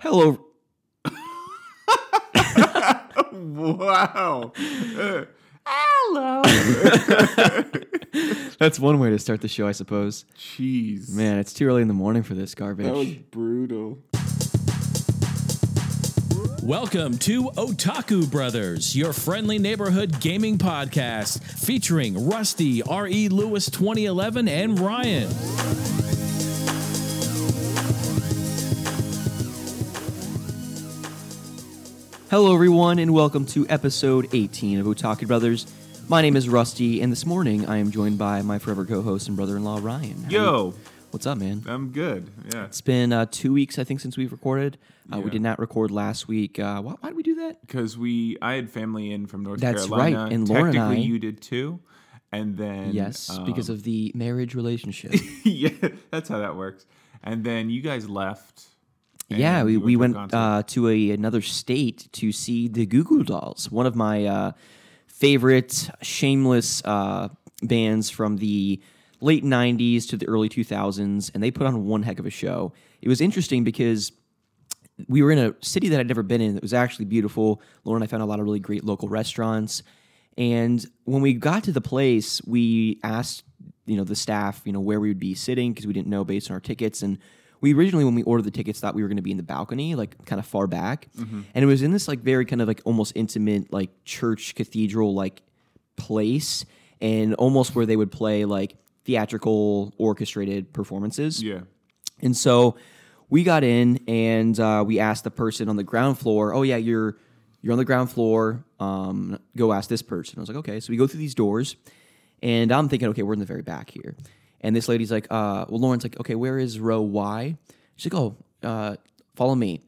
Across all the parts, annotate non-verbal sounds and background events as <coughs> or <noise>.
Hello. <laughs> wow. Hello. <laughs> That's one way to start the show, I suppose. Jeez. Man, it's too early in the morning for this garbage. That was brutal. Welcome to Otaku Brothers, your friendly neighborhood gaming podcast featuring Rusty, R.E. Lewis 2011, and Ryan. Hello, everyone, and welcome to episode 18 of Otaku Brothers. My name is Rusty, and this morning I am joined by my forever co-host and brother-in-law Ryan. How you- Yo, what's up, man? I'm good. Yeah. It's been uh, two weeks, I think, since we've recorded. Uh, We Yeah. did not record last week. Uh, why, why did we do that? Because we, I had family in from North That's Carolina. right, and Laura and Technically, I- you did too. And then yes, because um, of the marriage relationship. <laughs> yeah, that's how that works. And then you guys left. Yeah, we, we went concert. uh, to a, another state to see the Goo Goo Dolls, one of my uh, favorite shameless uh, bands from the late 90s to the early 2000s, and they put on one heck of a show. It was interesting because we were in a city that I'd never been in. It was actually beautiful. Lauren and I found a lot of really great local restaurants. And when we got to the place, we asked, you know, the staff, you know, where we would be sitting because we didn't know based on our tickets. And we originally, when we ordered the tickets, thought we were going to be in the balcony, like kind of far back. And it was in this like very kind of like almost intimate, like church cathedral like place, and almost where they would play like theatrical orchestrated performances. Yeah. And so we got in and uh, we asked the person on the ground floor, "Oh yeah, you're you're on the ground floor. Um, go ask this person." I was like, "Okay." So we go through these doors, and I'm thinking, "Okay, we're in the very back here." And this lady's like, uh, "Well, Lauren's like, okay, where is row Y?" She's like, "Oh, uh, follow me,"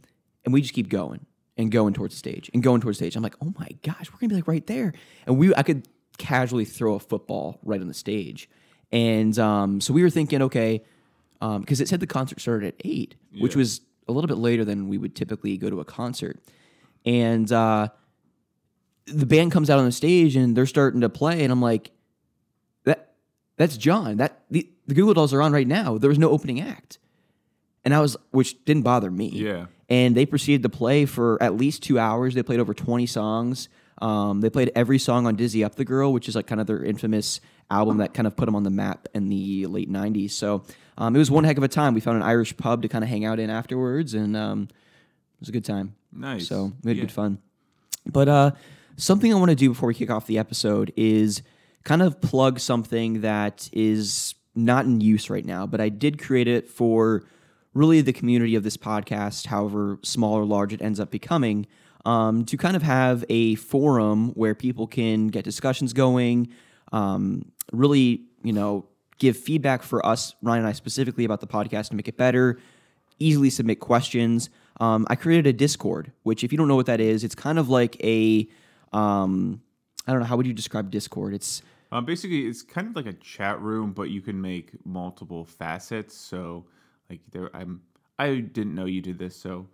and we just keep going and going towards the stage and going towards the stage. I'm like, "Oh my gosh, we're gonna be like right there," and we I could casually throw a football right on the stage, and um, so we were thinking, okay because it said the concert started at eight, which was a little bit later than we would typically go to a concert. And uh, the band comes out on the stage and they're starting to play, and I'm like, that's John. That the, the Goo Goo Dolls are on right now. There was no opening act, and I was, which didn't bother me. Yeah. And they proceeded to play for at least two hours. They played over 20 songs. Um, they played every song on Dizzy Up the Girl, which is like kind of their infamous album that kind of put them on the map in the late 90s. So um, it was one heck of a time. We found an Irish pub to kind of hang out in afterwards, and um, it was a good time. Nice. So we had Yeah. good fun. But uh, something I want to do before we kick off the episode is kind of plug something that is not in use right now, but I did create it for really the community of this podcast, however small or large it ends up becoming, um, to kind of have a forum where people can get discussions going, um, really, you know, give feedback for us, Ryan and I specifically, about the podcast to make it better, easily submit questions. Um, I created a Discord, which, if you don't know what that is, it's kind of like a, um, I don't know, how would you describe Discord? It's Um, basically, it's kind of like a chat room, but you can make multiple facets. So, like, there, I'm, I didn't know you did this. So,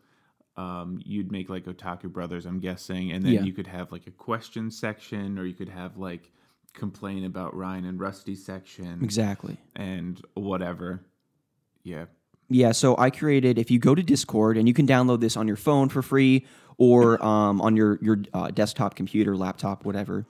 um, you'd make like Otaku Brothers, I'm guessing, and then Yeah. you could have like a question section, or you could have like complain about Ryan and Rusty section, exactly. and whatever. Yeah, Yeah, so I created. If you go to Discord, and you can download this on your phone for free, or um, on your your uh, desktop computer, laptop, whatever,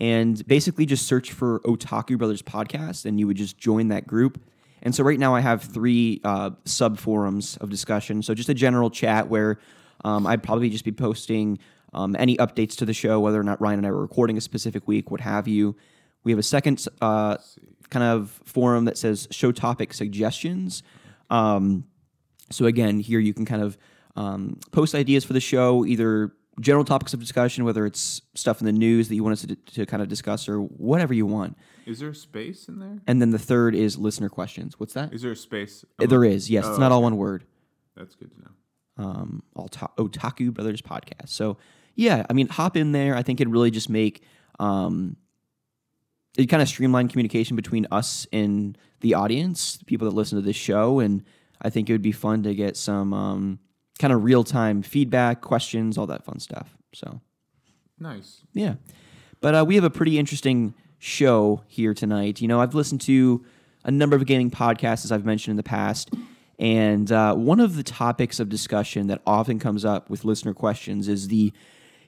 and basically just search for Otaku Brothers Podcast, and you would just join that group. And so right now I have three uh, sub forums of discussion. So just a general chat where um, I'd probably just be posting um, any updates to the show, whether or not Ryan and I were recording a specific week, what have you. We have a second uh, kind of forum that says show topic suggestions. Um, so again, here you can kind of um, post ideas for the show, either general topics of discussion, whether it's stuff in the news that you want us to, to kind of discuss, or whatever you want. is there a space in there? And then the third is listener questions. What's that? Is there a space? Uh, there is, yes. It's Oh, not all one word. That's good to know. Um, all ta- Otaku Brothers podcast. So yeah, I mean, hop in there. I think it really just make um, it kind of streamline communication between us and the audience, the people that listen to this show, and I think it would be fun to get some um, kind of real time feedback, questions, all that fun stuff. So Nice. yeah. But uh, we have a pretty interesting show here tonight. You know, I've listened to a number of gaming podcasts, as I've mentioned in the past, And uh, one of the topics of discussion that often comes up with listener questions is the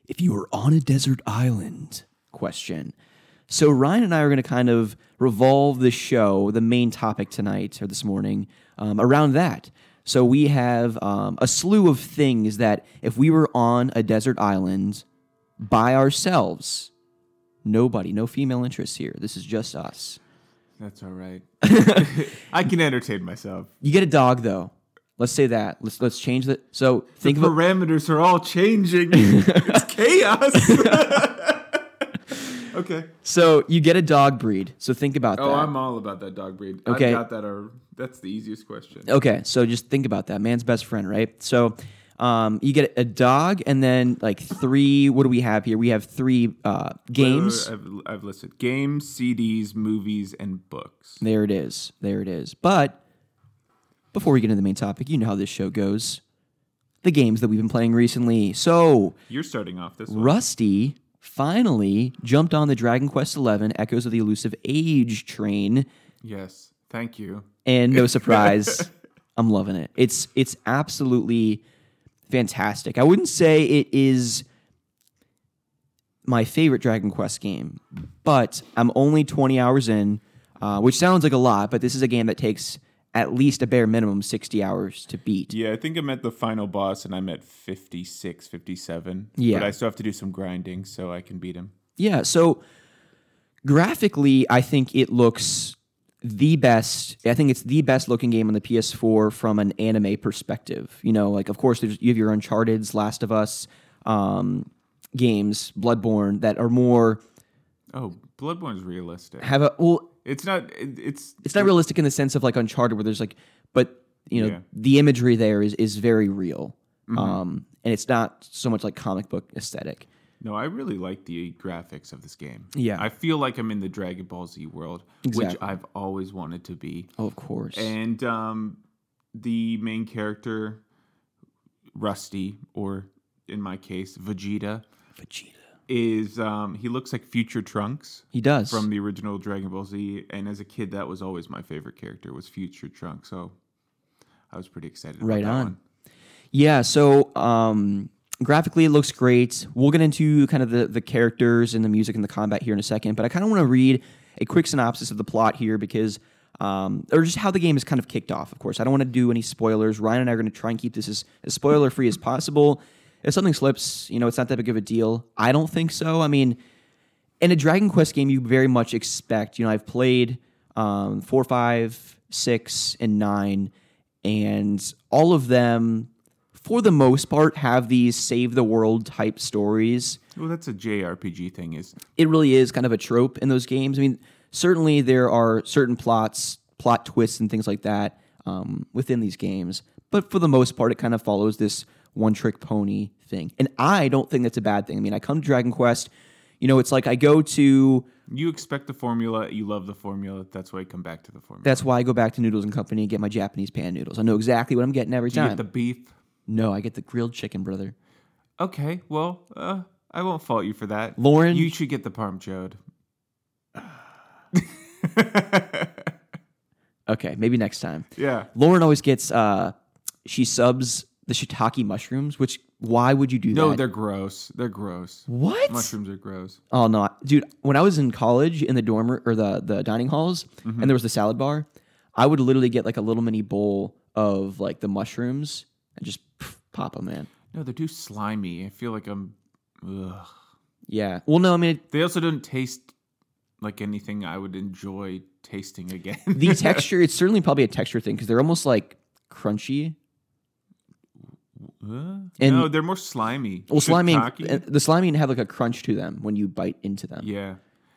if you were on a desert island question. So Ryan and I are going to kind of revolve the show, the main topic tonight or this morning, um, around that. So we have um, a slew of things that if we were on a desert island by ourselves, nobody, no female interest here. This is just us. That's all right. <laughs> I can entertain myself. You get a dog though. Let's say that. Let's let's change that. So think the parameters are all changing. <laughs> it's chaos. <laughs> okay. so you get a dog breed. So think about Oh, that. I'm all about that dog breed. Okay. I've got that. Or that's the easiest question. Okay, so just think about that. Man's best friend, right? So um, you get a dog and then like three. What do we have here? We have three uh, games. I've, I've listed games, CDs, movies, and books. There it is. There it is. But before we get into the main topic, you know how this show goes. The games that we've been playing recently. So You're starting off this one. Rusty finally jumped on the Dragon Quest XI Echoes of the Elusive Age train, Yes. Thank you. And no <laughs> surprise, I'm loving it. It's it's absolutely fantastic. I wouldn't say it is my favorite Dragon Quest game, but I'm only 20 hours in, uh, which sounds like a lot, but this is a game that takes at least a bare minimum 60 hours to beat. Yeah, I think I'm at the final boss and I'm at 56, 57. Yeah. But I still have to do some grinding so I can beat him. Yeah, so graphically, I think it looks the best. I think it's the best looking game on the PS4 from an anime perspective. You know, like of course, there's, you have your Uncharted's, Last of Us um, games, Bloodborne that are more Oh, Bloodborne's realistic. have a well. It's not. It, it's. It's not realistic in the sense of like Uncharted, where there's like, but you know, Yeah. the imagery there is is very real, um, and it's not so much like comic book aesthetic. No, I really like the graphics of this game. Yeah. I feel like I'm in the Dragon Ball Z world, which I've always wanted to be. Oh, of course. And um, the main character, Rusty, or in my case, Vegeta, Vegeta. is um, he looks like future Trunks He does. from the original Dragon Ball Z. And as a kid, that was always my favorite character was future Trunks. So I was pretty excited. About Right that on. One. Yeah, so um, graphically it looks great. We'll get into kind of the, the characters and the music and the combat here in a second, but I kind of want to read a quick synopsis of the plot here because, um, or just how the game is kind of kicked off, of course. I don't want to do any spoilers. Ryan and I are going to try and keep this as, as spoiler free as possible. If something slips, you know, it's not that big of a deal. I don't think so. I mean, in a Dragon Quest game, you very much expect. You know, I've played um, four, five, six, and nine, and all of them, for the most part, have these save the world type stories. Well, that's a JRPG thing. Is It really is kind of a trope in those games. I mean, certainly there are certain plots, plot twists, and things like that um, within these games, but for the most part, it kind of follows this one trick pony thing. And I don't think that's a bad thing. I mean, I come to Dragon Quest. You know, it's like I go to you expect the formula, you love the formula. That's why you come back to the formula. That's why I go back to Noodles and Company and get my Japanese pan noodles. I know exactly what I'm getting every Do you time. get the beef. No, I get the grilled chicken, brother. Okay, well, uh, I won't fault you for that. Lauren- you should get the parm chode. <laughs> Okay, maybe next time. Yeah. Lauren always gets uh she subs the shiitake mushrooms, which why would you do that? No, they're gross. They're gross. what? Mushrooms are gross. Oh no, dude! When I was in college, in the dorm or the the dining halls, Mm-hmm. and there was the salad bar, I would literally get like a little mini bowl of like the mushrooms and just pff, pop them, in. No, they're too slimy. I feel like I'm. Ugh. Yeah. Well, no, I mean it, They also don't taste like anything I would enjoy tasting again. the <laughs> texture. It's certainly probably a texture thing because they're almost like crunchy. Huh? And- no, they're more slimy. Well, slimy. Shiitake? and- The slimy have like a crunch to them when you bite into them. Yeah,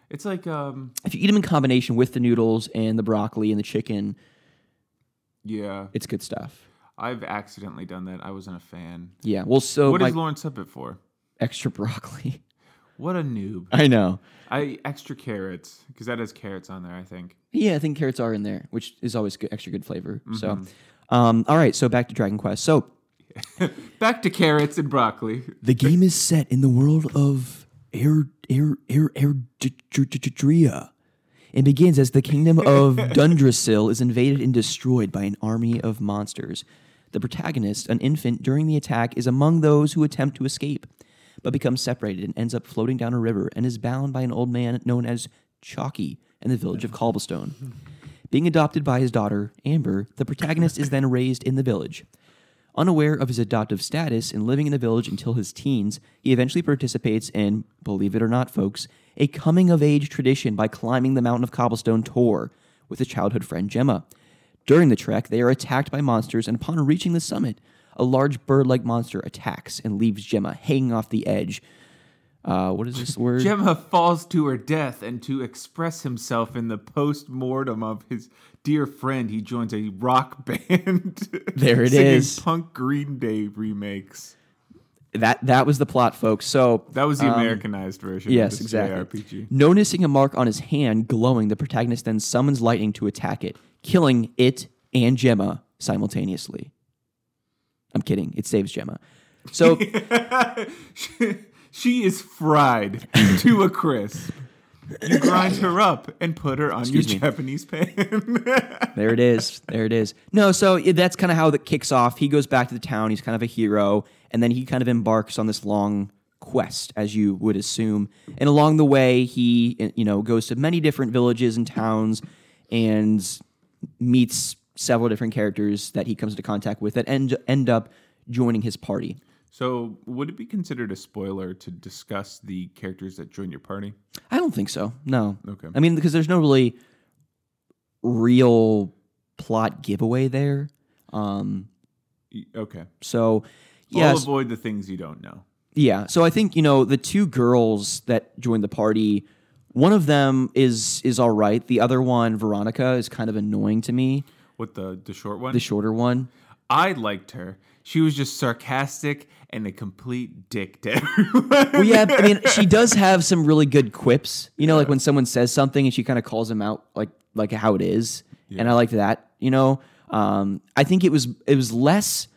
it's like um. If you eat them in combination with the noodles and the broccoli and the chicken, Yeah, it's good stuff. I've accidentally done that. I wasn't a fan. Yeah. Well, so What my is Lauren it for? extra broccoli. <laughs> What a noob. I know. I extra carrots because that has carrots on there. I think. Yeah, I think carrots are in there, which is always good, extra good flavor. So, Mm-hmm. um, all right. So back to Dragon Quest. So <laughs> Back to carrots and broccoli. <laughs> the game is set in the world of Air Air Air Air Dria. and begins as the kingdom of Dundrasil is invaded and destroyed by an army of monsters. The protagonist, an infant during the attack, is among those who attempt to escape, but becomes separated and ends up floating down a river and is bound by an old man known as Chalky in the village of Cobblestone. Being adopted by his daughter, Amber, the protagonist is then raised in the village. Unaware of his adoptive status and living in the village until his teens, he eventually participates in, believe it or not, folks, a coming of age tradition by climbing the Mountain of Cobblestone Tor with his childhood friend Gemma. During the trek, they are attacked by monsters, and upon reaching the summit, a large bird like monster attacks and leaves Gemma hanging off the edge. Uh, what is this <laughs> word? Gemma falls to her death, and to express himself in the post mortem of his dear friend, he joins a rock <laughs> band. <laughs> There it singing. Punk Green Day remakes. that that was the plot, folks. So That was the Americanized version. Um, Yes, exactly. JRPG. Noticing a mark on his hand glowing, the protagonist then summons lightning to attack it, killing it and Gemma simultaneously. I'm kidding. It saves Gemma. So <laughs> she is fried <laughs> to a crisp. You grind her up and put her on Excuse your me. Japanese pan. <laughs> there it is. There it is. No, so that's kind of how that kicks off. He goes back to the town. He's kind of a hero, and then he kind of embarks on this long quest, as you would assume. And along the way, he you know goes to many different villages and towns, and meets several different characters that he comes into contact with that end end up joining his party. so, would it be considered a spoiler to discuss the characters that join your party? I don't think so. No. Okay. I mean, because there's no really real plot giveaway there. Um, Okay. so I'll avoid the things you don't know. Yeah. So I think, you know, the two girls that join the party, one of them is is all right. The other one, Veronica, is kind of annoying to me. What the the short one? The shorter one. I liked her. She was just sarcastic and a complete dick to everyone. Well, yeah, I mean, <laughs> she does have some really good quips. You know, like when someone says something and she kind of calls them out like like how it is. And I liked that, you know. Um, I think it was it was less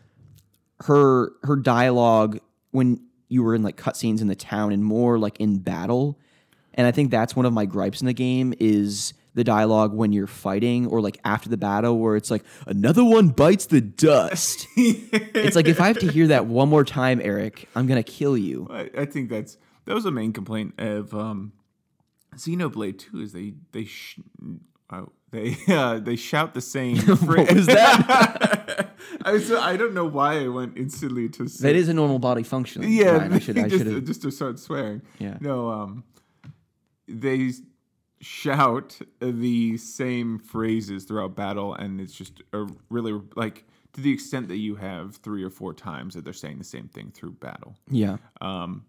her her dialogue when you were in like cutscenes in the town and more like in battle. And I think that's one of my gripes in the game is the dialogue when you're fighting or like after the battle where it's like another one bites the dust. <laughs> it's like if I have to hear that one more time, Eric, I'm gonna kill you. I, I think that's that was a main complaint of um, Xenoblade Two is they they sh- oh, they <laughs> uh, they shout the same. <laughs> What was that? I was, I don't know why I went instantly to say that is a normal body function. yeah. I should I just, should have just to start swearing. Yeah. No, um, they shout the same phrases throughout battle, and it's just a really like to the extent that you have three or four times that they're saying the same thing through battle. Yeah. Um,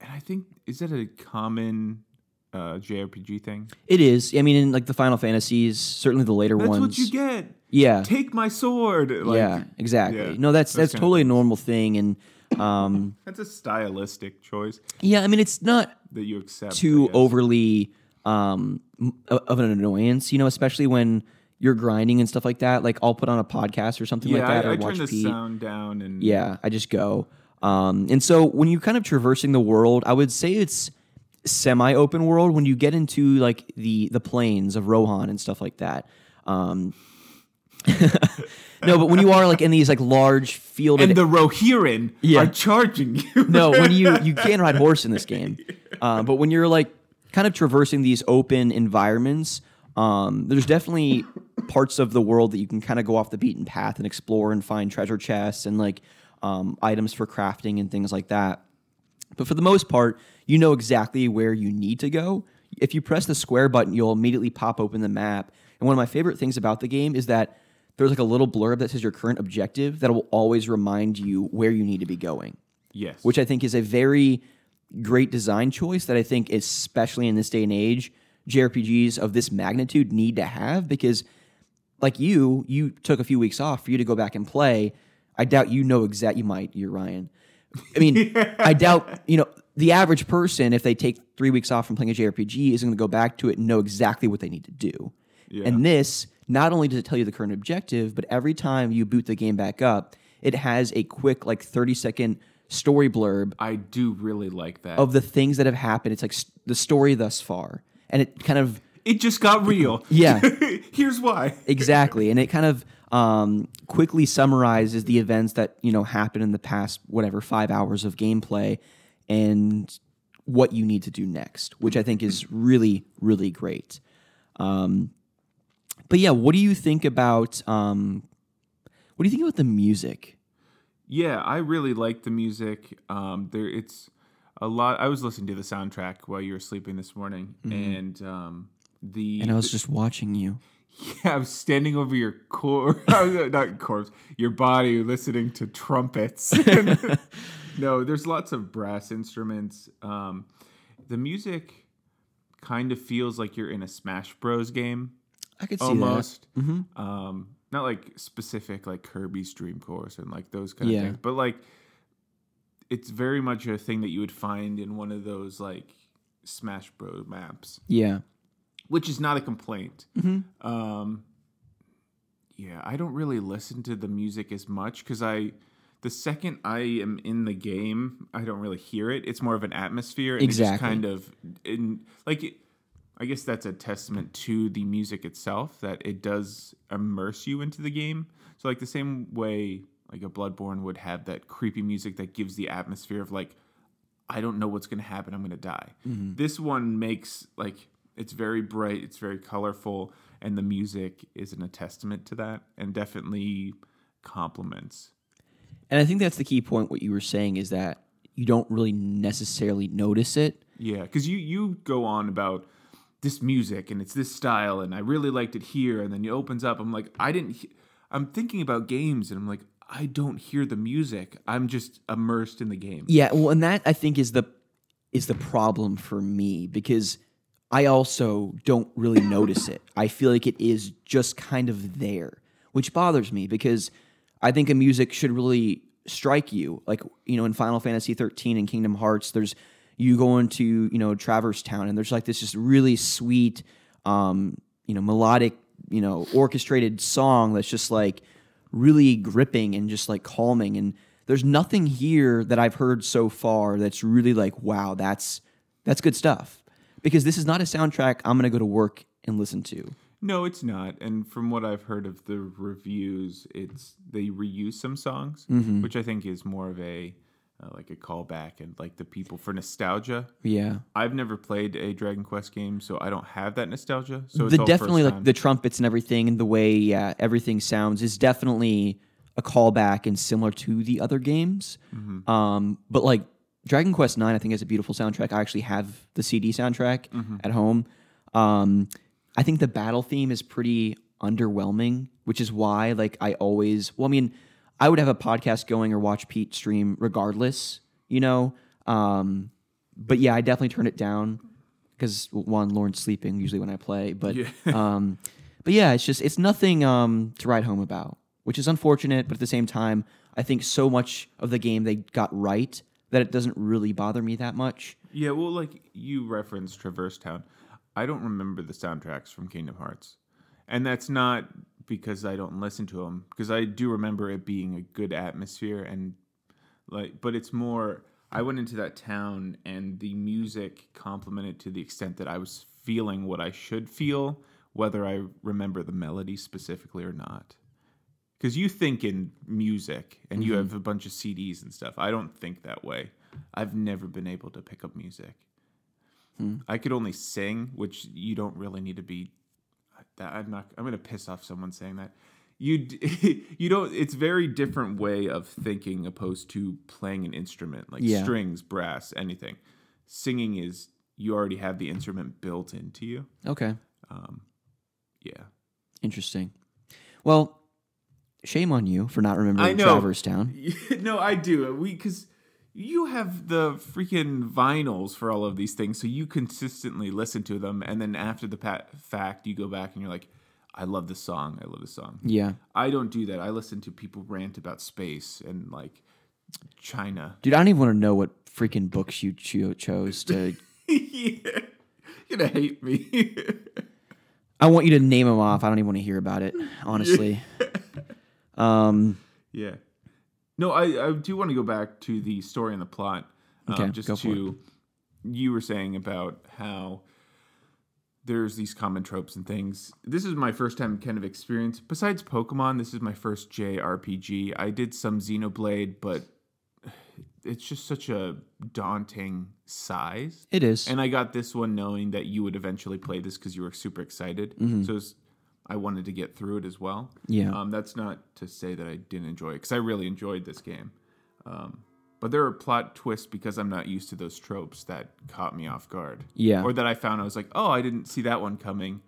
and I think is that a common uh, JRPG thing? It is. I mean, in like the Final Fantasies, certainly the later That's ones. what you get. Yeah. Take my sword. Like, yeah, exactly. yeah, no, that's those that's totally a normal thing and um <laughs> That's a stylistic choice yeah, I mean it's not that you accept. I too guess. overly um m- of an annoyance, you know, especially when you're grinding and stuff like that. Like I'll put on a podcast or something Yeah, like that I, or I watch turn the Pete. sound down and Yeah, I just go. Um, and so when you're kind of traversing the world, I would say it's semi-open world. When you get into like the the plains of Rohan and stuff like that. Um, no, but when you are like in these like large fielded and the Rohirrim Yeah. are charging you. no, when you you <laughs> can ride horse in this game, uh, but when you're like kind of traversing these open environments, um, there's definitely parts of the world that you can kind of go off the beaten path and explore and find treasure chests and like um, items for crafting and things like that. But for the most part, you know exactly where you need to go. If you press the square button, you'll immediately pop open the map. And one of my favorite things about the game is that there's like a little blurb that says your current objective that will always remind you where you need to be going yes, which I think is a very great design choice that I think, especially in this day and age, JRPGs of this magnitude need to have because, like you, you took a few weeks off for you to go back and play. I doubt you know exact. You might. You're Ryan. I mean, <laughs> I doubt you know the average person if they take three weeks off from playing a JRPG isn't going to go back to it and know exactly what they need to do. And this not only does it tell you the current objective, but every time you boot the game back up, it has a quick like 30 second story blurb I do really like that. of the things that have happened. It's like s- the story thus far, and it kind of it just got real. Yeah. <laughs> Here's why. exactly, and it kind of um, quickly summarizes the events that you know happened in the past whatever five hours of gameplay, and what you need to do next, which I think is really really great. Um, but yeah, what do you think about um, what do you think about the music? Yeah, I really like the music. Um, there, it's a lot. I was listening to the soundtrack while you were sleeping this morning, and um, the Mm-hmm. And I was just watching you. <laughs> yeah, I was standing over your core, <laughs> not corpse, your body, listening to trumpets. <laughs> no, there's lots of brass instruments. Um, the music kind of feels like you're in a Smash Bros. game I could see almost. that. Mm-hmm. Um, not like specific like Kirby's Dream Course and like those kind Yeah. of things, but like it's very much a thing that you would find in one of those like Smash Bros. maps, Yeah. which is not a complaint. Mm-hmm. Um, yeah, I don't really listen to the music as much because I. The second I am in the game, I don't really hear it. It's more of an atmosphere, and it just Exactly. kind of, in like, it, I guess that's a testament to the music itself that it does immerse you into the game. So like the same way like a Bloodborne would have that creepy music that gives the atmosphere of like I don't know what's going to happen, I'm going to die. Mm-hmm. This one makes like it's very bright, it's very colorful and the music isn't a testament to that and definitely complements. And I think that's the key point. What you were saying is that you don't really necessarily notice it. Yeah, cuz you you go on about this music and it's this style and I really liked it here and then it opens up I'm like I didn't he- I'm thinking about games and I'm like I don't hear the music. I'm just immersed in the game. Yeah, well, and that I think is the is the problem for me because I also don't really notice it. I feel like it is just kind of there, which bothers me because I think a music should really strike you. Like you know, in Final Fantasy 13 and Kingdom Hearts, there's you go into you know Traverse Town and there's like this just really sweet, um, you know, melodic, you know, orchestrated song that's just like really gripping and just like calming and there's nothing here that I've heard so far that's really like wow that's that's good stuff because this is not a soundtrack I'm going to go to work and listen to. No, it's not. And from what I've heard of the reviews, it's they reuse some songs, which I think is more of a uh, like a callback and like the people for nostalgia. Yeah. I've never played a Dragon Quest game, so I don't have that nostalgia. So it's the definitely like the trumpets and everything and the way yeah everything sounds is definitely a callback and similar to the other games. Mm-hmm. Um, but like Dragon Quest Nine, I think has a beautiful soundtrack. I actually have the CD soundtrack Mm-hmm. at home. Um, I think the battle theme is pretty underwhelming, which is why like I always well, I mean, I would have a podcast going or watch Pete stream regardless, you know. Um, but yeah, I definitely turn it down because one, Lauren's sleeping usually when I play, but Yeah. <laughs> um, but yeah, it's just it's nothing um to write home about, which is unfortunate. But at the same time, I think so much of the game they got right that it doesn't really bother me that much. Yeah, well, like you referenced Traverse Town. I don't remember the soundtracks from Kingdom Hearts. And that's not because I don't listen to them, because I do remember it being a good atmosphere and like but it's more I went into that town and the music complemented to the extent that I was feeling what I should feel, whether I remember the melody specifically or not. Because you think in music and you mm-hmm. have a bunch of CDs and stuff. I don't think that way. I've never been able to pick up music. Hmm. I could only sing, which you don't really need to be. That I'm not. I'm gonna piss off someone saying that. You <laughs> you don't. It's very different way of thinking opposed to playing an instrument like Yeah. strings, brass, anything. Singing is you already have the instrument built into you. Okay, Um, Yeah. interesting. Well, shame on you for not remembering I know. Traverse Town. <laughs> no, I do. We because you have the freaking vinyls for all of these things, so you consistently listen to them, and then after the pa- fact, you go back and you're like, "I love this song. I love this song." Yeah, I don't do that. I listen to people rant about space and like China. dude, I don't even want to know what freaking books you cho- chose to. <laughs> yeah. You're gonna hate me. <laughs> I want you to name them off. I don't even want to hear about it, honestly. <laughs> um, yeah. No, I, I do want to go back to the story and the plot. Um, Okay, just go for to you were saying about how there's these common tropes and things. This is my first time kind of experience. Besides Pokemon, this is my first JRPG. I did some Xenoblade, but it's just such a daunting size. It is. And I got this one knowing that you would eventually play this because you were super excited. So it's, I wanted to get through it as well. Yeah. Um, that's not to say that I didn't enjoy it because I really enjoyed this game. Um, but there are plot twists because I'm not used to those tropes that caught me off guard. Yeah. Or that I found I was like, oh, I didn't see that one coming.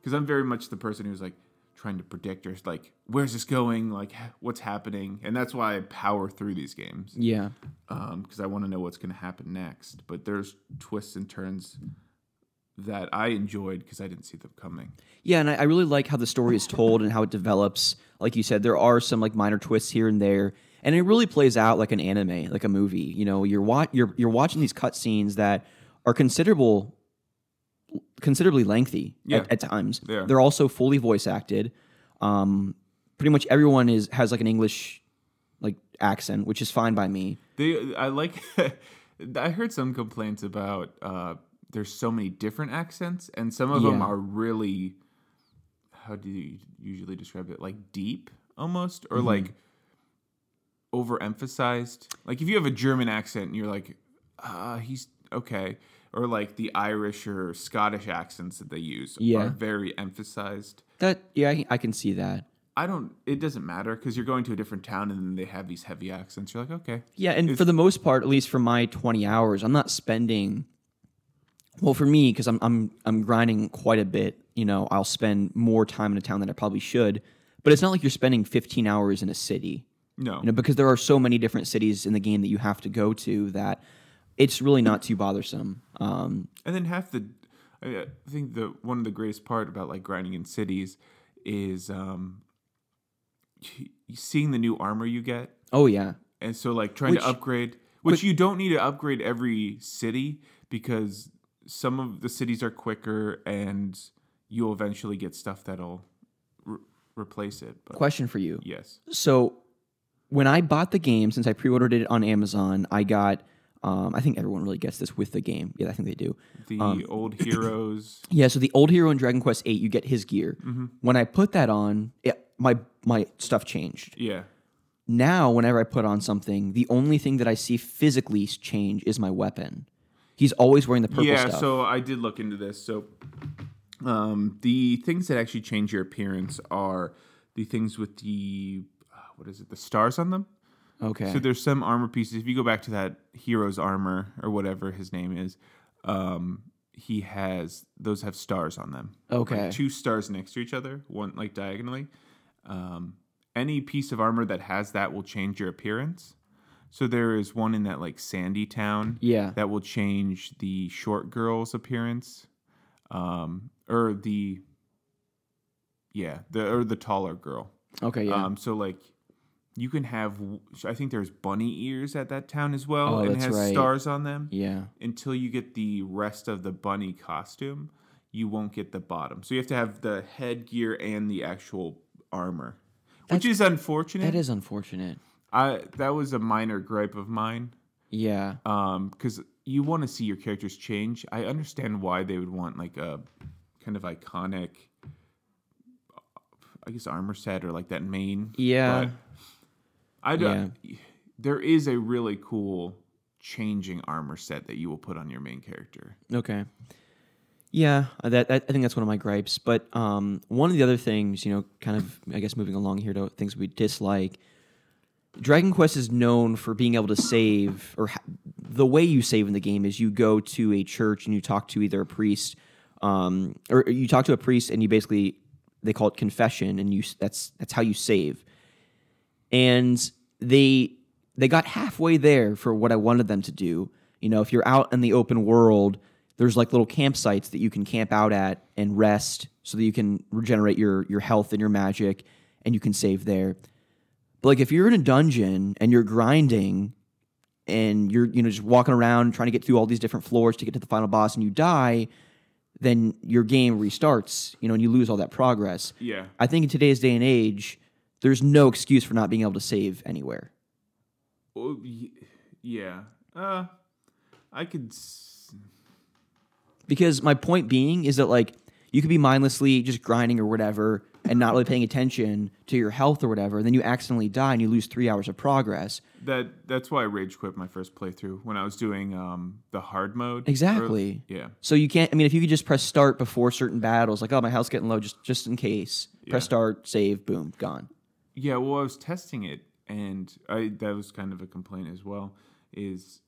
Because I'm very much the person who's like trying to predict or like, where's this going? Like, what's happening? And that's why I power through these games yeah. because I want to know what's going to happen next. But there's twists and turns that I enjoyed because I didn't see them coming. Yeah, and I, I really like how the story is told and how it develops. Like you said, there are some like minor twists here and there, and it really plays out like an anime, like a movie. You know, you're wa- you're you're watching these cutscenes that are considerable, considerably lengthy Yeah. at, at times. Are. They're also fully voice acted. Um, pretty much everyone is has like an English like accent, which is fine by me. They, I like. <laughs> I heard some complaints about uh, there's so many different accents, and some of them are really. How do you usually describe it? Like deep, almost, or like overemphasized. Like if you have a German accent, and you're like, uh, he's okay, or like the Irish or Scottish accents that they use Yeah. are very emphasized. That yeah, I, I can see that. I don't. It doesn't matter because you're going to a different town and then they have these heavy accents. You're like, okay, Yeah, and for the most part, at least for my 20 hours, I'm not spending well for me because I'm I'm I'm grinding quite a bit, you know, I'll spend more time in a town than I probably should, but it's not like you're spending 15 hours in a city. no, You know, because there are so many different cities in the game that you have to go to that it's really not too bothersome. Um, and then half the. I think the one of the greatest part about like grinding in cities is um, seeing the new armor you get, oh yeah. and so like trying Which- to upgrade, which you don't need to upgrade every city because some of the cities are quicker and you'll eventually get stuff that'll re- replace it. But Question for you. yes, So when I bought the game, since I pre-ordered it on Amazon, I got um, I think everyone really gets this with the game. Yeah, I think they do. the Um, old <clears throat> heroes. Yeah, so the old hero in Dragon Quest VIII, you get his gear. Mm-hmm. When I put that on, it, my my stuff changed. Yeah. Now, whenever I put on something, the only thing that I see physically change is my weapon. He's always wearing the purple yeah, stuff. so I did look into this. So um, the things that actually change your appearance are the things with the uh, what is it? The stars on them. okay. So there's some armor pieces. If you go back to that hero's armor or whatever his name is, um, he has those have stars on them. Okay. Like two stars next to each other, one like diagonally. Um, any piece of armor that has that will change your appearance. So there is one in that like sandy town yeah. that will change the short girl's appearance, um, or the yeah, the or the taller girl. Okay. Yeah. Um, so like you can have, I think there's bunny ears at that town as well, Oh, and it has right. stars on them. yeah. Until you get the rest of the bunny costume, you won't get the bottom. So you have to have the headgear and the actual armor, which is unfortunate. That is unfortunate. I that was a minor gripe of mine Yeah. um because you want to see your characters change i understand why they would want like a kind of iconic i guess armor set or like that main Yeah. i don't there is a really cool changing armor set that you will put on your main character Okay. Yeah, uh, that, that I think that's one of my gripes. But um, one of the other things, you know, kind of, I guess, moving along here to things we dislike. Dragon Quest is known for being able to save, or ha- the way you save in the game is you go to a church and you talk to either a priest, um, or you talk to a priest and you basically they call it confession, and you that's that's how you save. And they they got halfway there for what I wanted them to do. You know, if you're out in the open world, there's like little campsites that you can camp out at and rest so that you can regenerate your your health and your magic and you can save there. But like if you're in a dungeon and you're grinding and you're you know just walking around trying to get through all these different floors to get to the final boss and you die, then your game restarts, you know, and you lose all that progress. yeah I think in today's day and age, there's no excuse for not being able to save anywhere. oh, yeah uh i could s- Because my point being is that like you could be mindlessly just grinding or whatever and not really paying attention to your health or whatever, and then you accidentally die and you lose three hours of progress. That that's why I rage quit my first playthrough when I was doing um, the hard mode. Exactly. Or- yeah. So you can't. I mean, if you could just press start before certain battles, like oh my health's getting low, just just in case. Press start, save, boom, gone. Yeah, well, I was testing it, and I that was kind of a complaint as well. Is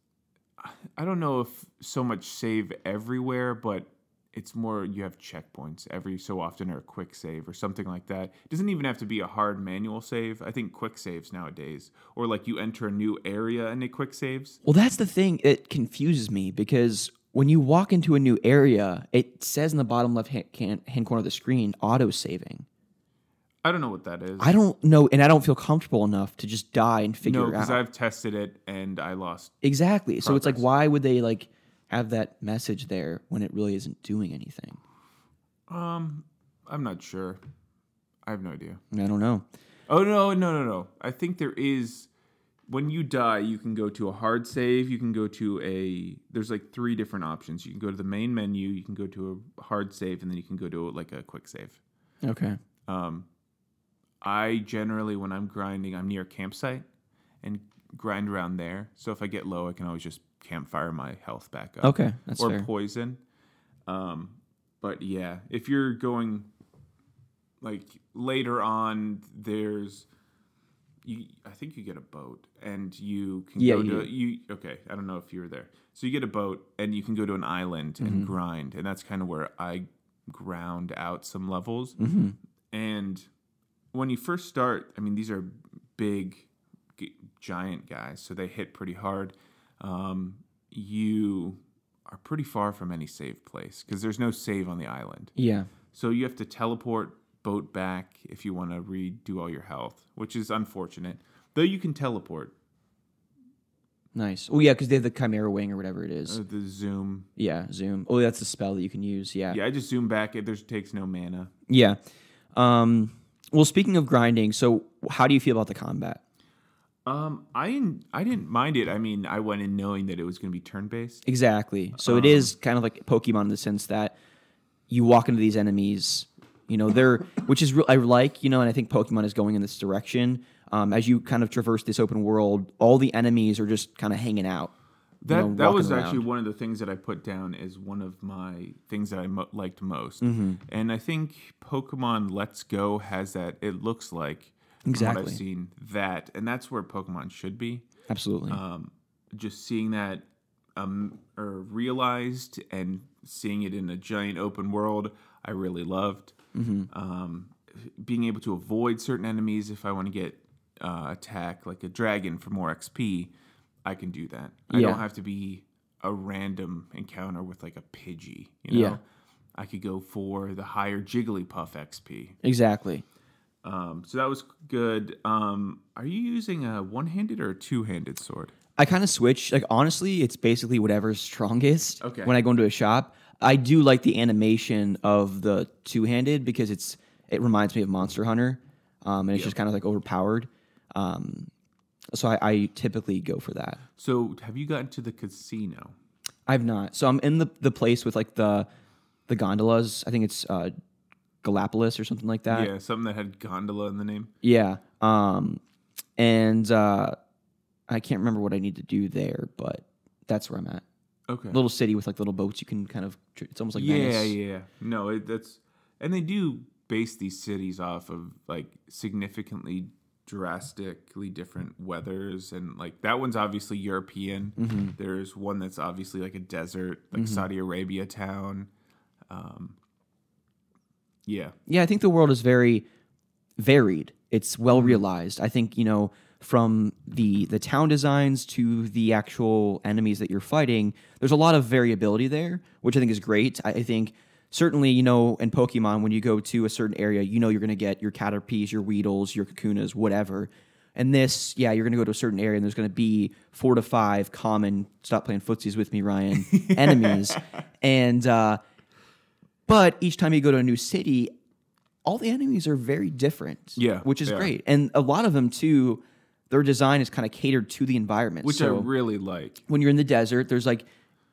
I don't know if so much save everywhere, but it's more you have checkpoints every so often or a quick save or something like that. It doesn't even have to be a hard manual save. I think quick saves nowadays, or like you enter a new area and it quick saves. Well, that's the thing. It confuses me because when you walk into a new area, it says in the bottom left hand, hand corner of the screen auto saving. I don't know what that is. I don't know, and I don't feel comfortable enough to just die and figure no, it out. because. I've tested it and I lost. exactly. So it's like, why would they like have that message there when it really isn't doing anything? Um, I'm not sure. I have no idea. I don't know. Oh no, no, no, no. I think there is when you die, you can go to a hard save, you can go to a there's like three different options. You can go to the main menu, you can go to a hard save, and then you can go to like a quick save. Okay. Um I generally when I'm grinding, I'm near a campsite and grind around there. So if I get low, I can always just campfire my health back up. Okay, that's or fair. poison. Um, but yeah, if you're going like later on, there's you. I think you get a boat and you can Yeah, go you to you. Okay, I don't know if you were there. So you get a boat and you can go to an island Mm-hmm. and grind, and that's kind of where I ground out some levels. Mm-hmm. And when you first start, I mean, these are big, g- giant guys, so they hit pretty hard. Um, you are pretty far from any save place because there's no save on the island. Yeah. So you have to teleport boat back if you want to redo all your health, which is unfortunate. Though you can teleport. Nice. Oh yeah, because they have the chimera wing or whatever it is. Uh, the zoom. yeah. Zoom. Oh, that's a spell that you can use. Yeah. Yeah, I just zoom back. It there's takes no mana. Yeah. Um, well, speaking of grinding, so how do you feel about the combat? Um, I didn't, I didn't mind it. I mean, I went in knowing that it was going to be turn based. Exactly. So Um, it is kind of like Pokemon in the sense that you walk into these enemies, you know, they're which is real I like, you know, and I think Pokemon is going in this direction. Um, as you kind of traverse this open world, all the enemies are just kind of hanging out. you That know, that was around. actually one of the things that I put down as one of my things that I mo- liked most. Mm-hmm. And I think Pokemon Let's Go has that. It looks like Exactly. I've seen that, and that's where Pokemon should be. Absolutely. Um, just seeing that um, or realized and seeing it in a giant open world, I really loved. Mm-hmm. Um, being able to avoid certain enemies if I want to get uh, attack like a dragon for more XP, I can do that. I don't have to be a random encounter with like a Pidgey. You know, Yeah. I could go for the higher Jigglypuff XP. exactly. Um, so that was good. Um, are you using a one-handed or a two-handed sword? I kind of switch. Like honestly, it's basically whatever's <laughs> strongest. Okay. When I go into a shop, I do like the animation of the two handed because it's it reminds me of Monster Hunter, um, and it's just kind of like overpowered. Um, so I, I typically go for that. So have you gotten to the casino? I've not. So I'm in the the place with like the the gondolas. I think it's uh, Galapagos or something like that. yeah, something that had gondola in the name. Yeah. Um, and uh, I can't remember what I need to do there, but that's where I'm at. Okay. little city with like little boats you can kind of it's almost like yeah, Venice. yeah. No, it, that's and they do base these cities off of like significantly drastically different weathers and like that one's obviously European. Mm-hmm. There's one that's obviously like a desert, like Saudi Arabia town. Um, yeah, yeah i think the world is very varied. It's well realized. I think you know from the the town designs to the actual enemies that you're fighting there's a lot of variability there which i think is great. I, I think certainly you know in pokemon when you go to a certain area you know you're going to get your caterpies your weedles your kakunas whatever. And this yeah you're going to go to a certain area and there's going to be four to five common stop playing footsies with me ryan <laughs> enemies. And uh but each time you go to a new city, all the enemies are very different. Yeah, which is are. great, and a lot of them too. Their design is kind of catered to the environment. which so I really like. when you're in the desert, there's like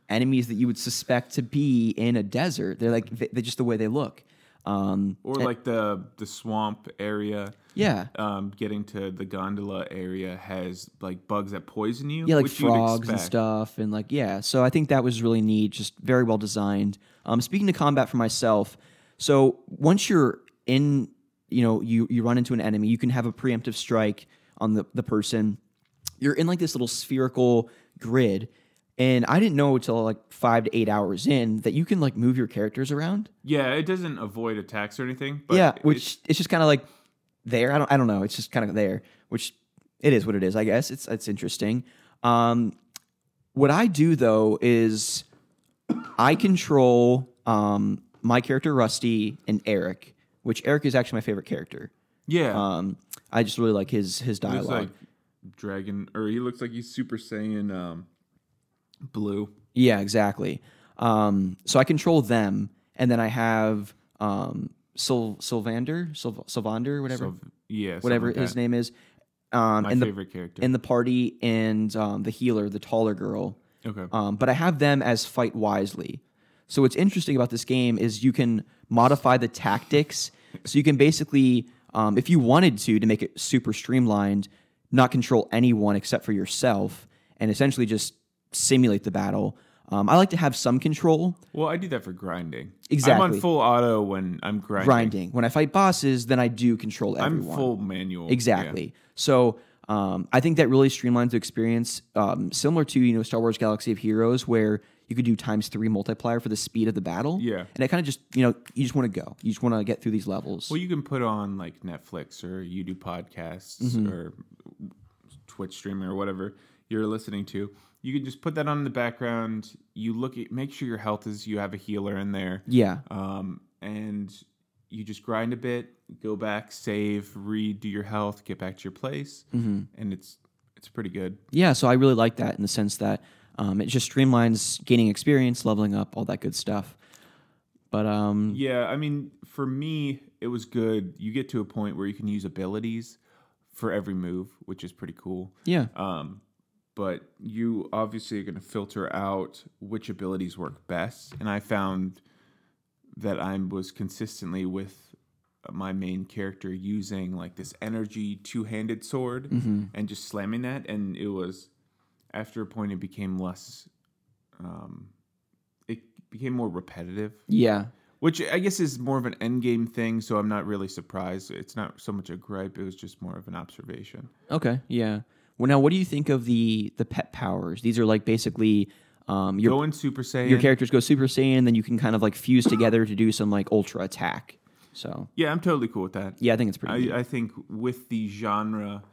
enemies that you would suspect to be in a desert. They're like they- they're just the way they look. Um, Or like the the swamp area. yeah, Um, getting to the gondola area has like bugs that poison you. yeah, like frogs and stuff, and like yeah. So I think that was really neat, just very well designed. Um, speaking to combat for myself, so once you're in, you know, you you run into an enemy, you can have a preemptive strike on the the person. You're in like this little spherical grid. And I didn't know until like five to eight hours in that you can like move your characters around. Yeah, it doesn't avoid attacks or anything. But yeah, it's- which it's, just kind of like there. I don't. I don't know. It's just kind of there, which it is what it is. I guess it's it's interesting. Um, what I do though is I control um, my character Rusty and Erik, which Erik is actually my favorite character. yeah, Um, I just really like his his dialogue. like dragon, or he looks like he's Super Saiyan um, blue. Yeah, exactly. Um, so I control them, and then I have um, Sil- Sylvander, Sylvander, whatever, yeah, whatever like his name is. Um, My and the favorite character. in the party, and um, the healer, the taller girl. okay. Um, but I have them as fight wisely. So what's interesting about this game is you can modify the tactics. So you can basically, um, if you wanted to, to make it super streamlined, not control anyone except for yourself, and essentially just simulate the battle. Um, I like to have some control. well, I do that for grinding. Exactly. I'm on full auto when I'm grinding. Grinding. When I fight bosses, then I do control I'm everyone. full manual. Exactly. So um, I think that really streamlines the experience, um, similar to you know Star Wars Galaxy of Heroes, where you could do times three multiplier for the speed of the battle. Yeah. and it kind of just you know you just want to go, you just want to get through these levels. Well, you can put on like Netflix or you do podcasts Mm-hmm. or Twitch streaming or whatever you're listening to. You can just put that on in the background. You look at, make sure your health is, you have a healer in there. yeah, Um, and you just grind a bit, go back, save, redo your health, get back to your place, Mm-hmm. and it's it's pretty good. yeah. So I really like that in the sense that um, it just streamlines gaining experience, leveling up, all that good stuff. But um, Yeah, I mean, for me, it was good. You get to a point where you can use abilities for every move, which is pretty cool. yeah, Um, but you obviously are going to filter out which abilities work best. And I found that I was consistently with my main character using like this energy two handed sword and just slamming that. And it was after a point, it became less, um, it became more repetitive. yeah. Which I guess is more of an end game thing, so I'm not really surprised. It's not so much a gripe; it was just more of an observation. Okay, yeah. Well, now what do you think of the the Pep powers? These are like basically um, your Going Super Saiyan. your characters go Super Saiyan, and then you can kind of like fuse together to do some like ultra attack. So Yeah, I'm totally cool with that. yeah, I think it's pretty. I, I think with the genre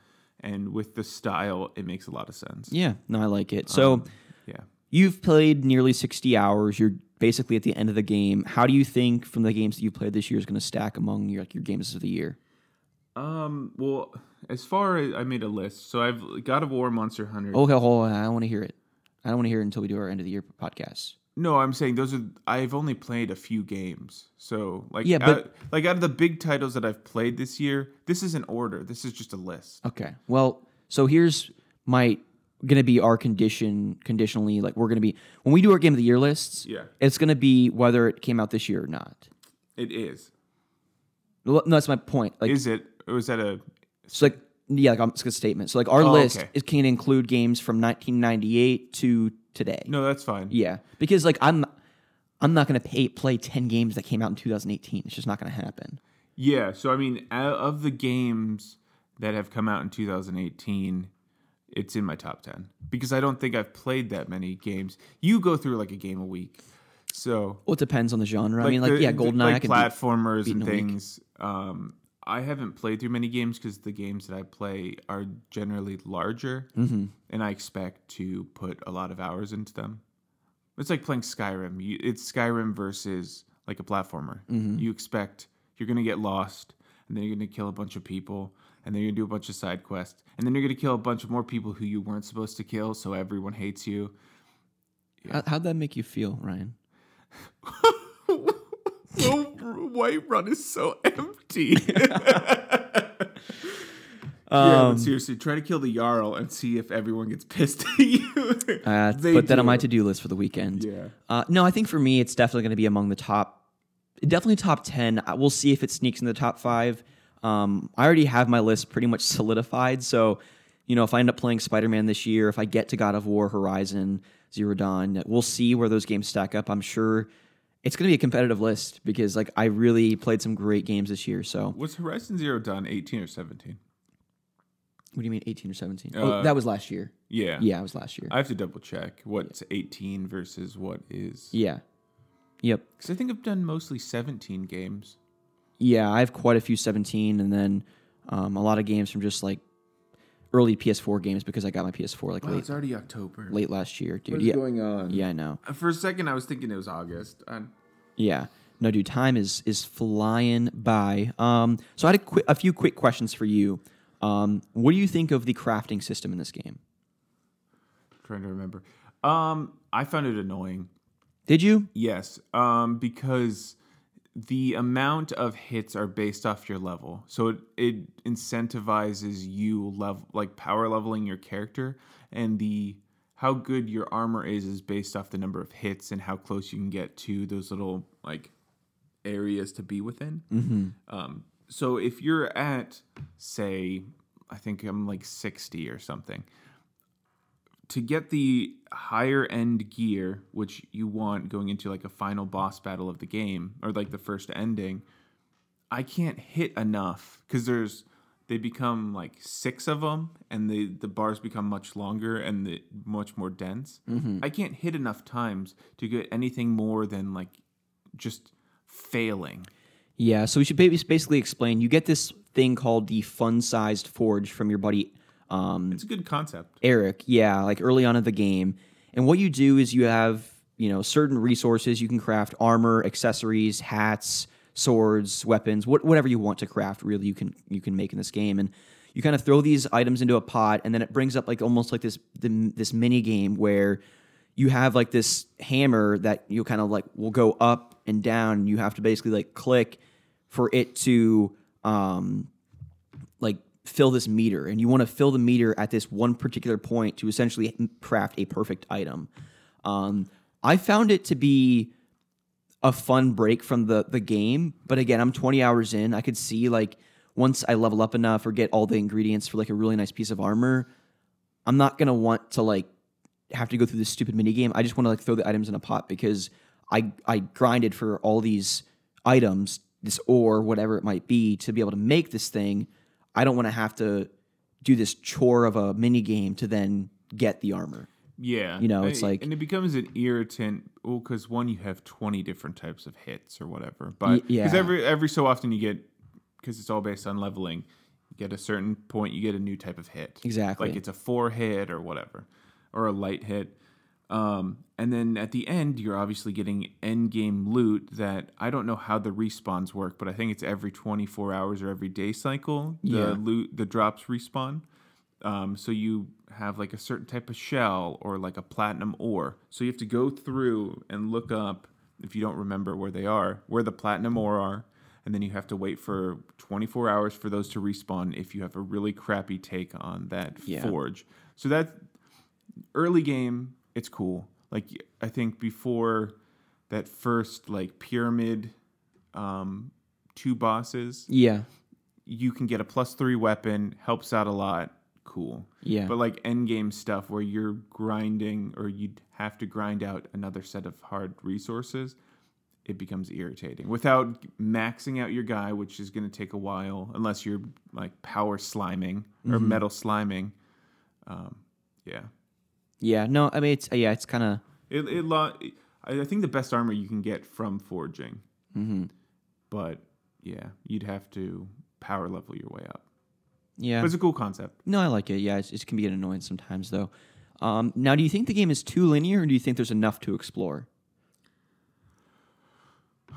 and with the style, it makes a lot of sense. yeah, no, I like it. So Yeah. you've played nearly sixty hours. You're basically at the end of the game. How do you think from the games that you've played this year is going to stack among your like your games of the year? Um. Well, as far as I made a list, so I've God of War, Monster Hunter. Okay, hold on. I don't want to hear it. I don't want to hear it until we do our end of the year podcast. No, I'm saying those are. I've only played a few games, so like Yeah, but- out- like out of the big titles that I've played this year, this is an order. This is just a list. Okay. Well, so here's my going to be our condition conditionally like we're going to be when we do our game of the year lists. Yeah. It's going to be whether it came out this year or not. It is. No, that's my point. Like Is it? Is that a? so like yeah, like it's a statement. So like our Oh, list okay. it can include games from 1998 to today. No, that's fine. Yeah. Because like I'm I'm not going to pay play 10 games that came out in 2018. It's just not going to happen. Yeah, so I mean, of the games that have come out in 2018, it's in my top 10 because I don't think I've played that many games. You go through like a game a week. So, Well, it depends on the genre. I mean like the- yeah, the- GoldenEye I like platformers and things. Um, I haven't played through many games because the games that I play are generally larger, Mm-hmm. and I expect to put a lot of hours into them. It's like playing Skyrim. You, it's Skyrim versus like a platformer. Mm-hmm. You expect you're gonna get lost, and then you're gonna kill a bunch of people, and then you're gonna do a bunch of side quests, and then you're gonna kill a bunch of more people who you weren't supposed to kill, so everyone hates you. How, how'd that make you feel, Ryan? <laughs> So Whiterun is so empty. <laughs> yeah, <laughs> Um, but seriously, try to kill the Jarl and see if everyone gets pissed at you. Uh, <laughs> put that on my to-do list for the weekend. Yeah. Uh, no, I think for me, it's definitely going to be among the top, definitely top ten. I- We'll see if it sneaks in the top five. Um, I already have my list pretty much solidified. So, you know, if I end up playing Spider-Man this year, if I get to God of War, Horizon, Zero Dawn, we'll see where those games stack up. I'm sure it's going to be a competitive list because, like, I really played some great games this year. So, Was Horizon Zero Dawn 18 or 17? what do you mean, 18 or 17? Uh, oh, that was last year. Yeah. Yeah, it was last year. I have to double check what's 18 versus what is. yeah. Yep. Because I think I've done mostly 17 games. Yeah, I have quite a few 17, and then um, a lot of games from just like early PS4 games because I got my PS4 like Wow, late it's already October. late last year, dude. What's Yeah, going on? yeah, I know. Uh, For a second, I was thinking it was August. I, Yeah, no, dude, time is is flying by. Um, so I had a, qui- a few quick questions for you. Um, what do you think of the crafting system in this game? trying to remember. Um, I found it annoying. Did you? Yes, um, because the amount of hits are based off your level, so it, it incentivizes you level like power leveling your character, and the how good your armor is is based off the number of hits and how close you can get to those little like areas to be within. Mm-hmm. Um, so if you're at say, I think I'm like sixty or something to get the higher end gear, which you want going into like a final boss battle of the game or like the first ending, I can't hit enough because there's they become like six of them and the the bars become much longer and the, much more dense. Mm-hmm. I can't hit enough times to get anything more than like just failing. Yeah, so we should basically explain. You get this thing called the fun-sized forge from your buddy um, It's a good concept. Erik, yeah, like early on in the game. And what you do is you have, you know, certain resources you can craft armor, accessories, hats, swords, weapons, what, whatever you want to craft really you can you can make in this game and you kind of throw these items into a pot and then it brings up like almost like this the, this mini game where you have like this hammer that you kind of like will go up and down and you have to basically like click for it to um like fill this meter and you want to fill the meter at this one particular point to essentially craft a perfect item. Um, i found it to be a fun break from the the game but again i'm 20 hours in. I could see like once i level up enough or get all the ingredients for like a really nice piece of armor i'm not gonna want to like have to go through this stupid mini game i just want to like throw the items in a pot because i i grinded for all these items this ore whatever it might be to be able to make this thing i don't want to have to do this chore of a mini game to then get the armor Yeah, You know, it's like- and it becomes an irritant. Well, because one, you have twenty different types of hits or whatever, but Y- because every every so often you get because it's all based on leveling. You get a certain point, you get a new type of hit. Exactly. like it's a four hit or whatever, or a light hit. Um, and then at the end, you're obviously getting end game loot that I don't know how the respawns work, but I think it's every 24 hours or every day cycle. The Yeah. loot, the drops respawn. Um, so you have like a certain type of shell or like a platinum ore. So you have to go through and look up if you don't remember where they are, where the platinum ore are, and then you have to wait for 24 hours for those to respawn if you have a really crappy take on that Yeah. forge. So that early game, it's cool. Like I think before that first like pyramid um two bosses, yeah you can get a plus three weapon, helps out a lot. Cool. yeah But like end game stuff where you're grinding or you'd have to grind out another set of hard resources, it becomes irritating. Without maxing out your guy, which is going to take a while, unless you're like power sliming or Mm-hmm. metal sliming. Um, yeah. Yeah no i mean it's yeah it's kind of It, it lo- I think the best armor you can get from forging. Mm-hmm. But yeah, you'd have to power level your way up. yeah But it's a cool concept. No, I like it. Yeah, it's, it can be an annoyance sometimes, though. Um, now, do you think the game is too linear, or do you think there's enough to explore?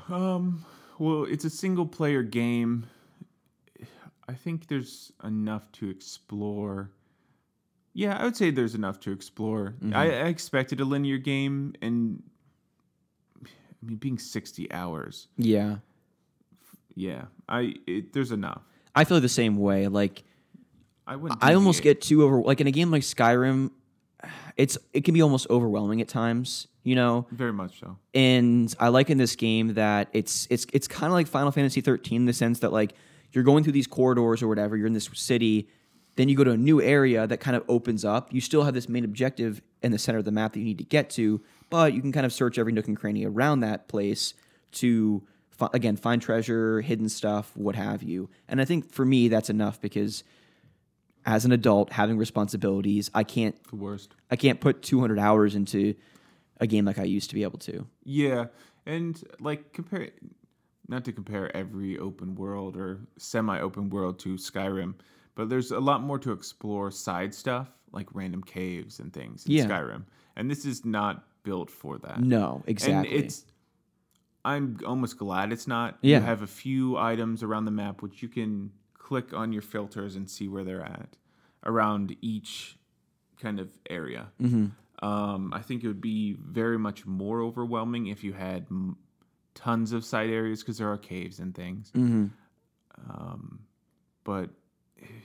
Um, well, it's a single player game. I think there's enough to explore. Yeah, I would say there's enough to explore. I, mm-hmm. I expected a linear game, and I mean, being 60 hours. Yeah, Yeah, I it, there's enough. I feel the same way. Like, I wouldn't. I almost get too over like in a game like Skyrim, it's it can be almost overwhelming at times, you know. very much so. And I like in this game that it's it's it's kind of like Final Fantasy 13 in the sense that like you're going through these corridors or whatever, you're in this city, then you go to a new area that kind of opens up. You still have this main objective in the center of the map that you need to get to, but you can kind of search every nook and cranny around that place to again find treasure, hidden stuff, what have you. And I think for me that's enough because as an adult having responsibilities, I can't The worst. I can't put 200 hours into a game like I used to be able to. Yeah, and like compare, not to compare every open world or semi-open world to Skyrim, but there's a lot more to explore side stuff like random caves and things in Yeah. Skyrim, and this is not built for that. No, exactly. And it's I'm almost glad it's not. Yeah. You have a few items around the map which you can click on your filters and see where they're at around each kind of area. Mm-hmm. Um, I think it would be very much more overwhelming if you had m- tons of side areas because there are caves and things. Mm-hmm. Um, but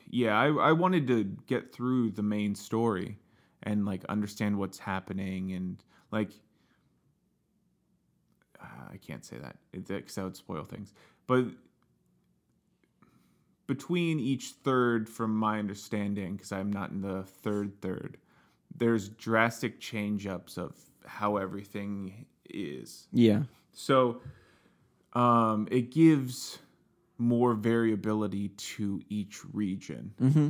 yeah, I, I wanted to get through the main story and like understand what's happening and like uh, I can't say that because that would spoil things. But between each third, from my understanding, because I'm not in the third third, there's drastic change ups of how everything is. Yeah. So um, it gives more variability to each region Mm-hmm.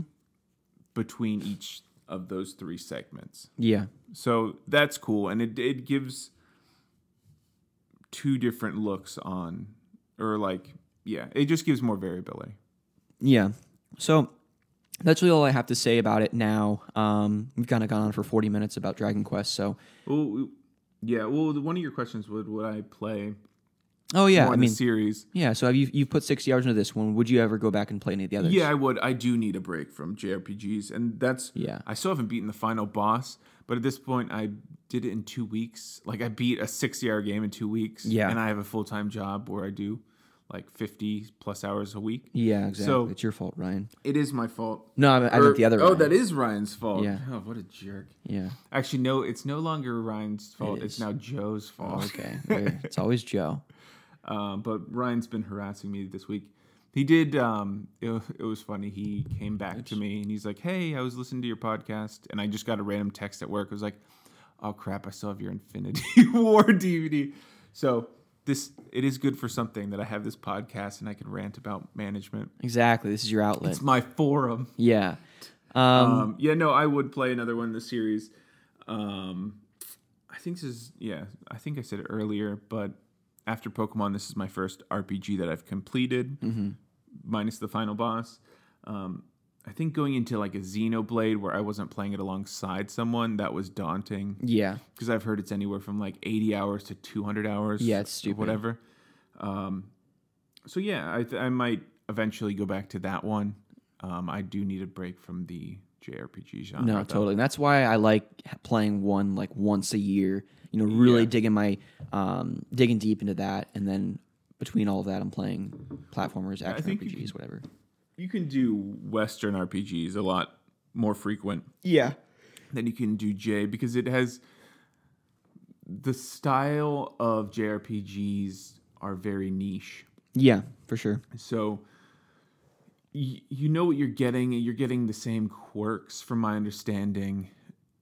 between each of those three segments. Yeah. So that's cool, and it it gives two different looks on, or like yeah, it just gives more variability. Yeah. So that's really all I have to say about it now. Um, we've kind of gone on for 40 minutes about Dragon Quest. So, Well, yeah. Well, one of your questions would would I play oh yeah, I mean, series? yeah. So have you you've put 60 hours into this one? Would you ever go back and play any of the others? Yeah, I would. I do need a break from JRPGs, and that's Yeah. I still haven't beaten the final boss, but at this point, I did it in two weeks. Like I beat a sixty-hour game in two weeks. Yeah. and I have a full-time job where I do like fifty plus hours a week. Yeah. Exactly. So- it's your fault, Ryan. It is my fault. No, I, I Or- meant the er, other. Oh, Ryan. that is Ryan's fault. Yeah. Oh, what a jerk. Yeah. Actually, no, it's no longer Ryan's fault. is. It's now Joe's fault. Okay. It's always Joe. <laughs> Um, but Ryan's been harassing me this week. He did. Um, it, it was funny. He came back to me and he's like, "Hey, I was listening to your podcast, and I just got a random text at work. It was like, oh crap, I still have your Infinity <laughs> War DVD. So this it is good for something that I have this podcast and I can rant about management. Exactly. This is your outlet. It's my forum. yeah. Um, Um, yeah, no, I would play another one in the series. Um, I think this is yeah. I think I said it earlier, but after Pokemon, this is my first RPG that I've completed, minus the final boss. Um, I think going into like a Xenoblade where I wasn't playing it alongside someone that was daunting yeah. because I've heard it's anywhere from like 80 hours to 200 hours. Yeah, it's or stupid. Whatever. Um, so yeah, I, th- I might eventually go back to that one. Um, I do need a break from the JRPG genre. No, though. totally. And that's why I like playing one like once a year. You know, really Yeah. digging my um, digging deep into that, and then between all of that, I'm playing platformers, action think you RPGs, can- whatever. You can do Western RPGs a lot more frequent Yeah. than you can do J because it has the style of JRPGs are very niche. Yeah, for sure. So y- you know what you're getting. You're getting the same quirks, from my understanding,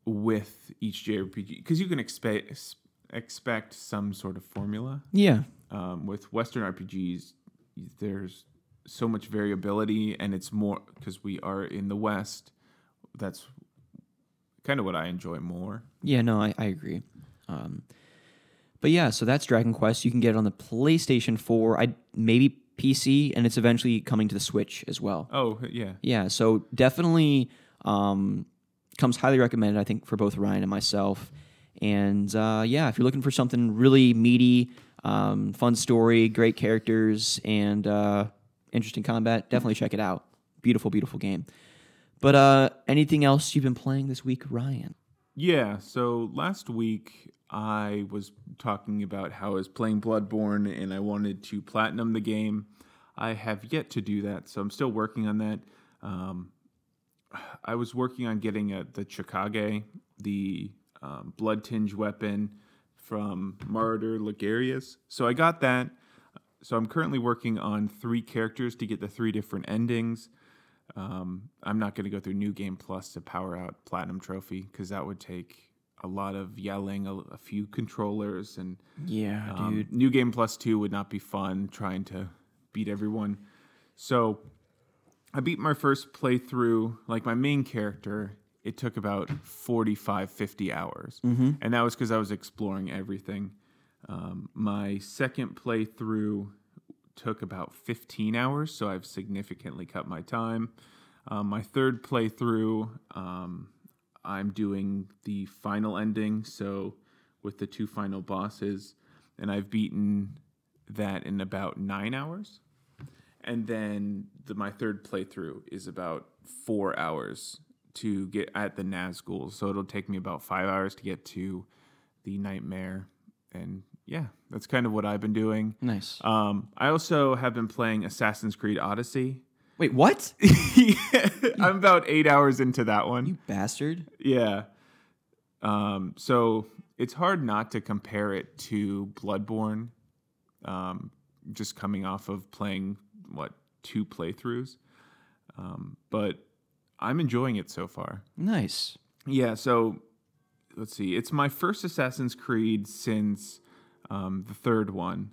with each JRPG because you can expect expect some sort of formula. Yeah. Um, with Western RPGs, there's so much variability, and it's more because we are in the West. That's kind of what I enjoy more. Yeah, no, I, I agree. Um, but yeah, so that's Dragon Quest. You can get it on the PlayStation 4, I maybe PC, and it's eventually coming to the Switch as well. Oh yeah, Yeah, so definitely um, comes highly recommended, I think, for both Ryan and myself. And uh, yeah, if you're looking for something really meaty, um, fun story, great characters, and uh, interesting combat, definitely check it out. Beautiful, beautiful game. But uh, anything else you've been playing this week, Ryan? Yeah, so last week I was talking about how I was playing Bloodborne and I wanted to platinum the game. I have yet to do that, so I'm still working on that. Um, I was working on getting a, the Chikage, the um, blood tinge weapon from Martyr Logarius. So I got that. So I'm currently working on three characters to get the three different endings. Um, I'm not going to go through New Game Plus to power out Platinum Trophy because that would take a lot of yelling, a, a few controllers, and Yeah, um, dude. New Game Plus 2 would not be fun trying to beat everyone. So I beat my first playthrough, like my main character, it took about 45, 50 hours. Mm-hmm. And that was because I was exploring everything. Um, my second playthrough took about 15 hours, so I've significantly cut my time. Um, my third playthrough, um, I'm doing the final ending, so with the two final bosses, and I've beaten that in about nine hours. And then the, my third playthrough is about four hours to get at the Nazgul. So it'll take me about five hours to get to the Nightmare. And yeah, that's kind of what I've been doing. Nice. Um, I also have been playing Assassin's Creed Odyssey. Wait, what? <laughs> I'm about eight hours into that one. You bastard. Yeah. Um, so it's hard not to compare it to Bloodborne. Um, just coming off of playing what two playthroughs, um, but I'm enjoying it so far. Nice. Yeah. So let's see. It's my first Assassin's Creed since um, the third one.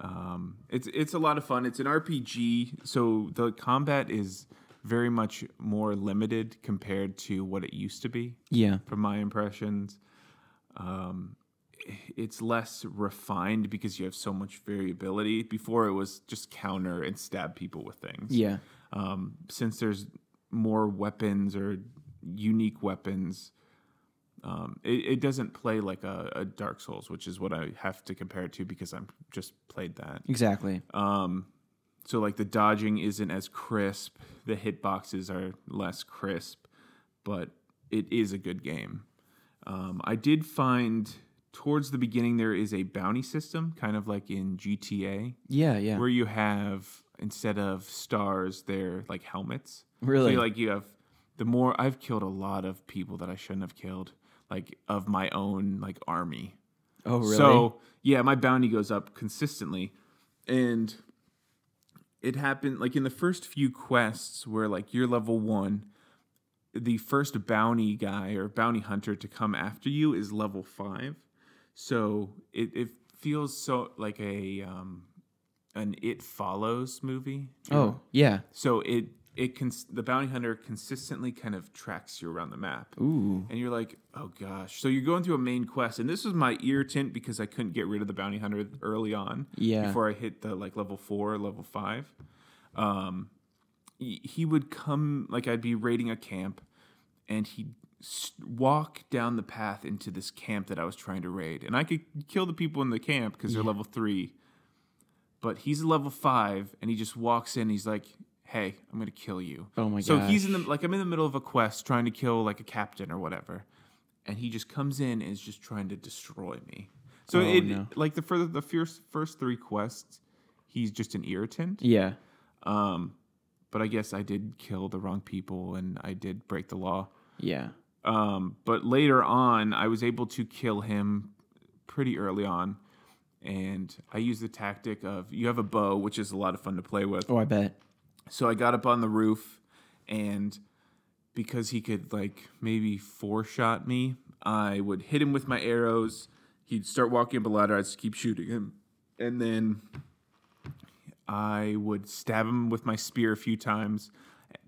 Um, it's it's a lot of fun. It's an RPG, so the combat is very much more limited compared to what it used to be Yeah. from my impressions. Um, it's less refined because you have so much variability. Before it was just counter and stab people with things. Yeah. Um, since there's more weapons or unique weapons, um, it, it doesn't play like a, a Dark Souls, which is what I have to compare it to because I'm just played that. Exactly. Um, so like the dodging isn't as crisp, the hitboxes are less crisp, but it is a good game. Um, I did find towards the beginning there is a bounty system, kind of like in GTA, Yeah, yeah. where you have instead of stars, they're like helmets. Really? So like you have the more I've killed a lot of people that I shouldn't have killed, like of my own like army. oh, really? So yeah, my bounty goes up consistently, and it happened like in the first few quests where like you're level one, the first bounty guy or bounty hunter to come after you is level five, so it it feels so like a um an It Follows movie. oh, yeah. so it it can the bounty hunter consistently kind of tracks you around the map Ooh. and you're like, oh gosh. So you're going through a main quest, and this was my irritant because I couldn't get rid of the bounty hunter early on. Yeah. Before I hit the like level four, level five, um, he would come like I'd be raiding a camp, and he'd walk down the path into this camp that I was trying to raid, and I could kill the people in the camp because they're level three. But he's level five, and he just walks in. He's like, "Hey, I'm gonna kill you." Oh my God. So he's in the like I'm in the middle of a quest trying to kill like a captain or whatever, and he just comes in and is just trying to destroy me. So Oh, it no. like the further the first first three quests, he's just an irritant. Yeah. Um, but I guess I did kill the wrong people and I did break the law. Yeah. Um, but later on, I was able to kill him pretty early on. And I used the tactic of you have a bow, which is a lot of fun to play with. Oh, I bet. So I got up on the roof, and because he could like maybe four shot me, I would hit him with my arrows. He'd start walking up a ladder. I'd just keep shooting him, and then I would stab him with my spear a few times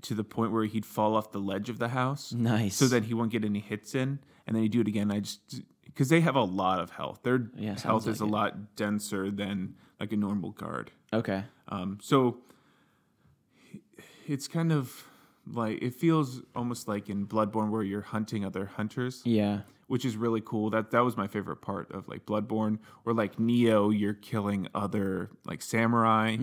to the point where he'd fall off the ledge of the house. Nice. So that he won't get any hits in, and then he'd do it again. I just because they have a lot of health. Their Yeah, health is like a it. lot denser than like a normal guard. Okay. Um, so it's kind of like it feels almost like in Bloodborne where you're hunting other hunters, Yeah. which is really cool. That that was my favorite part of like Bloodborne, or like Nioh, you're killing other like samurai,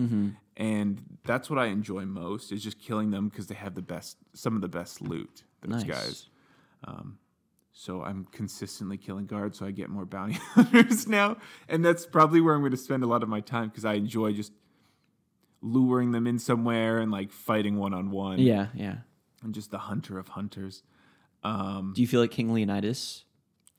and that's what I enjoy most is just killing them because they have the best, some of the best loot. Those Nice. guys. Um, so I'm consistently killing guards, so I get more bounty <laughs> hunters now, and that's probably where I'm going to spend a lot of my time because I enjoy just luring them in somewhere and like fighting one on one. Yeah. Yeah. and just the hunter of hunters. Do you feel like King Leonidas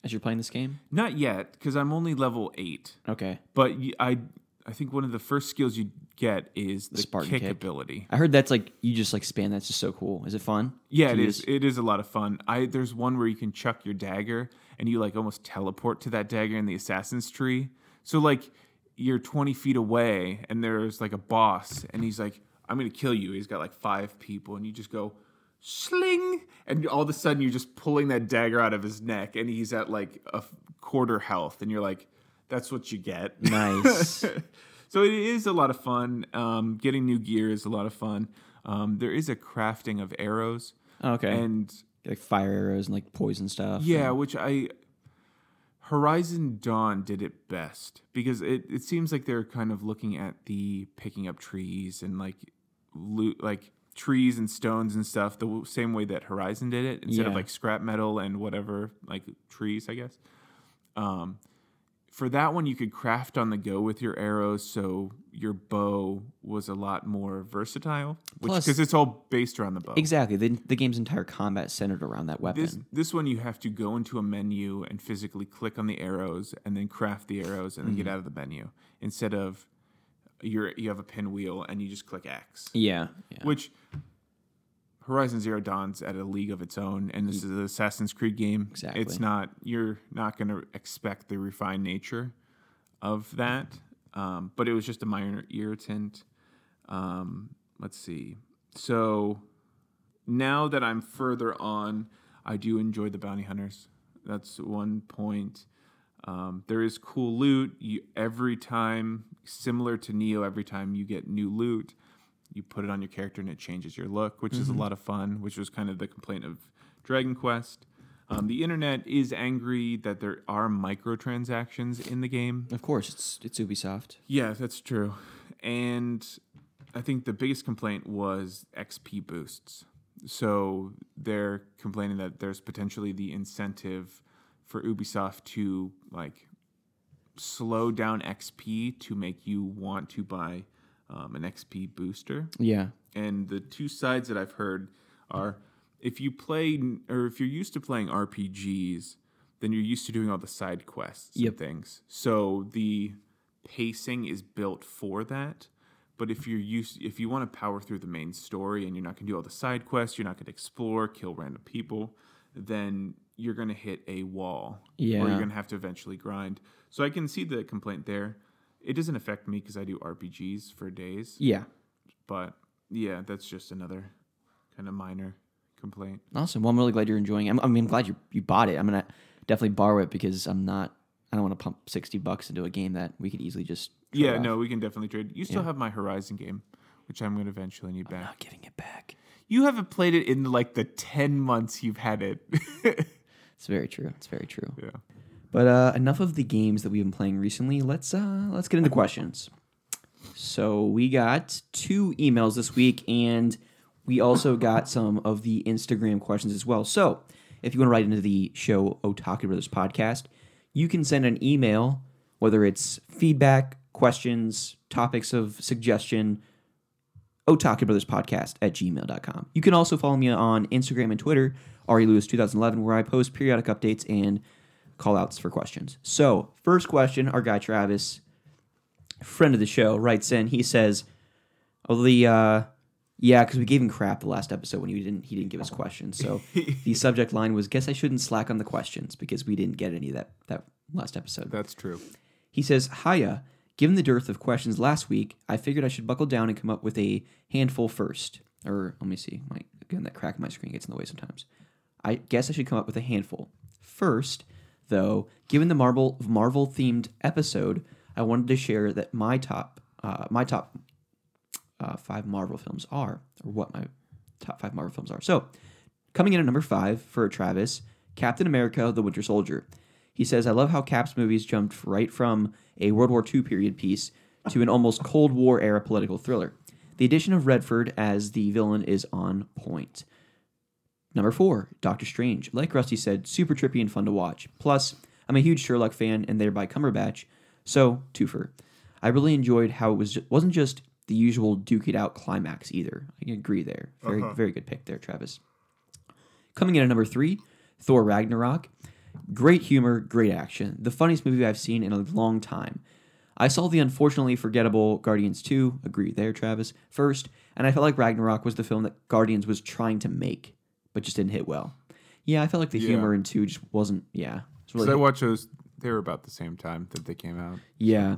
as you're playing this game? Not yet, because I'm only level eight. Okay. But I, I think one of the first skills you get is the, Spartan kick, kick. ability. I heard that's like you just like span. That's just so cool. Is it fun? Yeah, to it is. this? It is a lot of fun. I there's one where you can chuck your dagger and you like almost teleport to that dagger in the assassin's tree. So like you're 20 feet away and there's like a boss and he's like, "I'm gonna kill you." He's got like five people and you just go sling and all of a sudden you're just pulling that dagger out of his neck and he's at like a quarter health and you're like, "That's what you get." Nice. <laughs> so it is a lot of fun. Um, getting new gear is a lot of fun. Um, there is a crafting of arrows. okay. And like fire arrows and like poison stuff. yeah, which I Horizon Dawn did it best because it, it seems like they're kind of looking at the picking up trees and like loot like trees and stones and stuff the same way that Horizon did it instead of like scrap metal and whatever like trees I guess. Um, for that one you could craft on the go with your arrows so your bow was a lot more versatile Plus- because it's all based around the bow. Exactly. The, the game's entire combat centered around that weapon. This this one you have to go into a menu and physically click on the arrows and then craft the arrows and then Mm-hmm. get out of the menu instead of you're you have a pinwheel and you just click X. yeah. Yeah. Which Horizon Zero Dawn's at a league of its own, and this is an Assassin's Creed game. Exactly. It's not you're not going to expect the refined nature of that, um, but it was just a minor irritant. Um, let's see. So now that I'm further on, I do enjoy the bounty hunters. That's one point. Um, there is cool loot. You every time, similar to Nioh, every time you get new loot, you put it on your character and it changes your look, which is a lot of fun. Which was kind of the complaint of Dragon Quest. Um, the internet is angry that there are microtransactions in the game. of course, it's it's Ubisoft. Yeah, that's true. And I think the biggest complaint was XP boosts. So they're complaining that there's potentially the incentive for Ubisoft to like slow down XP to make you want to buy um, an XP booster. Yeah. And the two sides that I've heard are if you play or if you're used to playing RPGs, then you're used to doing all the side quests Yep. and things. So the pacing is built for that. But if you're used if you want to power through the main story and you're not going to do all the side quests, you're not going to explore, kill random people, then you're going to hit a wall. Yeah. Or you're going to have to eventually grind. So I can see the complaint there. It doesn't affect me because I do RPGs for days. Yeah. But yeah, that's just another kind of minor complaint. Awesome. Well, I'm really glad you're enjoying. it. I'm, I mean, I'm glad you you bought it. I'm gonna definitely borrow it because I'm not. I don't want to pump sixty bucks into a game that we could easily just. Yeah, off. no, we can definitely trade. You still have my Horizon game, which I'm going to eventually need back. Not giving it back. You haven't played it in like the 10 months you've had it. <laughs> It's very true. It's very true. yeah. But uh, enough of the games that we've been playing recently. Let's uh, let's get into questions. So we got two emails this week, and we also got some of the Instagram questions as well. So if you want to write into the show Otaku Brothers podcast, you can send an email, whether it's feedback, questions, topics of suggestion, Otaku Brothers Podcast at gmail.com. You can also follow me on Instagram and Twitter, Ari Lewis 2011, where I post periodic updates and call outs for questions. So, first question, our guy Travis, friend of the show, writes in. He says, Oh, the, uh, yeah, because we gave him crap the last episode when he didn't he didn't give us questions. So <laughs> the subject line was, "Guess I shouldn't slack on the questions because we didn't get any of that that last episode." That's true. He says, Hiya. Given the dearth of questions last week, I figured I should buckle down and come up with a handful first. Or let me see. My again that crack in my screen gets in the way sometimes. I guess I should come up with a handful. First, though, given the Marvel Marvel themed episode, I wanted to share that my top uh, my top uh, five Marvel films are, or what my top five Marvel films are. So, coming in at number five for Travis, Captain America: The Winter Soldier. He says, "I love how Cap's movies jumped right from a World War II period piece to an almost Cold War era political thriller. The addition of Redford as the villain is on point." Number four, Doctor Strange. Like Rusty said, super trippy and fun to watch. Plus, I'm a huge Sherlock fan and thereby Cumberbatch, so twofer. I really enjoyed how it was wasn't just the usual duke it out climax either. I can agree there. Very uh-huh. very good pick there, Travis. Coming in at number three, Thor Ragnarok. Great humor, great action. The funniest movie I've seen in a long time. I saw the unfortunately forgettable Guardians 2, agree there, Travis, first, and I felt like Ragnarok was the film that Guardians was trying to make, but just didn't hit well. Yeah, I felt like the Yeah. humor in 2 just wasn't, yeah. It's Because really I watched those. They were about the same time that they came out. yeah.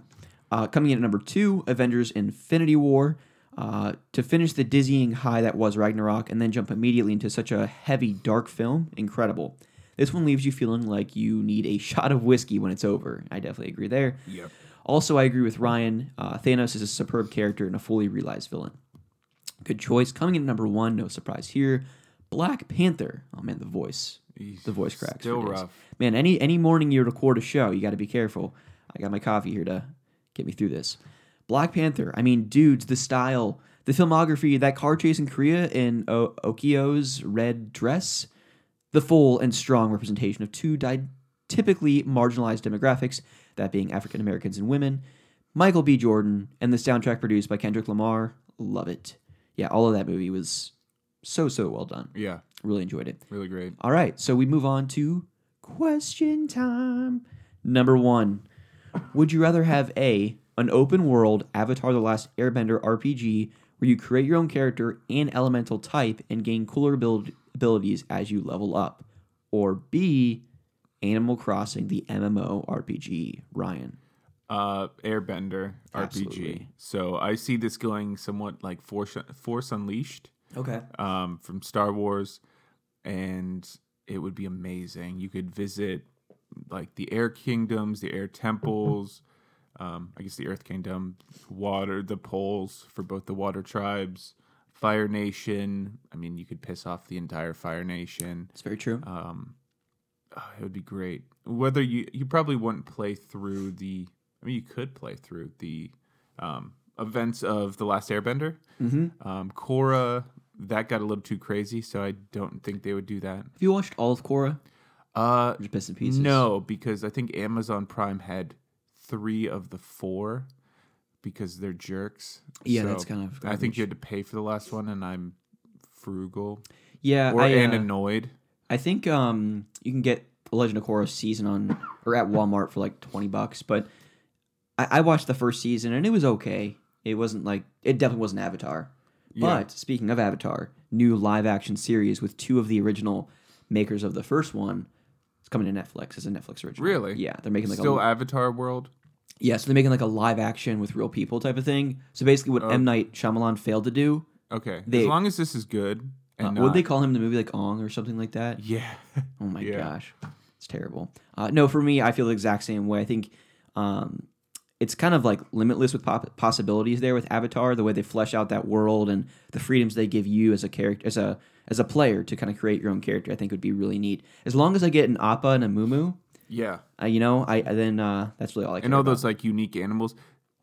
Uh, coming in at number two, Avengers Infinity War. Uh, to finish the dizzying high that was Ragnarok and then jump immediately into such a heavy, dark film, incredible. This one leaves you feeling like you need a <laughs> shot of whiskey when it's over. I definitely agree there. Yep. Also, I agree with Ryan. Uh, Thanos is a superb character and a fully realized villain. Good choice. Coming in at number one, no surprise here. Black Panther. Oh man, the voice, the voice cracks. Still rough. Man, any any morning you record a show, you got to be careful. I got my coffee here to get me through this. Black Panther. I mean, dudes, the style, the filmography, that car chase in Korea in o- Okoye's red dress, the full and strong representation of two di- typically marginalized demographics, that being African Americans and women. Michael B. Jordan and the soundtrack produced by Kendrick Lamar. Love it. Yeah, all of that movie was so so well done. Yeah. Really enjoyed it. Really great. All right, so we move on to question time. Number one Would you rather have A, an open world Avatar The Last Airbender RPG where you create your own character and elemental type and gain cooler abil- abilities as you level up? Or B, Animal Crossing the MMO RPG? Ryan. Uh, Airbender RPG. Absolutely. So I see this going somewhat like Force, Force Unleashed Okay. um, from Star Wars, and it would be amazing. You could visit like the Air Kingdoms, the Air Temples, um, I guess the Earth Kingdom, water, the poles for both the Water Tribes, Fire Nation. I mean, you could piss off the entire Fire Nation. It's very true. Um, oh, it would be great. Whether you you probably wouldn't play through the. I mean, you could play through the um, events of the Last Airbender. mm-hmm. Um, Korra, that got a little too crazy, so I don't think they would do that. Have you watched all of Korra? Uh, just bits and pieces? no, because I think Amazon Prime had three of the four because they're jerks. Yeah, So that's kind of. I think you had to pay for the last one, and I'm frugal Yeah, or I, and uh, annoyed. I think um you can get the Legend of Korra season on or at Walmart for like twenty bucks, but I, I watched the first season and it was okay. It wasn't like it definitely wasn't Avatar. Yeah. But speaking of Avatar, new live action series with two of the original makers of the first one. It's coming to Netflix as a Netflix original. Really? Yeah, they're making like a Still a Avatar world. yeah, so they're making like a live action with real people type of thing. So basically, what Oh. M Night Shyamalan failed to do, Okay, They- as long as this is good. uh, And would they call him in the movie like Ong or something like that? Yeah, Oh my <laughs> Yeah. gosh, it's terrible. Uh, no, for me, I feel the exact same way. I think um, it's kind of like limitless with possibilities there with Avatar. The way they flesh out that world and the freedoms they give you as a character, as a as a player to kind of create your own character, I think would be really neat. As long as I get an Appa and a Momo, yeah, uh, you know, I then uh, that's really all I care and all about. those like unique animals,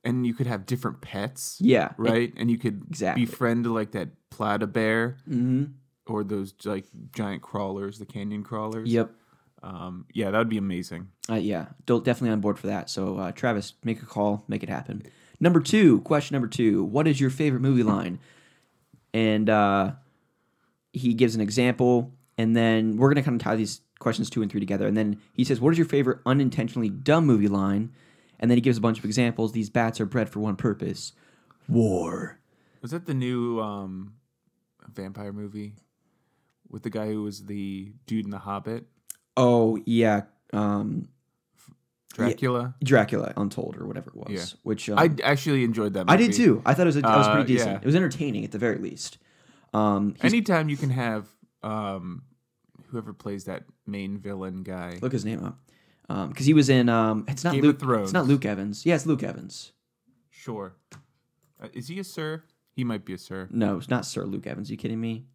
and you could have different pets. yeah, right, and you could Exactly. befriend like that plata bear hmm or those like giant crawlers, the canyon crawlers. Yep. Um, yeah, that would be amazing. Uh, yeah, definitely on board for that. So, uh, Travis, make a call, make it happen. Number two, question number two: What is your favorite movie line? And uh, he gives an example, and then we're gonna kind of tie these questions two and three together. And then he says, "What is your favorite unintentionally dumb movie line?" And then he gives a bunch of examples. These bats are bred for one purpose: war. Was that the new um, vampire movie with the guy who was the dude in the Hobbit, Oh yeah, um, Dracula? Dracula Untold or whatever it was. Yeah. Which um, I actually enjoyed that. I did too. I thought it was, a, that was Uh, pretty decent. yeah. It was entertaining at the very least. Um, Anytime you can have um, whoever plays that main villain guy. look his name up because he was in. Um, it's not Game Luke. It's not Luke Evans. Yeah, it's Luke Evans. Sure. Uh, is he a sir? He might be a sir. No, it's not Sir Luke Evans. Are you kidding me?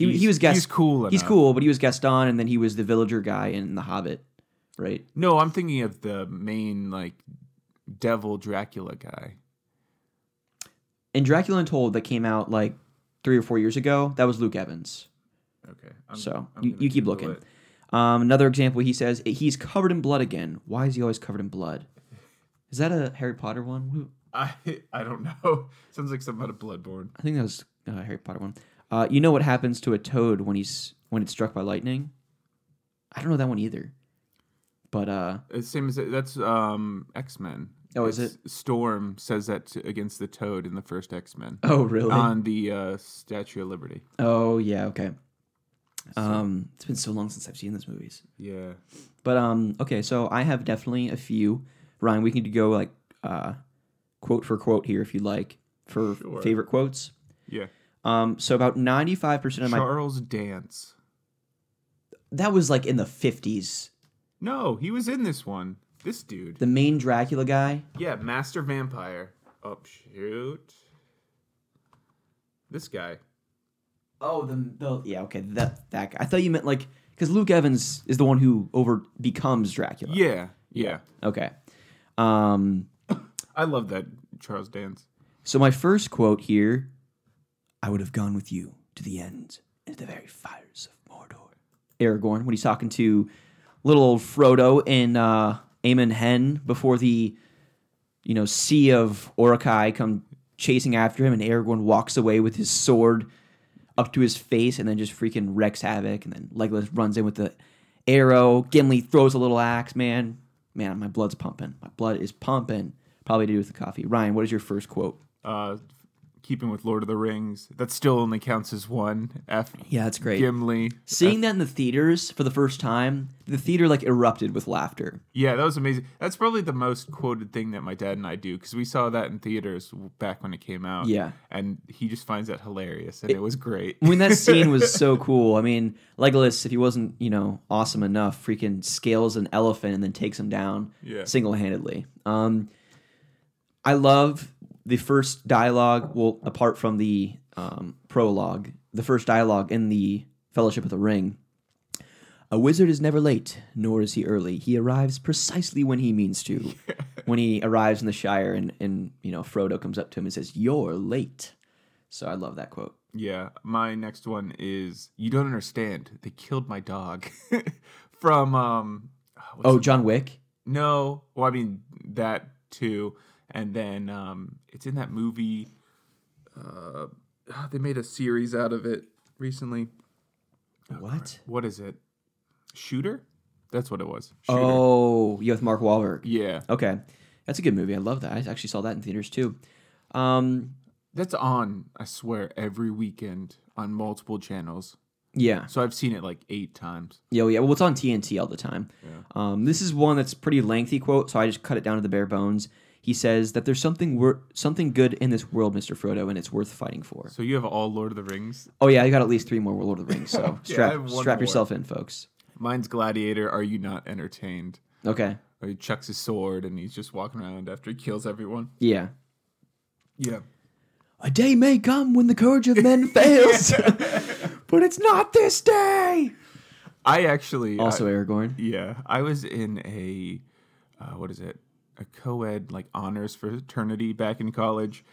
He, He's- he was guest. He's cool. He's cool, but he was Gaston, and then he was the villager guy in The Hobbit, right? No, I'm thinking of the main like devil Dracula guy. And Dracula Untold that came out like three or four years ago. That was Luke Evans. Okay. I'm, So I'm you, you keep looking. Um, another example, he says he's covered in blood again. Why is he always covered in blood? Is that a Harry Potter one? <laughs> I I don't know. <laughs> Sounds like something out of Bloodborne. I think that was a Harry Potter one. Uh, you know what happens to a toad when he's when it's struck by lightning. I don't know that one either. But uh, It's same as that's um X Men. Oh, is it Storm says that to, against the Toad in the first X Men oh really? on the uh, Statue of Liberty. oh yeah, okay. Um, it's been so long since I've seen those movies. Yeah. But um, okay, so I have definitely a few. Ryan, we can go like uh, quote for quote here if you'd like for Sure. favorite quotes. Yeah. Um, so about ninety five percent of my Charles Dance. that was like in the fifties. No, he was in this one. This dude. The main Dracula guy. Yeah, Master Vampire. Oh shoot. This guy. Oh, the, the yeah, okay, that that guy. I thought you meant like because Luke Evans is the one who over becomes Dracula. Yeah. Yeah. Okay. Um. <coughs> I love that Charles Dance. So my first quote here, I would have gone with you to the end, into the very fires of Mordor. Aragorn, when he's talking to little old Frodo and uh, Amon Hen before the, you know, sea of Uruk-hai come chasing after him, and Aragorn walks away with his sword up to his face, and then just freaking wrecks havoc, and then Legolas runs in with the arrow. Gimli throws a little axe. Man, man, my blood's pumping. My blood is pumping. Probably to do with the coffee. Ryan, what is your first quote? Uh keeping with Lord of the Rings. That still only counts as one. F Yeah, that's great. Gimli. Seeing that in the theaters for the first time, the theater like erupted with laughter. Yeah, that was amazing. That's probably the most quoted thing that my dad and I do because we saw that in theaters back when it came out. Yeah. and he just finds that hilarious, and it, was great. I mean, that scene was so <laughs> cool. I mean, Legolas, if he wasn't, you know, awesome enough, freaking scales an elephant and then takes him down Yeah. single handedly. Um, I love the first dialogue. Well, apart from the um, prologue, the first dialogue in the Fellowship of the Ring. A wizard is never late, nor is he early. He arrives precisely when he means to. <laughs> when he arrives in the Shire, and, and you know Frodo comes up to him and says, "You're late." So I love that quote. Yeah, my next one is you don't understand. They killed my dog <laughs> from um. Oh, John Wick. no. Well, I mean that too, and then um, it's in that movie. Uh, they made a series out of it recently. What? What is it? Shooter? That's what it was. Shooter. Oh, yeah, with Mark Wahlberg. Yeah. Okay, that's a good movie. I love that. I actually saw that in theaters too. Um, That's on, I swear, every weekend on multiple channels. yeah, So I've seen it like eight times. yeah, yeah. Well, it's on TNT all the time. Um, this is one that's pretty lengthy quote, so I just cut it down to the bare bones. He says that there's something wor- something good in this world, Mister Frodo, and it's worth fighting for. So you have all Lord of the Rings. Oh yeah, I got at least three more Lord of the Rings. So <laughs> strap strap more. yourself in, folks. Mine's Gladiator. Are you not entertained? Okay. Or he chucks his sword and he's just walking around after he kills everyone. Yeah. Yeah. A day may come when the courage of men <laughs> fails, <laughs> but it's not this day. I actually Also, I- Aragorn. yeah, I was in a uh, what is it? A co-ed like honors fraternity back in college,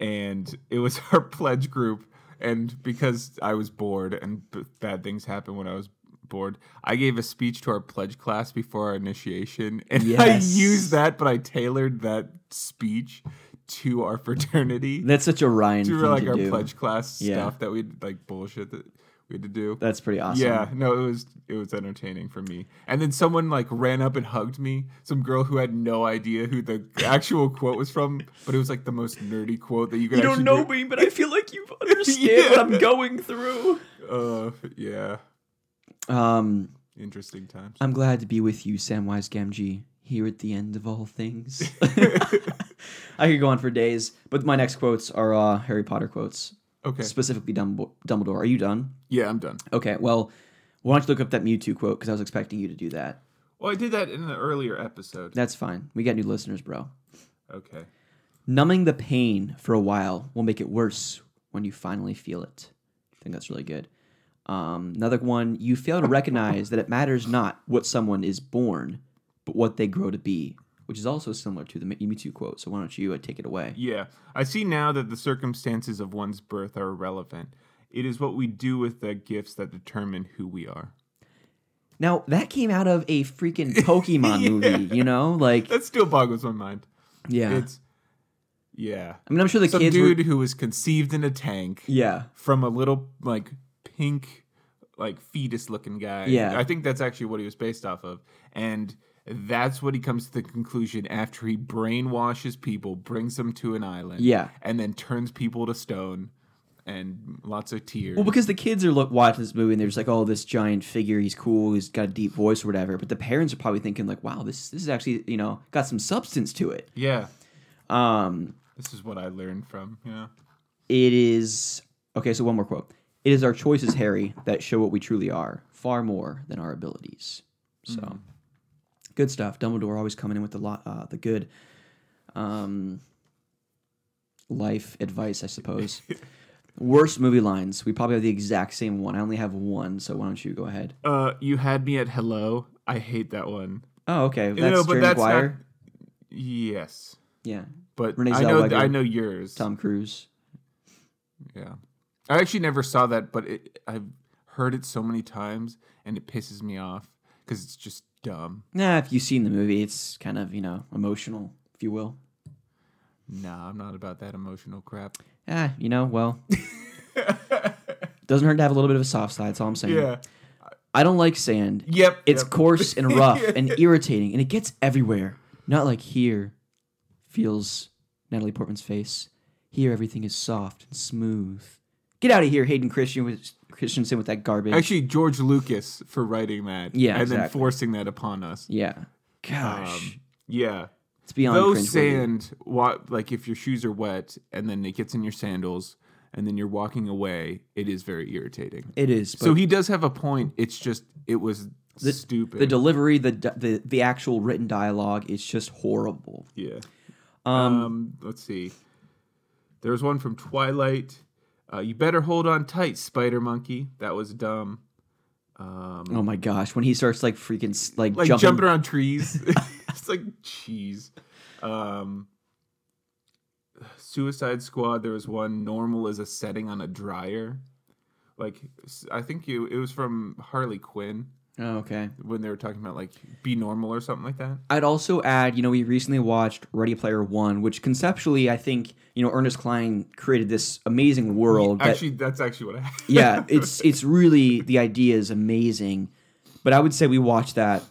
and it was <laughs> our pledge group. And because I was bored and b- bad things happen when I was bored, I gave a speech to our pledge class before our initiation, <laughs> and I used that, but I tailored that speech to our fraternity. That's such a Ryan to like our do. pledge class Yeah. stuff that we'd like bullshit that we had to do. That's pretty awesome. Yeah, no, it was it was entertaining for me. And then someone like ran up and hugged me. Some girl who had no idea who the actual <laughs> quote was from, but it was like the most nerdy quote that you could. You don't know do. me, but I feel like you understand <laughs> what I'm going through. Uh, yeah, Um, interesting times. I'm glad to be with you, Samwise Gamgee, here at the end of all things. <laughs> I could go on for days, but my next quotes are uh, Harry Potter quotes, Okay, specifically Dumbledore. Are you done? yeah, I'm done. Okay, well, why don't you look up that Mewtwo quote because I was expecting you to do that. Well, I did that in an earlier episode. That's fine. We got new listeners, bro. Okay, Numbing the pain for a while will make it worse when you finally feel it. I think that's really good. Um, another one, you fail to recognize that it matters not what someone is born, but what they grow to be, which is also similar to the Mewtwo quote. So why don't you uh, take it away? yeah, I see now that the circumstances of one's birth are irrelevant. It is what we do with the gifts that determine who we are. Now that came out of a freaking Pokemon <laughs> movie, you know, like That still boggles my mind. yeah. It's yeah. I mean, I'm sure the Some kids dude were who was conceived in a tank yeah. from a little like pink like fetus looking guy. Yeah. I think that's actually what he was based off of, and that's what he comes to the conclusion after he brainwashes people, brings them to an island, Yeah. and then turns people to stone, and lots of tears. Well, because the kids are look, watching this movie and they're just like, "Oh, this giant figure, he's cool, he's got a deep voice or whatever." But the parents are probably thinking like, "Wow, this this is actually you know got some substance to it." yeah, Um, this is what I learned from. Yeah. it is okay. So one more quote: "It is our choices, Harry, that show what we truly are, far more than our abilities." So, good stuff. Dumbledore always coming in with the lot, uh, the good, um, life advice, I suppose. <laughs> Worst movie lines. We probably have the exact same one. I only have one, so why don't you go ahead? Uh, you had me at hello. I hate that one. Oh, okay. That's know, Jerry that's Maguire. not- Yes, Yeah. but Renee I know Zellweger. I know yours. Tom Cruise. Yeah, I actually never saw that, but it, I've heard it so many times, and it pisses me off because it's just dumb. Nah, if you've seen the movie, it's kind of you know emotional, if you will. Nah, I'm not about that emotional crap. Ah, you know, well, doesn't hurt to have a little bit of a soft side. That's all I'm saying. Yeah. I don't like sand. Yep. It's yep. coarse and <laughs> rough and irritating, and it gets everywhere. Not like here. Feels Natalie Portman's face. Here, everything is soft and smooth. Get out of here, Hayden Christian with Christensen with that garbage. Actually, George Lucas for writing that. Yeah, and then forcing that upon us. yeah. Gosh, Um, yeah. it's beyond Though sand, wa- like if your shoes are wet and then it gets in your sandals and then you're walking away, it is very irritating. It is. So he does have a point. It's just it was stupid. the delivery, the the the actual written dialogue is just horrible. yeah. Um, Um, let's see. There was one from Twilight. Uh, you better hold on tight, Spider Monkey. That was dumb. oh my gosh, when he starts like freaking like, Like jumping, jumping, around trees. <laughs> <laughs> it's like cheese. Um, Suicide Squad. There was one normal as a setting on a dryer. Like I think you, it was from Harley Quinn Oh, okay. when they were talking about like be normal or something like that. I'd also add, you know, we recently watched Ready Player One, which conceptually, I think, you know, Ernest Cline created this amazing world. that- Actually, that's actually what I. yeah, <laughs> it's it's really the idea is amazing, but I would say we watched that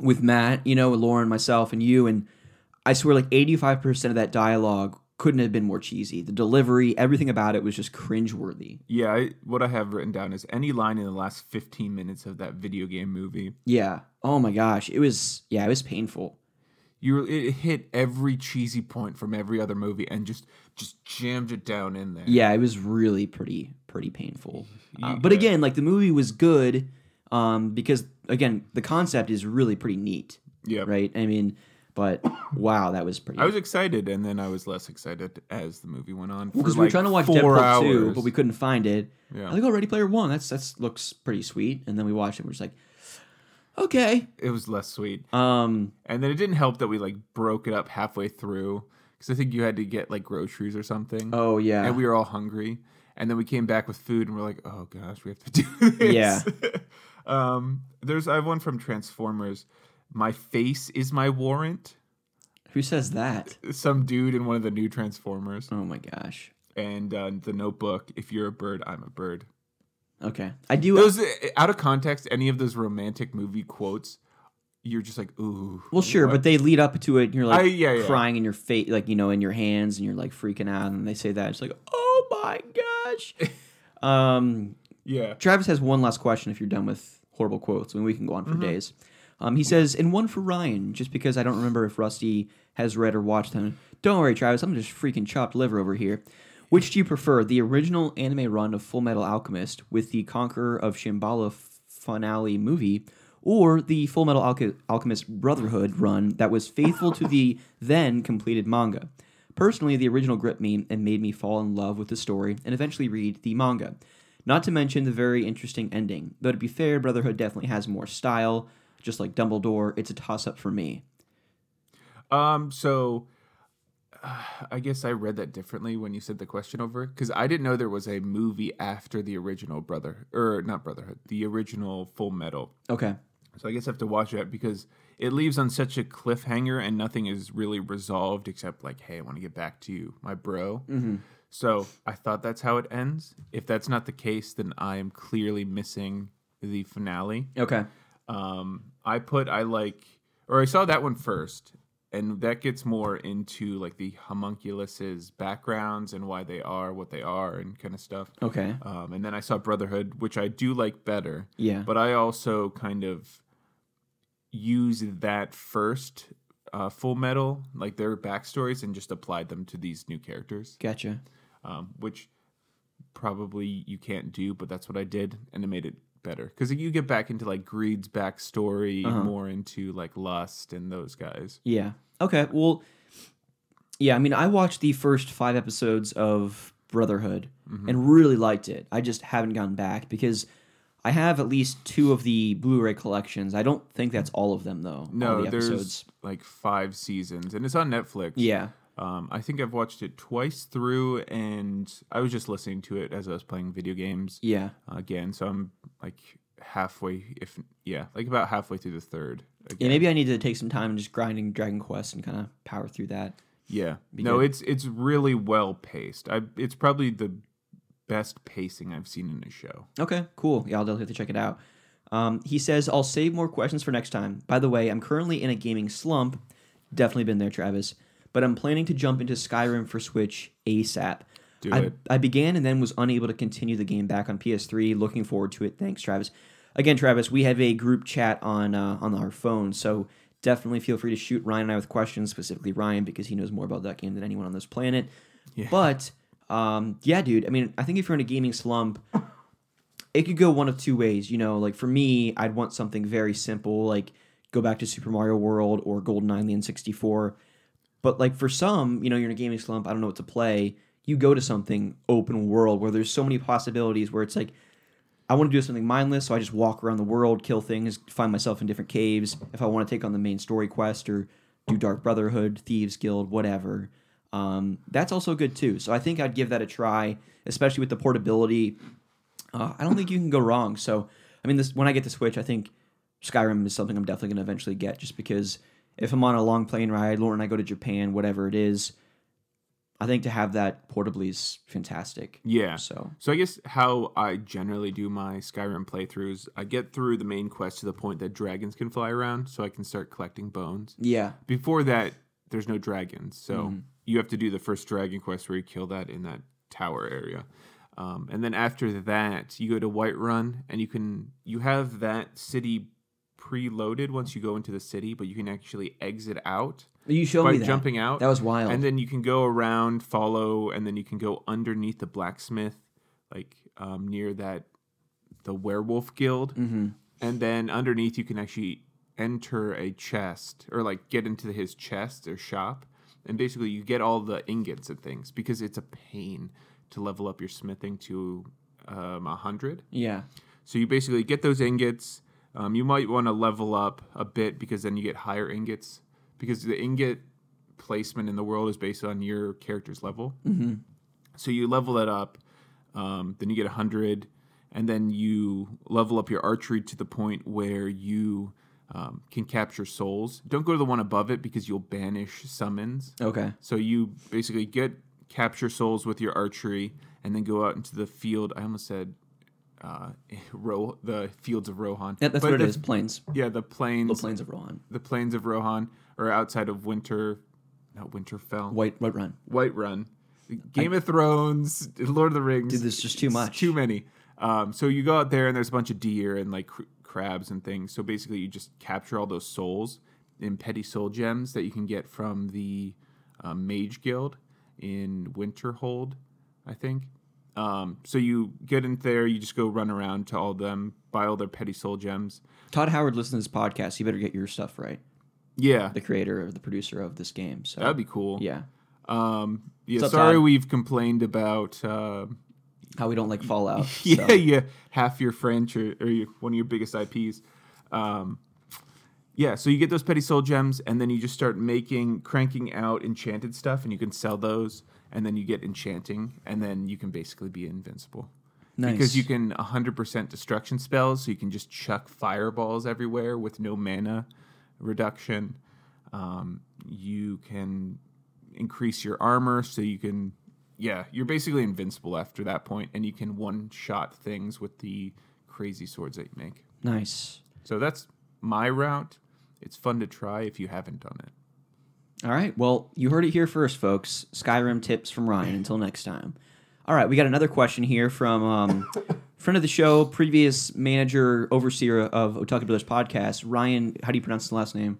with Matt, you know, Lauren, myself, and you, and I swear, like eighty five percent of that dialogue couldn't have been more cheesy. The delivery, everything about it was just cringeworthy. Yeah, I, what I have written down is any line in the last 15 minutes of that video game movie. Yeah. Oh my gosh, it was yeah, it was painful. You it hit every cheesy point from every other movie and just just jammed it down in there. Yeah, it was really pretty pretty painful. Uh, but yeah. again, like the movie was good um, because again, the concept is really pretty neat, yeah. right? I mean, but wow, that was pretty. I was excited, and then I was less excited as the movie went on. because for we were trying to watch Deadpool hours. 2, but we couldn't find it. Yeah. I think, oh, Ready Player One, that's that's looks pretty sweet. And then we watched it, and we're just like, okay. it was less sweet, Um, and then it didn't help that we like broke it up halfway through because I think you had to get like groceries or something. oh yeah, and we were all hungry. And then we came back with food, and we're like, "Oh gosh, we have to <laughs> do this." Yeah. <laughs> um, there's I have one from Transformers. My face is my warrant. who says that? Some dude in one of the new Transformers, Oh my gosh. and uh, the Notebook. If you're a bird, I'm a bird. Okay, I do. Those uh, out of context, any of those romantic movie quotes, you're just like, "Ooh." well, sure, what? but they lead up to it, and you're like I- yeah, yeah. crying in your face, like you know, in your hands, and you're like freaking out, and they say that it's like, oh my gosh. <laughs> um, yeah. Travis has one last question. If you're done with horrible quotes, I mean, we can go on for days. Um, he says, and one for Ryan, just because I don't remember if Rusty has read or watched them. Don't worry, Travis. I'm just freaking chopped liver over here. Which do you prefer, the original anime run of Full Metal Alchemist with the Conqueror of Shambhala finale movie, or the Full Metal Alch- Alchemist Brotherhood run that was faithful to the then completed manga? Personally, the original gripped me and made me fall in love with the story and eventually read the manga. Not to mention the very interesting ending. Though to be fair, Brotherhood definitely has more style. Just like Dumbledore, it's a toss up for me. Um. So, uh, I guess I read that differently when you said the question over because I didn't know there was a movie after the original Brother or not Brotherhood, the original Full Metal. Okay. So I guess I have to watch that because it leaves on such a cliffhanger and nothing is really resolved except like, hey, I want to get back to you, my bro. So I thought that's how it ends. If that's not the case, then I am clearly missing the finale. Okay. Um, I put I like, or I saw that one first, and that gets more into like the homunculuses backgrounds and why they are what they are and kind of stuff. Okay. Um, and then I saw Brotherhood, which I do like better. Yeah. But I also kind of use that first uh, Full Metal, like their backstories, and just applied them to these new characters, Gotcha. um, which probably you can't do, but that's what I did, and it made it better because you get back into like Greed's backstory, Uh-huh. more into like Lust and those guys. Yeah. Okay. Well, yeah. I mean, I watched the first five episodes of Brotherhood Mm-hmm. and really liked it. I just haven't gone back because I have at least two of the Blu-ray collections. I don't think that's all of them though. No, the there's episodes. like five seasons, and it's on Netflix. Yeah. Um, I think I've watched it twice through, and I was just listening to it as I was playing video games Yeah. again. So I'm like halfway, if yeah, like about halfway through the third. Yeah. Maybe I need to take some time and just grinding Dragon Quest and kind of power through that. Yeah, Be no, good. it's it's really well paced. I it's probably the best pacing I've seen in a show. Okay, cool. Yeah, I'll definitely have to check it out. Um, he says, I'll save more questions for next time. By the way, I'm currently in a gaming slump. Definitely been there, Travis. But I'm planning to jump into Skyrim for Switch ASAP. Do I, it. I began and then was unable to continue the game back on PS3. Looking forward to it. Thanks, Travis. Again, Travis, we have a group chat on uh, on our phone, so definitely feel free to shoot Ryan and I with questions, specifically Ryan, because he knows more about that game than anyone on this planet. Yeah. But um, yeah, dude. I mean, I think if you're in a gaming slump, it could go one of two ways. You know, like for me, I'd want something very simple, like go back to Super Mario World or GoldenEye on the N64. But like for some, you know, you're in a gaming slump, I don't know what to play. You go to something open world where there's so many possibilities where it's like, I want to do something mindless, so I just walk around the world, kill things, find myself in different caves. If I want to take on the main story quest or do Dark Brotherhood, Thieves Guild, whatever, um, that's also good too. So I think I'd give that a try, especially with the portability. Uh, I don't think you can go wrong. So I mean, this when I get the Switch, I think Skyrim is something I'm definitely going to eventually get, just because if I'm on a long plane ride Lauren when I go to Japan, whatever it is, I think to have that portably is fantastic. Yeah. So So I guess how I generally do my Skyrim playthroughs, I get through the main quest to the point that dragons can fly around, so I can start collecting bones. yeah, Before that, there's no dragons, so you have to do the first dragon quest where you kill that in that tower area. Um, and then after that, you go to Whiterun, and you can you have that city preloaded once you go into the city, but you can actually exit out you showed by me that. jumping out. That was wild. And then you can go around, follow, and then you can go underneath the blacksmith, like um, near that the werewolf guild. mm-hmm. And then underneath, you can actually enter a chest or like get into his chest or shop. And basically, you get all the ingots and things because it's a pain to level up your smithing to um, 100. Yeah. So you basically get those ingots. Um, you might want to level up a bit because then you get higher ingots because the ingot placement in the world is based on your character's level. Mm-hmm. So you level that up, um, then you get 100, and then you level up your archery to the point where you um, can capture souls. Don't go to the one above it because you'll banish summons. Okay. So you basically get capture souls with your archery, and then go out into the field. I almost said uh, <laughs> Ro- the fields of Rohan. Yeah, that's But what the, it is. Plains. Yeah, the plains, The plains of Rohan. the plains of Rohan, or outside of Winter, not Winterfell, White White Run. White Run, Game of Thrones, Lord of the Rings. Dude, there's just too much. Too many. Um, so you go out there and there's a bunch of deer and like cr- crabs and things. So basically, you just capture all those souls in petty soul gems that you can get from the um, Mage Guild in Winterhold, I think. Um, so you get in there, you just go run around to all them, buy all their petty soul gems. Todd Howard listens to this podcast. You better get your stuff right. Yeah, The creator or the producer of this game. So that'd be cool. yeah. Um, yeah. Up, sorry, Todd? we've complained about. Uh, How we don't like Fallout. <laughs> yeah, so. yeah, half your franchise or your, one of your biggest IPs. Um, yeah, so you get those petty soul gems, and then you just start making, cranking out enchanted stuff, and you can sell those, and then you get enchanting, and then you can basically be invincible. Nice. Because you can 100% destruction spells, so you can just chuck fireballs everywhere with no mana reduction. Um, you can increase your armor, so you can yeah, you're basically invincible after that point, and you can one shot things with the crazy swords that you make. Nice. So that's my route. It's fun to try if you haven't done it. All right. Well, you heard it here first, folks. Skyrim tips from Ryan. Until next time. All right. We got another question here from um, <laughs> friend of the show, previous manager, overseer of Otaku Brothers podcast. Ryan, how do you pronounce his last name?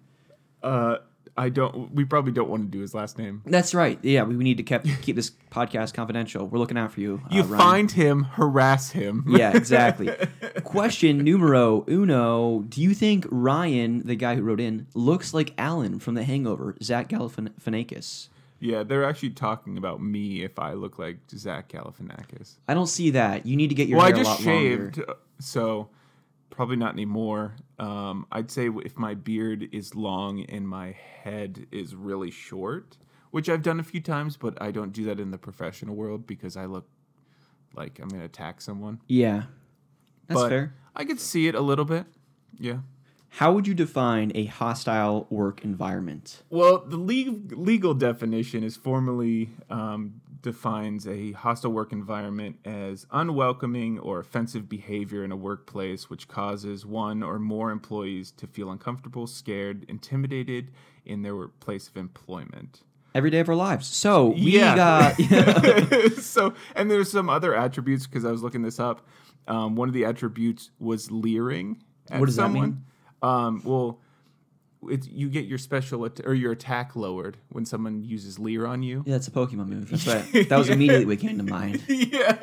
Uh, I don't. We probably don't want to do his last name. That's right. Yeah, we, we need to keep keep this podcast confidential. We're looking out for you. uh, You Ryan. find him, harass him. Yeah, exactly. <laughs> Question numero uno. Do you think Ryan, the guy who wrote in, looks like Alan from The Hangover, Zach Galifianakis? Yeah, they're actually talking about me if I look like Zach Galifianakis. I don't see that. You need to get your well, I hair a just lot longer. shaved, uh, so probably not anymore. Um, I'd say if my beard is long and my head is really short, which I've done a few times, but I don't do that in the professional world because I look like I'm gonna attack someone. Yeah, that's but fair. I could see it a little bit. Yeah. How would you define a hostile work environment? Well, the legal definition is formally um, defines a hostile work environment as unwelcoming or offensive behavior in a workplace which causes one or more employees to feel uncomfortable, scared, intimidated in their place of employment. Every day of our lives. So we Yeah. got <laughs> <laughs> so, and there's some other attributes because I was looking this up. Um, one of the attributes was leering. At What does that mean? Um, well, it's you get your special at- or your attack lowered when someone uses leer on you. yeah, that's a Pokemon move. That's right. <laughs> That was immediately what came to mind. <laughs> yeah,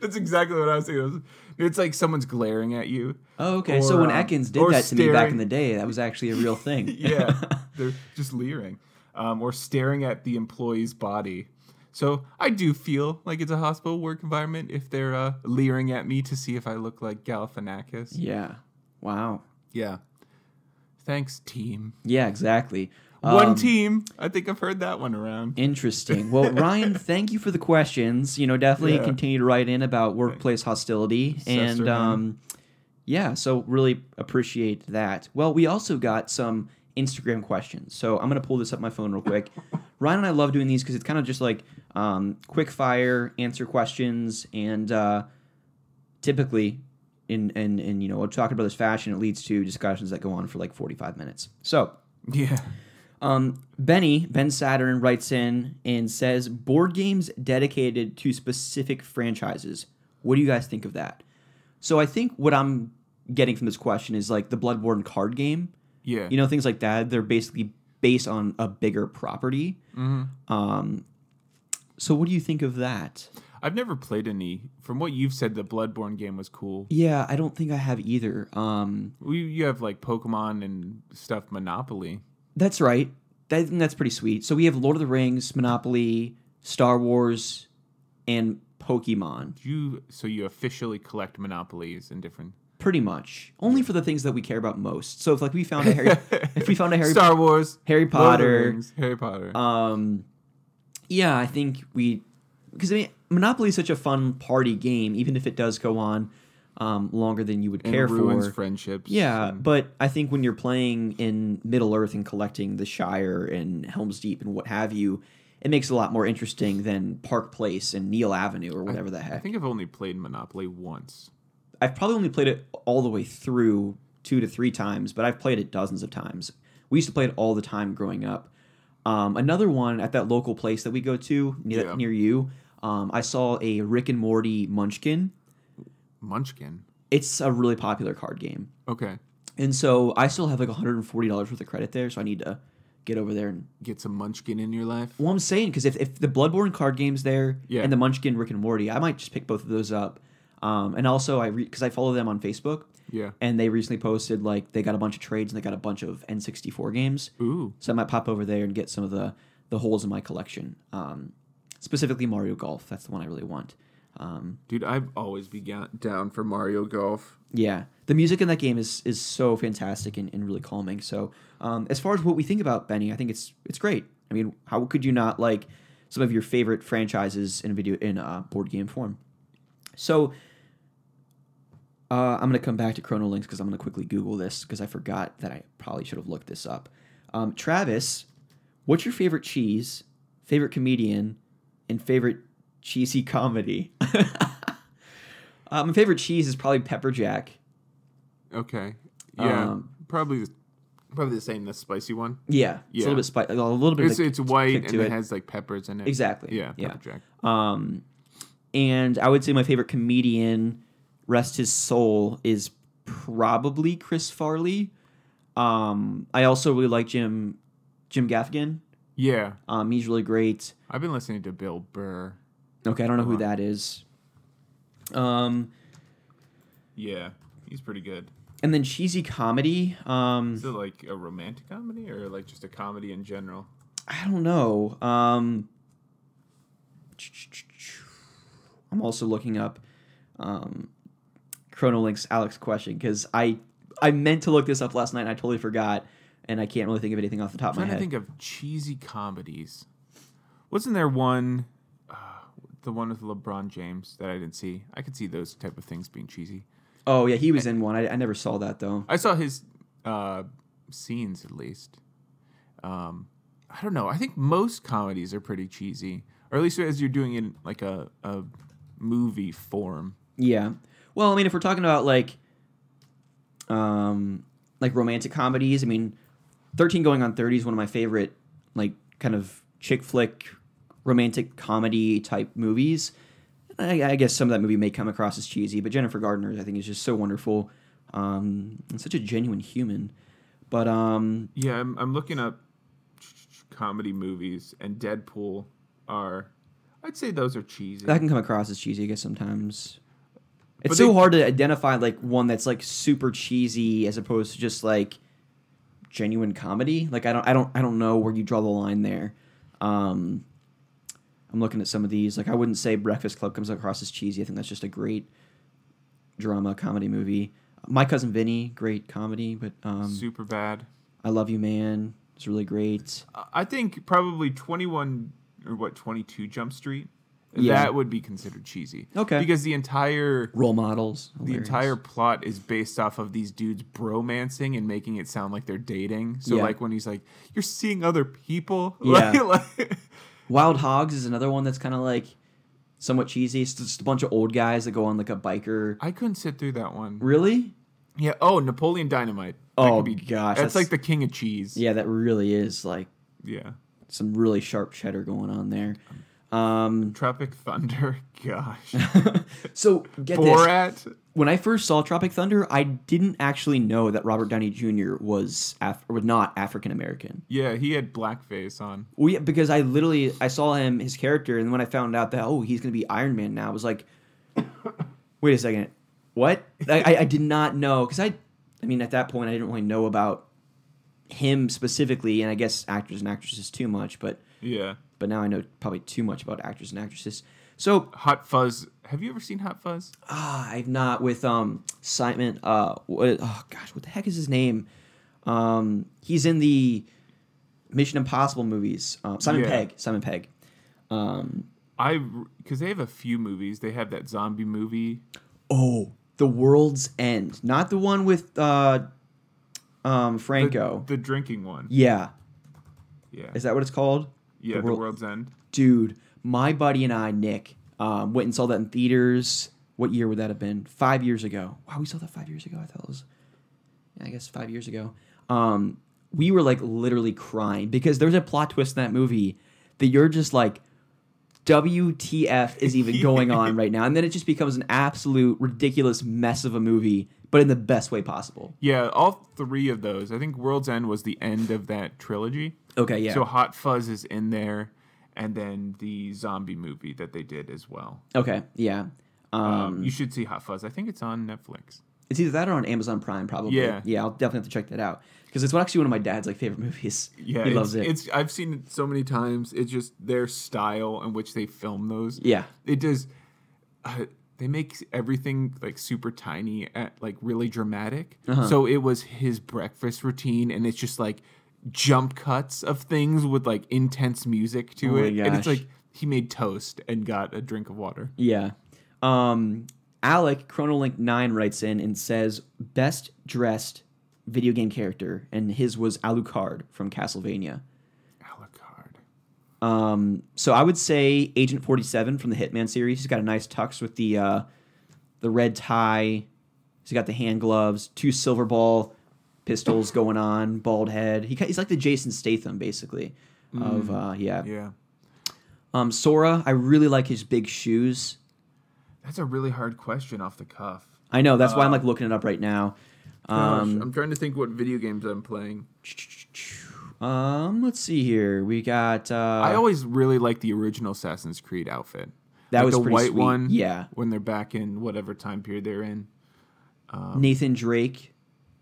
that's exactly what I was thinking. It's like someone's glaring at you. Oh, okay. so when um, Ekans did or that to me back in the day, that was actually a real thing. <laughs> yeah, they're just leering um, or staring at the employee's body. So I do feel like it's a hospital work environment if they're uh, leering at me to see if I look like Galifianakis. yeah. Wow. Yeah. Thanks, team. Yeah, exactly. one Um, team. I think I've heard that one around. Interesting. Well, <laughs> Ryan, thank you for the questions. You know, definitely Yeah. continue to write in about workplace hostility, and um, yeah, so really appreciate that. Well, we also got some Instagram questions, so I'm gonna pull this up my phone real quick. <laughs> Ryan and I love doing these because it's kind of just like um, quick fire answer questions, and uh, typically. In, in, in you know talking about this fashion, it leads to discussions that go on for like 45 minutes. So Yeah. um, Benny, Ben Saturn writes in and says, board games dedicated to specific franchises. What do you guys think of that? So I think what I'm getting from this question is like the Bloodborne card game. Yeah. You know, things like that. They're basically based on a bigger property. Um, so what do you think of that? I've never played any. From what you've said, the Bloodborne game was cool. Yeah, I don't think I have either. Um, We, you have like Pokemon and stuff, Monopoly. that's right. Think that's pretty sweet. So we have Lord of the Rings, Monopoly, Star Wars, and Pokemon. You so you officially collect monopolies in different Pretty much, only for the things that we care about most. So if like we found a Harry, if we found a <laughs> Harry, Star Wars, Harry Lord of the Potter, Rings, Harry Potter. um, yeah, I think we, because I mean, Monopoly is such a fun party game, even if it does go on um, longer than you would and care ruins for. friendships. Yeah, and- but I think when you're playing in Middle Earth and collecting the Shire and Helm's Deep and what have you, it makes it a lot more interesting than Park Place and Neil Avenue or whatever the heck. I think I've only played Monopoly once. I've probably only played it all the way through two to three times, but I've played it dozens of times. We used to play it all the time growing up. Um, another one at that local place that we go to near, Yeah. near you, um, I saw a Rick and Morty Munchkin. Munchkin. It's a really popular card game. Okay, And so I still have like $140 worth of credit there, so I need to get over there and. get some Munchkin in your life. Well, I'm saying because if, if the Bloodborne card game's there Yeah. and the Munchkin Rick and Morty, I might just pick both of those up. Um, and also, I because I follow them on Facebook, Yeah. and they recently posted like they got a bunch of trades and they got a bunch of N64 games. Ooh. So I might pop over there and get some of the the holes in my collection. Um, specifically Mario Golf. That's the one I really want. Um, Dude, I've always be ga- down for Mario Golf. yeah, the music in that game is is so fantastic and, and really calming. So um, as far as what we think about Benny, I think it's it's great. I mean, how could you not like some of your favorite franchises in video in uh, board game form? So uh, I'm gonna come back to Chrono Links because I'm gonna quickly Google this because I forgot that I probably should have looked this up. Um, Travis, what's your favorite cheese, favorite comedian, and favorite cheesy comedy. <laughs> uh, my favorite cheese is probably pepper jack. Okay. Yeah. Um, probably probably the same. The spicy one. Yeah, it's a little bit spicy, a little bit. It's it's white and it. it. has like peppers in it. Exactly. Yeah. Yeah. Pepper jack. Um, and I would say my favorite comedian, rest his soul, is probably Chris Farley. Um, I also really like Jim Jim Gaffigan. Yeah. Um, he's really great. I've been listening to Bill Burr. Okay, I don't know who that is. Um, Yeah. He's pretty good. and then cheesy comedy. Um, Is it like a romantic comedy or like just a comedy in general? I don't know. Um, I'm also looking up um, ChronoLink's Alex question because I I meant to look this up last night and I totally forgot and I can't really think of anything off the top of I'm my trying to think of cheesy comedies. Wasn't there one, uh, the one with LeBron James that I didn't see? I could see those type of things being cheesy. oh yeah, he was in one. I, I never saw that though. I saw his uh, scenes at least. Um, I don't know. I think most comedies are pretty cheesy, or at least as you're doing it in like a, a movie form. Yeah. Well, I mean, if we're talking about like, um, like romantic comedies, I mean, Thirteen Going on Thirty is one of my favorite, like, kind of chick flick, romantic comedy type movies. I, I guess some of that movie may come across as cheesy, but Jennifer Gardner, I think, is just so wonderful, um, and such a genuine human. But um, Yeah, I'm, I'm looking up comedy movies, and Deadpool are. I'd say those are cheesy. that can come across as cheesy, I guess sometimes. It's But so they- hard to identify like one that's like super cheesy as opposed to just like genuine comedy. Like I don't I don't I don't know where you draw the line there. Um I'm looking at some of these. Like I wouldn't say Breakfast Club comes across as cheesy. I think that's just a great drama comedy movie. My cousin Vinny, great comedy, but um Super bad. I Love You Man It's really great. I think probably 21 or what 22 Jump Street. Yeah. That would be considered cheesy. Okay. Because the entire Role models. the hilarious. entire plot is based off of these dudes bromancing and making it sound like they're dating. So Yeah. like when he's like, "You're seeing other people." <laughs> Yeah. Like- like- Wild Hogs is another one that's kind of like somewhat cheesy. It's just a bunch of old guys that go on like a biker. I couldn't sit through that one. Really? Yeah. Oh, Napoleon Dynamite. That Oh, could gosh, That's, that's- like the king of cheese. Yeah, that really is like Yeah. some really sharp cheddar going on there. Um, Tropic Thunder. <laughs> Gosh. <laughs> so get this. Borat. When I first saw Tropic Thunder, I didn't actually know that Robert Downey Jr. was Af- or was not African American. Yeah, he had blackface on. Well, yeah, because I literally I saw him his character, and when I found out that oh he's gonna be Iron Man now, I was like, <coughs> wait a second, what? I, I, I did not know because I, I mean at that point I didn't really know about him specifically, and I guess actors and actresses too much, but Yeah. But now I know probably too much about actors and actresses. So Hot Fuzz. Have you ever seen Hot Fuzz? ah, I've not with um Simon. Uh, what? Oh gosh, what the heck is his name? Um, he's in the Mission Impossible movies. Um, Simon Yeah. Pegg. Simon Pegg. Um, I because they have a few movies. They have that zombie movie. oh, The World's End, not the one with uh, um The- Franco. The, drinking one. yeah, Yeah. is that what it's called? Yeah, The The, World's End. Dude, my buddy and I, Nick, um, went and saw that in theaters. What year would that have been? Five years ago. Wow, we saw that five years ago. I thought it was, I guess five years ago. Um, we were like literally crying because there's a plot twist in that movie that you're just like, WTF is even going on right now? And then it just becomes an absolute ridiculous mess of a movie, but in the best way possible. Yeah, all three of those. I think World's End was the end of that trilogy. Okay, yeah. So Hot Fuzz is in there, and then the zombie movie that they did as well. okay, yeah. Um, Um, you should see Hot Fuzz. I think it's on Netflix. It's either that or on Amazon Prime, probably. Yeah. yeah. I'll definitely have to check that out because it's actually one of my dad's like favorite movies. Yeah, he loves it. It's I've seen it so many times. It's just their style in which they film those. yeah, It does. Uh, they make everything like super tiny, at, like really dramatic. Uh-huh. So it was his breakfast routine, and it's just like jump cuts of things with like intense music to Oh it, and it's like he made toast and got a drink of water. yeah. Um, Alec Chronolink Nine writes in and says best dressed video game character, and his was Alucard from Castlevania. Alucard. Um, so I would say Agent Forty Seven from the Hitman series. He's got a nice tux with the uh, the red tie. He's got the hand gloves, two silver ball pistols going on, bald head. He, he's like the Jason Statham basically. Of uh, yeah. Yeah. Um, Sora, I really like his big shoes. That's a really hard question off the cuff. I know that's why I'm like looking it up right now. Um, I'm trying to think what video games I'm playing. um, let's see here. We got. Uh, I always really like the original Assassin's Creed outfit. That Like was the white sweet. one. Yeah. When they're back in whatever time period they're in. Nathan Drake.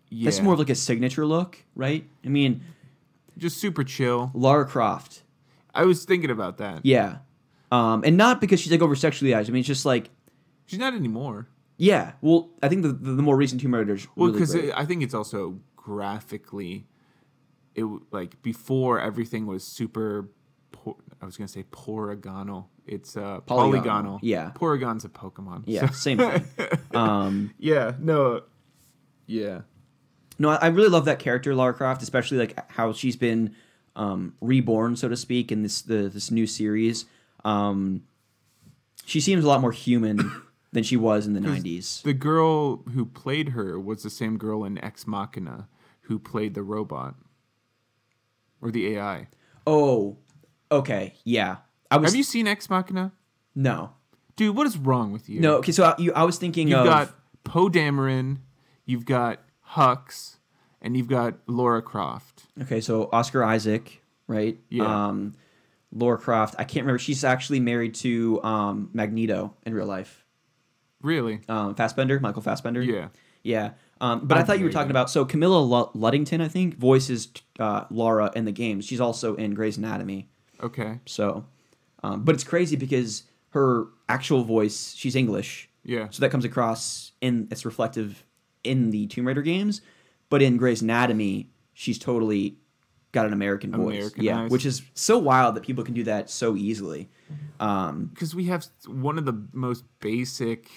Yeah. That's more of like a signature look, right? I mean, just super chill. Lara Croft. I was thinking about that. Yeah. Um, and not because she's like over sexualized. I mean, it's just like, She's not anymore. yeah. Well, I think the the, the more recent Tomb Raiders. Well, because great. I think it's also graphically, it like before everything was super. Por- I was gonna say polygonal. It's uh, Polygonal, polygonal. yeah. Porygon's a Pokemon. yeah, So- same thing. <laughs> Um, yeah. No. Yeah. No, I I really love that character, Lara Croft, especially like how she's been um, reborn, so to speak, in this the this new series. Um, she seems a lot more human <coughs> than she was in the '90s. The girl who played her was the same girl in Ex Machina who played the robot or the AI. Oh, okay, yeah. I was Have you seen Ex Machina? no, Dude, what is wrong with you? no. Okay, so I, you, I was thinking You've of got Poe Dameron, you've got Hux, and you've got Laura Croft. Okay, so Oscar Isaac, right? Yeah. Um, Laura Croft. I can't remember. She's actually married to um, Magneto in real life. Really? Um, Fassbender, Michael Fassbender. Yeah. Yeah. Um, but I I'd thought you were talking that. about so Camilla Lu- Luddington, I think, voices uh, Laura in the games. She's also in Grey's Anatomy. Okay. So, um, but it's crazy because her actual voice, she's English. Yeah. So that comes across in it's reflective in the Tomb Raider games, but in Grey's Anatomy, she's totally got an American voice. Yeah, which is so wild that people can do that so easily. Um, Because we have one of the most basic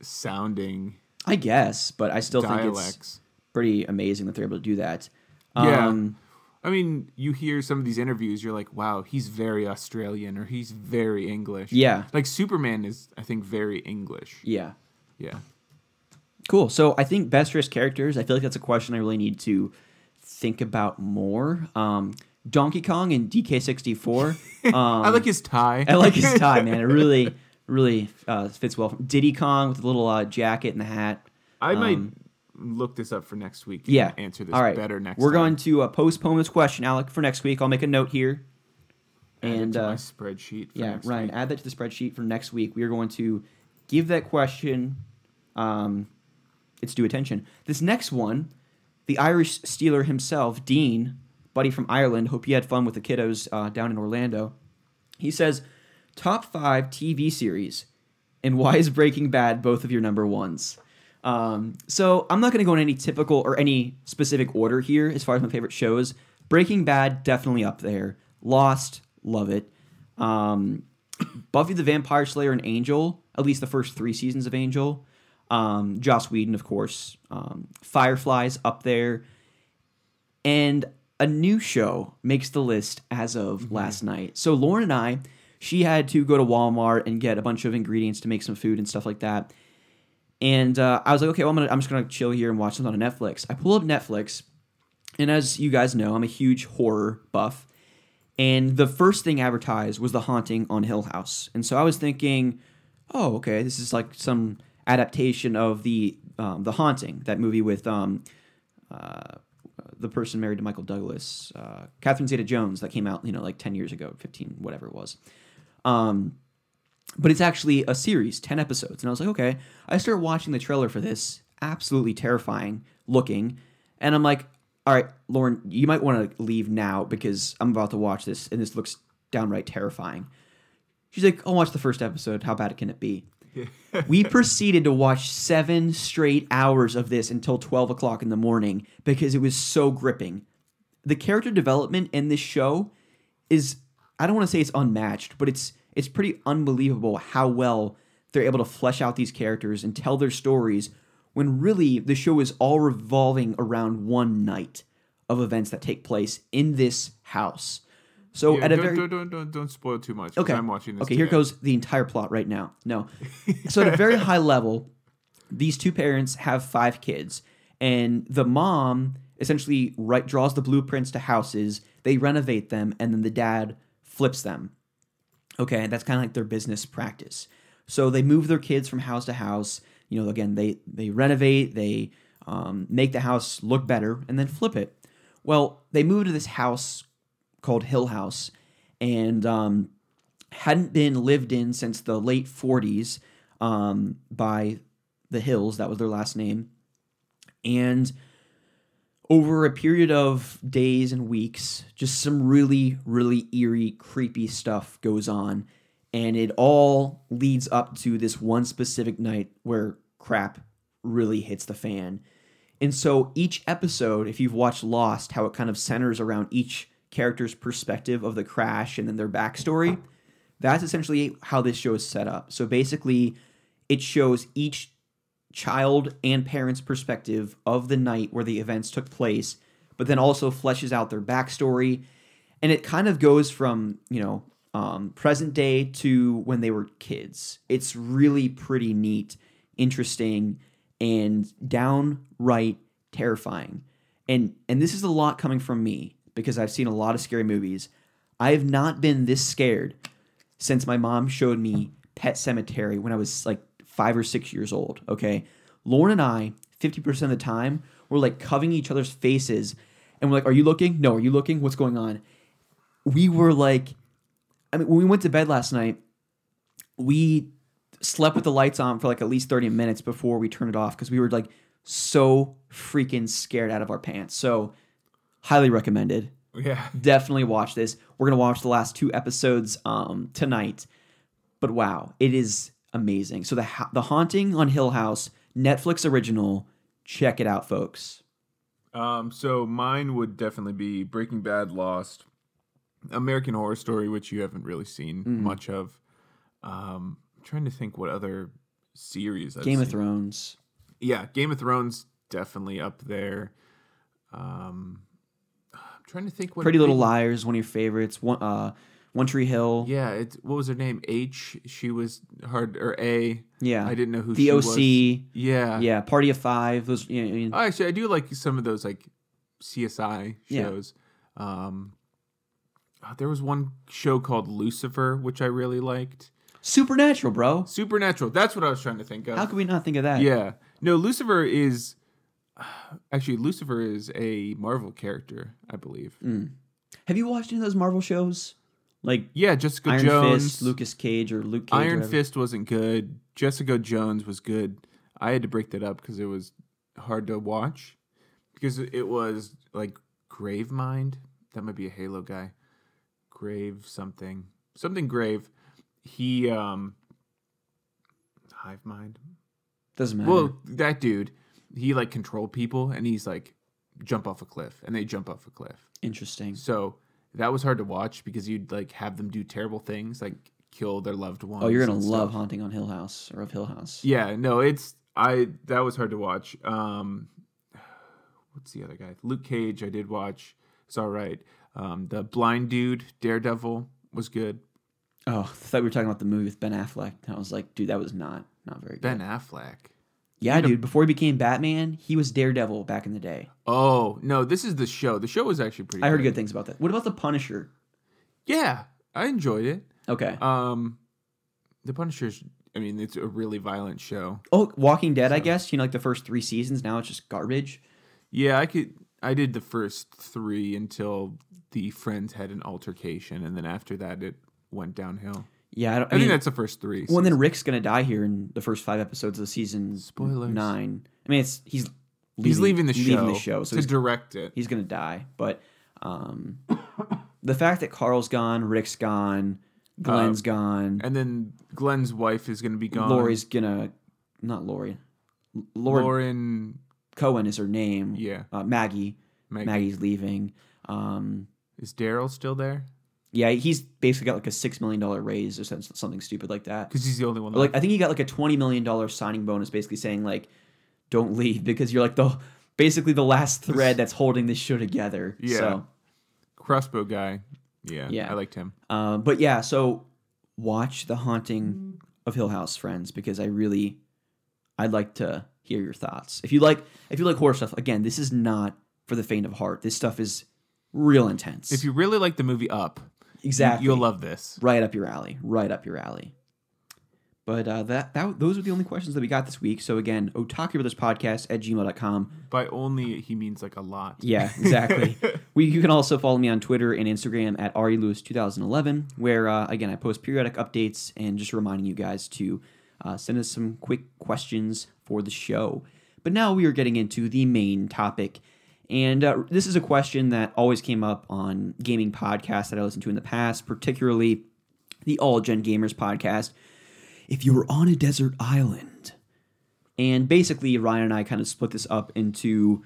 sounding I guess, but I still think it's pretty amazing that they're able to do that. Yeah. Um, I mean, you hear some of these interviews, you're like, wow, he's very Australian or he's very English. Yeah. Like Superman is, I think, very English. yeah. Yeah. Cool. So I think best dressed characters. I feel like that's a question I really need to think about more. Um, Donkey Kong and DK64. Um, <laughs> I like his tie. I like his tie, man. It really, <laughs> really uh, fits well. Diddy Kong with the little uh, jacket and the hat. I might Um, look this up for next week. and Yeah. Answer this All right. better next We're time. going to uh, postpone this question, Alec, for next week. I'll make a note here. Add And uh, spreadsheet. For yeah, Ryan, week. add that to the spreadsheet for next week. We are going to give that question um, its due attention. This next one, the Irish Steeler himself, Dean, buddy from Ireland. Hope you had fun with the kiddos uh, down in Orlando. He says, top five TV series, and why is Breaking Bad both of your number ones? Um, so I'm not going to go in any typical or any specific order here as far as my favorite shows. Breaking Bad definitely up there. Lost, love it. Um, <coughs> Buffy the Vampire Slayer and Angel, at least the first three seasons of Angel. Um, Joss Whedon, of course. Um, Firefly's up there. And a new show makes the list as of last night. So Lauren and I, she had to go to Walmart and get a bunch of ingredients to make some food and stuff like that. And uh, I was like, okay, well, I'm, gonna, I'm just gonna chill here and watch something on Netflix. I pull up Netflix, and as you guys know, I'm a huge horror buff. And the first thing advertised was The Haunting on Hill House. And so I was thinking, oh, okay, this is like some adaptation of the um, The Haunting, that movie with um, uh, the person married to Michael Douglas, uh, Catherine Zeta-Jones, that came out, you know, like 10 years ago, 15, whatever it was. Um, but it's actually a series, 10 episodes. And I was like, okay. I start watching the trailer for this, absolutely terrifying looking. And I'm like, all right, Lauren, you might want to leave now because I'm about to watch this and this looks downright terrifying. She's like, I'll watch the first episode. How bad can it be? <laughs> we proceeded to watch seven straight hours of this until 12 o'clock in the morning because it was so gripping. The character development in this show is I don't want to say it's unmatched, but it's it's pretty unbelievable how well they're able to flesh out these characters and tell their stories when really the show is all revolving around one night of events that take place in this house. So Yeah, at a don't, very don't, don't don't don't spoil too much. Okay. I'm watching this. Okay, here goes the entire plot right now. No. <laughs> So at a very high level, these two parents have five kids, and the mom essentially right draws the blueprints to houses. They renovate them, and then the dad flips them. Okay, that's kind of like their business practice. So they move their kids from house to house. You know, again, they they renovate, they um, make the house look better, and then flip it. Well, they move to this house called Hill House, and um, hadn't been lived in since the late 40s um, by the Hills. That was their last name. And over a period of days and weeks, just some really, really eerie, creepy stuff goes on. And it all leads up to this one specific night where crap really hits the fan. And so each episode, if you've watched Lost, how it kind of centers around each character's perspective of the crash and then their backstory, that's essentially how this show is set up. So basically, it shows each child and parent's perspective of the night where the events took place, but then also fleshes out their backstory. And it kind of goes from, you know, um, present day to when they were kids. It's really pretty neat, interesting, and downright terrifying. And and this is a lot coming from me because I've seen a lot of scary movies. I have not been this scared since my mom showed me Pet Sematary when I was like five or six years old. Okay. Lauren and I, 50% of the time, we're like covering each other's faces and we're like, Are you looking? No, are you looking? What's going on? We were like, I mean, when we went to bed last night, we slept with the lights on for like at least 30 minutes before we turned it off because we were like so freaking scared out of our pants. So, highly recommended Yeah. definitely watch this. We're gonna watch the last two episodes um, tonight. But wow, it is amazing. So the Ha- the haunting on Hill House Netflix original. Check it out, folks. Um, so mine would definitely be Breaking Bad, Lost, American Horror Story, which you haven't really seen Mm. much of. Um, I'm trying to think what other series. I've Game of. Thrones. Yeah, Game of Thrones definitely up there. Um, trying to think what Pretty Little Liars, one of your favorites. One, uh, One Tree Hill. Yeah, it's what was her name? H. She was hard or A. Yeah. I didn't know who The she OC. was. Yeah, Yeah, Party of Five. Those. You know, I mean, Oh, actually, I do like some of those like CSI Yeah. shows. Um, uh, there was one show called Lucifer, which I really liked. Supernatural, bro. Supernatural. That's what I was trying to think of. How could we not think of that? yeah. No, Lucifer is actually Lucifer is a Marvel character, I believe. Mm. Have you watched any of those Marvel shows? Like Yeah, Jessica Iron Jones. Fist, Lucas Cage, or Luke Cage? Iron whatever? Fist wasn't good. Jessica Jones was good. I had to break that up because it was hard to watch because it was like Grave Mind. That might be a Halo guy. Grave something. Something Grave. He um Hive Mind. Doesn't matter. Well, that dude, he like controlled people and he's like jump off a cliff and they jump off a cliff. Interesting. So that was hard to watch because you'd like have them do terrible things like kill their loved ones. Oh, you're gonna love stuff. Haunting on Hill House or of Hill House. Yeah, no, it's I that was hard to watch. Um what's the other guy? Luke Cage I did watch. It's all right. Um the blind dude, Daredevil was good. Oh, I thought we were talking about the movie with Ben Affleck. I was like, dude, that was not not very good. Ben Affleck. Yeah, dude. Before he became Batman, he was Daredevil back in the day. Oh, no, this is the show. The show was actually pretty I heard good things about that. What about the Punisher? Yeah, I enjoyed it. Okay. Um The Punisher's I mean, it's a really violent show. oh, Walking Dead. I guess you know, like the first three seasons. Now it's just garbage. Yeah, I could I did the first 3 until the friends had an altercation and then after that it went downhill. Yeah, I, don't, I, I, mean, think that's the first 3. well, and then Rick's gonna die here in the first five episodes of season Spoilers. nine. I mean, it's he's leaving, He's leaving the show, leaving the show, so to direct it. he's gonna die. But um, <coughs> the fact that Carl's gone, Rick's gone, Glenn's gone, And then Glenn's wife is going to be gone. Lori's gonna not Lori. Lord Lauren, Cohen is her name. yeah. Uh, Maggie. Maggie. Maggie's leaving. Um, Is Daryl still there? Yeah, he's basically got like a six million dollar raise or something stupid like that. Because he's the only one. Or like. I think he got like a twenty million dollar signing bonus, basically saying like, "Don't leave because you're like the basically the last thread that's holding this show together." Yeah. So crossbow guy Yeah, Yeah. I liked him. Um, but yeah, so watch The Haunting of Hill House, friends, because I really, I'd like to hear your thoughts. If you like, if you like horror stuff, again, this is not for the faint of heart. This stuff is real intense. If you really like the movie Up, exactly, you'll love this. right up your alley, right up your alley. But uh, that, that those are the only questions that we got this week. So again, Otaku Brothers Podcast at gmail.com. By only, he means like a lot. Yeah, exactly. <laughs> we, you can also follow me on Twitter and Instagram at ReLewis2011, where, uh, again, I post periodic updates and just reminding you guys to uh, send us some quick questions for the show. But now we are getting into the main topic. And uh, this is a question that always came up on gaming podcasts that I listened to in the past, particularly the All Gen Gamers podcast. If you were on a desert island, and basically, Ryan and I kind of split this up into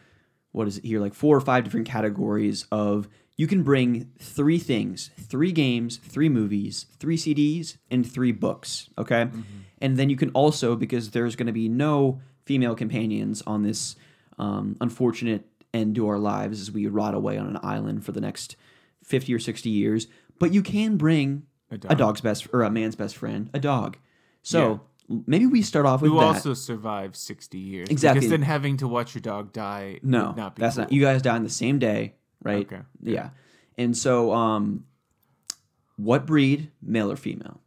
what is it here, like four or five different categories of you can bring three things, three games, three movies, three CDs, and three books. Okay. And then you can also, because there's going to be no female companions on this um, unfortunate end to our lives as we rot away on an island for the next 50 or 60 years, but you can bring A a, dog's best or a man's best friend, a dog. So maybe we start off with Who that. also survived 60 years. Exactly. Because then having to watch your dog die No, would not be that's cool. not. You guys die on the same day, right? Okay, Yeah. And so, um, what breed, male or female?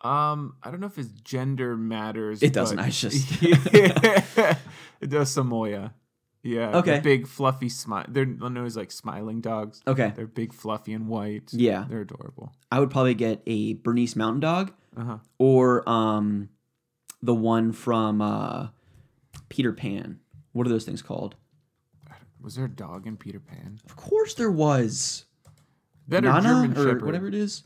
Um, I don't know if his gender matters. It doesn't, I just- <laughs> it does Samoyed. Yeah. Okay. Big fluffy smile. They're known as like smiling dogs. Okay. They're big, fluffy, and white. Yeah. They're adorable. I would probably get a Bernese Mountain Dog Uh huh. or um, the one from uh, Peter Pan. What are those things called? Was there a dog in Peter Pan? Of course, there was Better Nana German or Shepherd. whatever it is.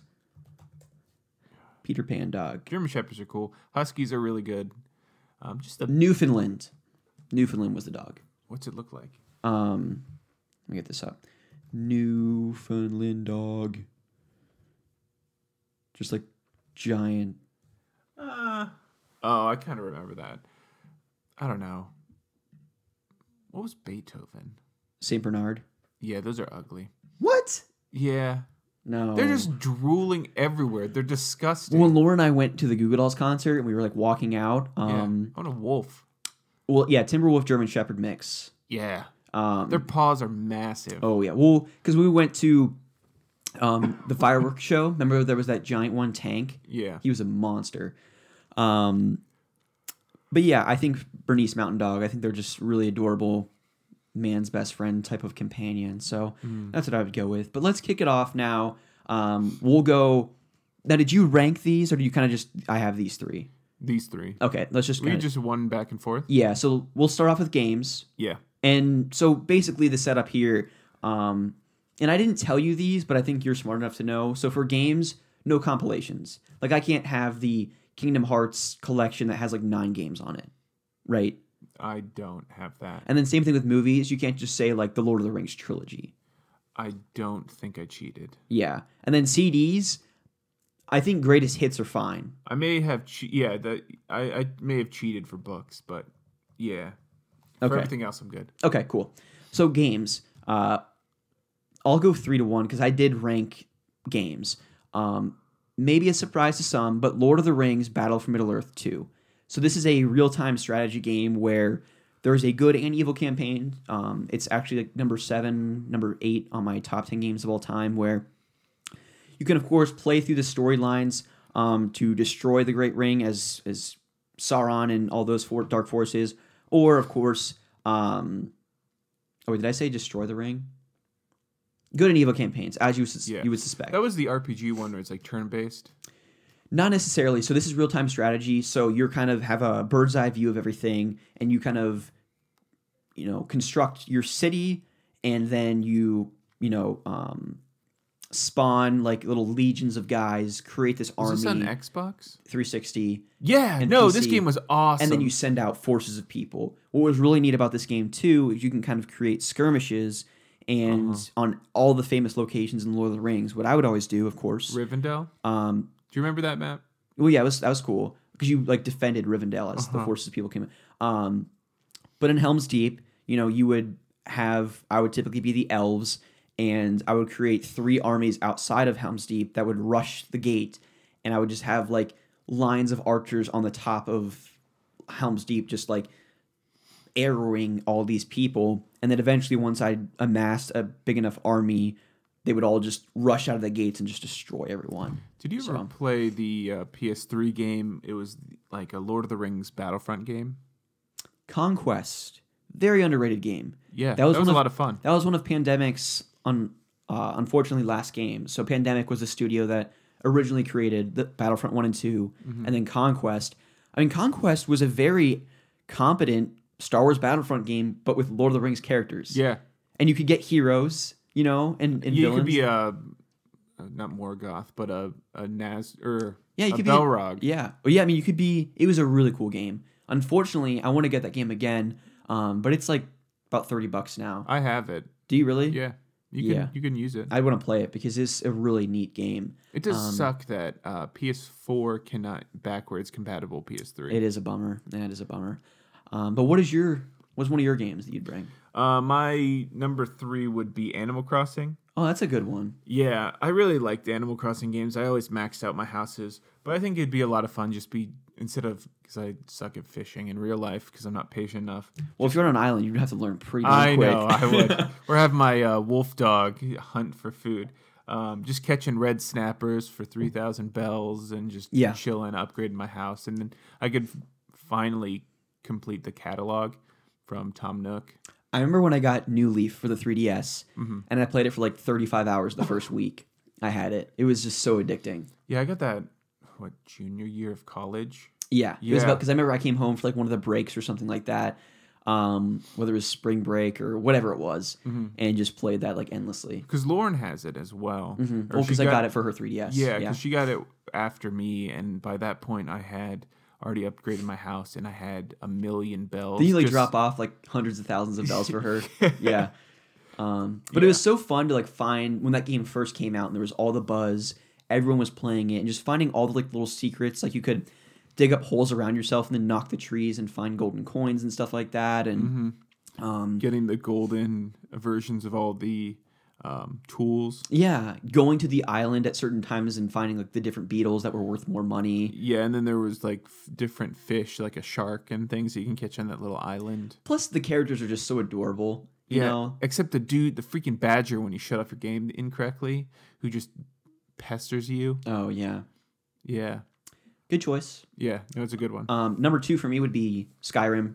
Peter Pan dog. German Shepherds are cool. Huskies are really good. Um, just a Newfoundland. Newfoundland was the dog. What's it look like? Um, let me get this up. Newfoundland dog. Just like giant. Uh, oh, I kind of remember that. I don't know. What was Beethoven? Saint Bernard. Yeah, those are ugly. What? Yeah, No. they're just drooling everywhere. They're disgusting. When Laura and I went to the Goo Goo Dolls concert and we were like walking out. yeah. Um, I want a wolf. Well, yeah, Timberwolf German Shepherd mix. Yeah, Um, their paws are massive. oh yeah, well, because we went to um the fireworks show. Remember there was that giant one tank. Yeah, He was a monster. Um, but yeah, I think Bernese Mountain Dog. I think they're just really adorable, man's best friend type of companion. So that's what I would go with. But let's kick it off now. Um, we'll go. Now, did you rank these, or do you kind of just? I have these three. These three. Okay, let's just. we Kinda, just one back and forth. yeah, so we'll start off with games. Yeah, And so basically, the setup here, um, and I didn't tell you these, but I think you're smart enough to know. So for games, no compilations. Like I can't have the Kingdom Hearts collection that has like nine games on it, right? I don't have that. And then same thing with movies. You can't just say like the Lord of the Rings trilogy. I don't think I cheated. Yeah. And then CDs, I think greatest hits are fine. I may have che- yeah, that I, I may have cheated for books, but yeah. For Okay. everything else I'm good. Okay, cool. So games, uh, I'll go three to one because I did rank games. Um, maybe a surprise to some, but Lord of the Rings: Battle for Middle Earth two. So this is a real-time strategy game where there's a good and evil campaign. Um, it's actually like number seven, number eight on my top ten games of all time. Where you can, of course, play through the storylines um, to destroy the Great Ring as as Sauron and all those four dark forces, or of course, um, oh, wait, did I say destroy the ring? Good and evil campaigns, as you sus- Yeah. you would suspect. That was the RPG one where it's like turn based. Not necessarily. So this is real time strategy. So you're kind of have a bird's eye view of everything, and you kind of, you know, construct your city, and then you, you know, um, spawn like little legions of guys, create this Was this on army. Xbox? 360, Yeah, no, this game was awesome. and then you send out forces of people. What was really neat about this game too is you can kind of create skirmishes and Uh-huh. on all the famous locations in Lord of the Rings. What I would always do, of course, Rivendell. um, Do you remember that map? well, yeah, it was, that was cool because you like defended Rivendell as the Uh-huh. forces of people came in. Um, but in Helm's Deep, you know, you would have I would typically be the elves, and I would create three armies outside of Helm's Deep that would rush the gate, and I would just have like lines of archers on the top of Helm's Deep, just like arrowing all these people. And then eventually, once I amassed a big enough army, they would all just rush out of the gates and just destroy everyone. Did you ever So- play the uh, PS3 game? It was like a Lord of the Rings Battlefront game. Conquest, very underrated game. Yeah, That was that was a of- lot of fun. That was one of Pandemic's un, uh, unfortunately last game. So Pandemic was the studio that originally created the Battlefront 1 and 2 Mm-hmm. and then Conquest. I mean Conquest was a very competent Star Wars Battlefront game but with Lord of the Rings characters. Yeah, And you could get heroes, you know, and, and you villains. could be a not Morgoth, but a a Naz or yeah, you a could Balrog. be Yeah. Well, yeah, I mean you could be it was a really cool game. Unfortunately, I want to get that game again. Um, but it's like about 30 bucks now. I have it. Do you really? Yeah, you can Yeah. you can use it. I want to play it because it's a really neat game. It does Um, suck that uh, PS4 cannot backwards compatible PS3. It is a bummer. That is a bummer. Um, but what is your what's one of your games that you'd bring? Uh, my number three would be Animal Crossing. Oh, that's a good one. Yeah, I really liked Animal Crossing games. I always maxed out my houses, but I think it'd be a lot of fun just be instead of because I suck at fishing in real life because I'm not patient enough. Well, if you're on an island, you'd have to learn pretty I quick. know I would, <laughs> or have my uh, wolf dog hunt for food. Um, just catching red snappers for three thousand bells and just Yeah. chilling, upgrading my house, and then I could finally complete the catalog from Tom Nook. I remember when I got New Leaf for the 3DS, Mm-hmm. and I played it for like 35 hours the first week. I had it. It was just so addicting. Yeah, I got that. What junior year of college? Yeah, it was about because I remember I came home for like one of the breaks or something like that, um, whether it was spring break or whatever it was, Mm-hmm. and just played that like endlessly. Because Lauren has it as well. Or Well, because I got it for her 3DS. Yeah, because she got it after me, and by that point, I had already upgraded my house, and I had a million bells. Then you like just- drop off like hundreds of thousands of bells for her. <laughs> yeah. Um, but it was so fun to like find when that game first came out and there was all the buzz, everyone was playing it, and just finding all the like little secrets. Like you could dig up holes around yourself and then knock the trees and find golden coins and stuff like that. And um, getting the golden versions of all the um, tools. yeah, going to the island at certain times and finding like the different beetles that were worth more money. Yeah, and then there was like f- different fish, like a shark and things that you can catch on that little island. Plus, the characters are just so adorable. You yeah, know, except the dude, the freaking badger, when you shut off your game incorrectly, who just pesters you. oh yeah, Yeah, good choice. yeah, no, it's a good one. Um, number two for me would be Skyrim.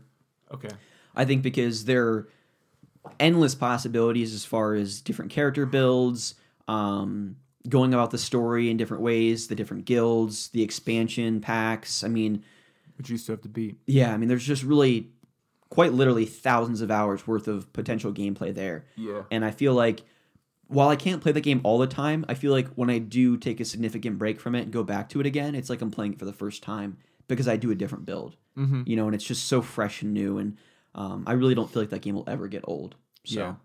Okay. I think because there are endless possibilities as far as different character builds, um, going about the story in different ways, the different guilds, the expansion packs. I mean, Which you still have to beat. yeah, I mean, there's just really quite literally thousands of hours worth of potential gameplay there. Yeah. And I feel like while I can't play the game all the time, I feel like when I do take a significant break from it and go back to it again, it's like I'm playing it for the first time because I do a different build. Mm-hmm. You know, and it's just so fresh and new. And um, I really don't feel like that game will ever get old. So, Yeah.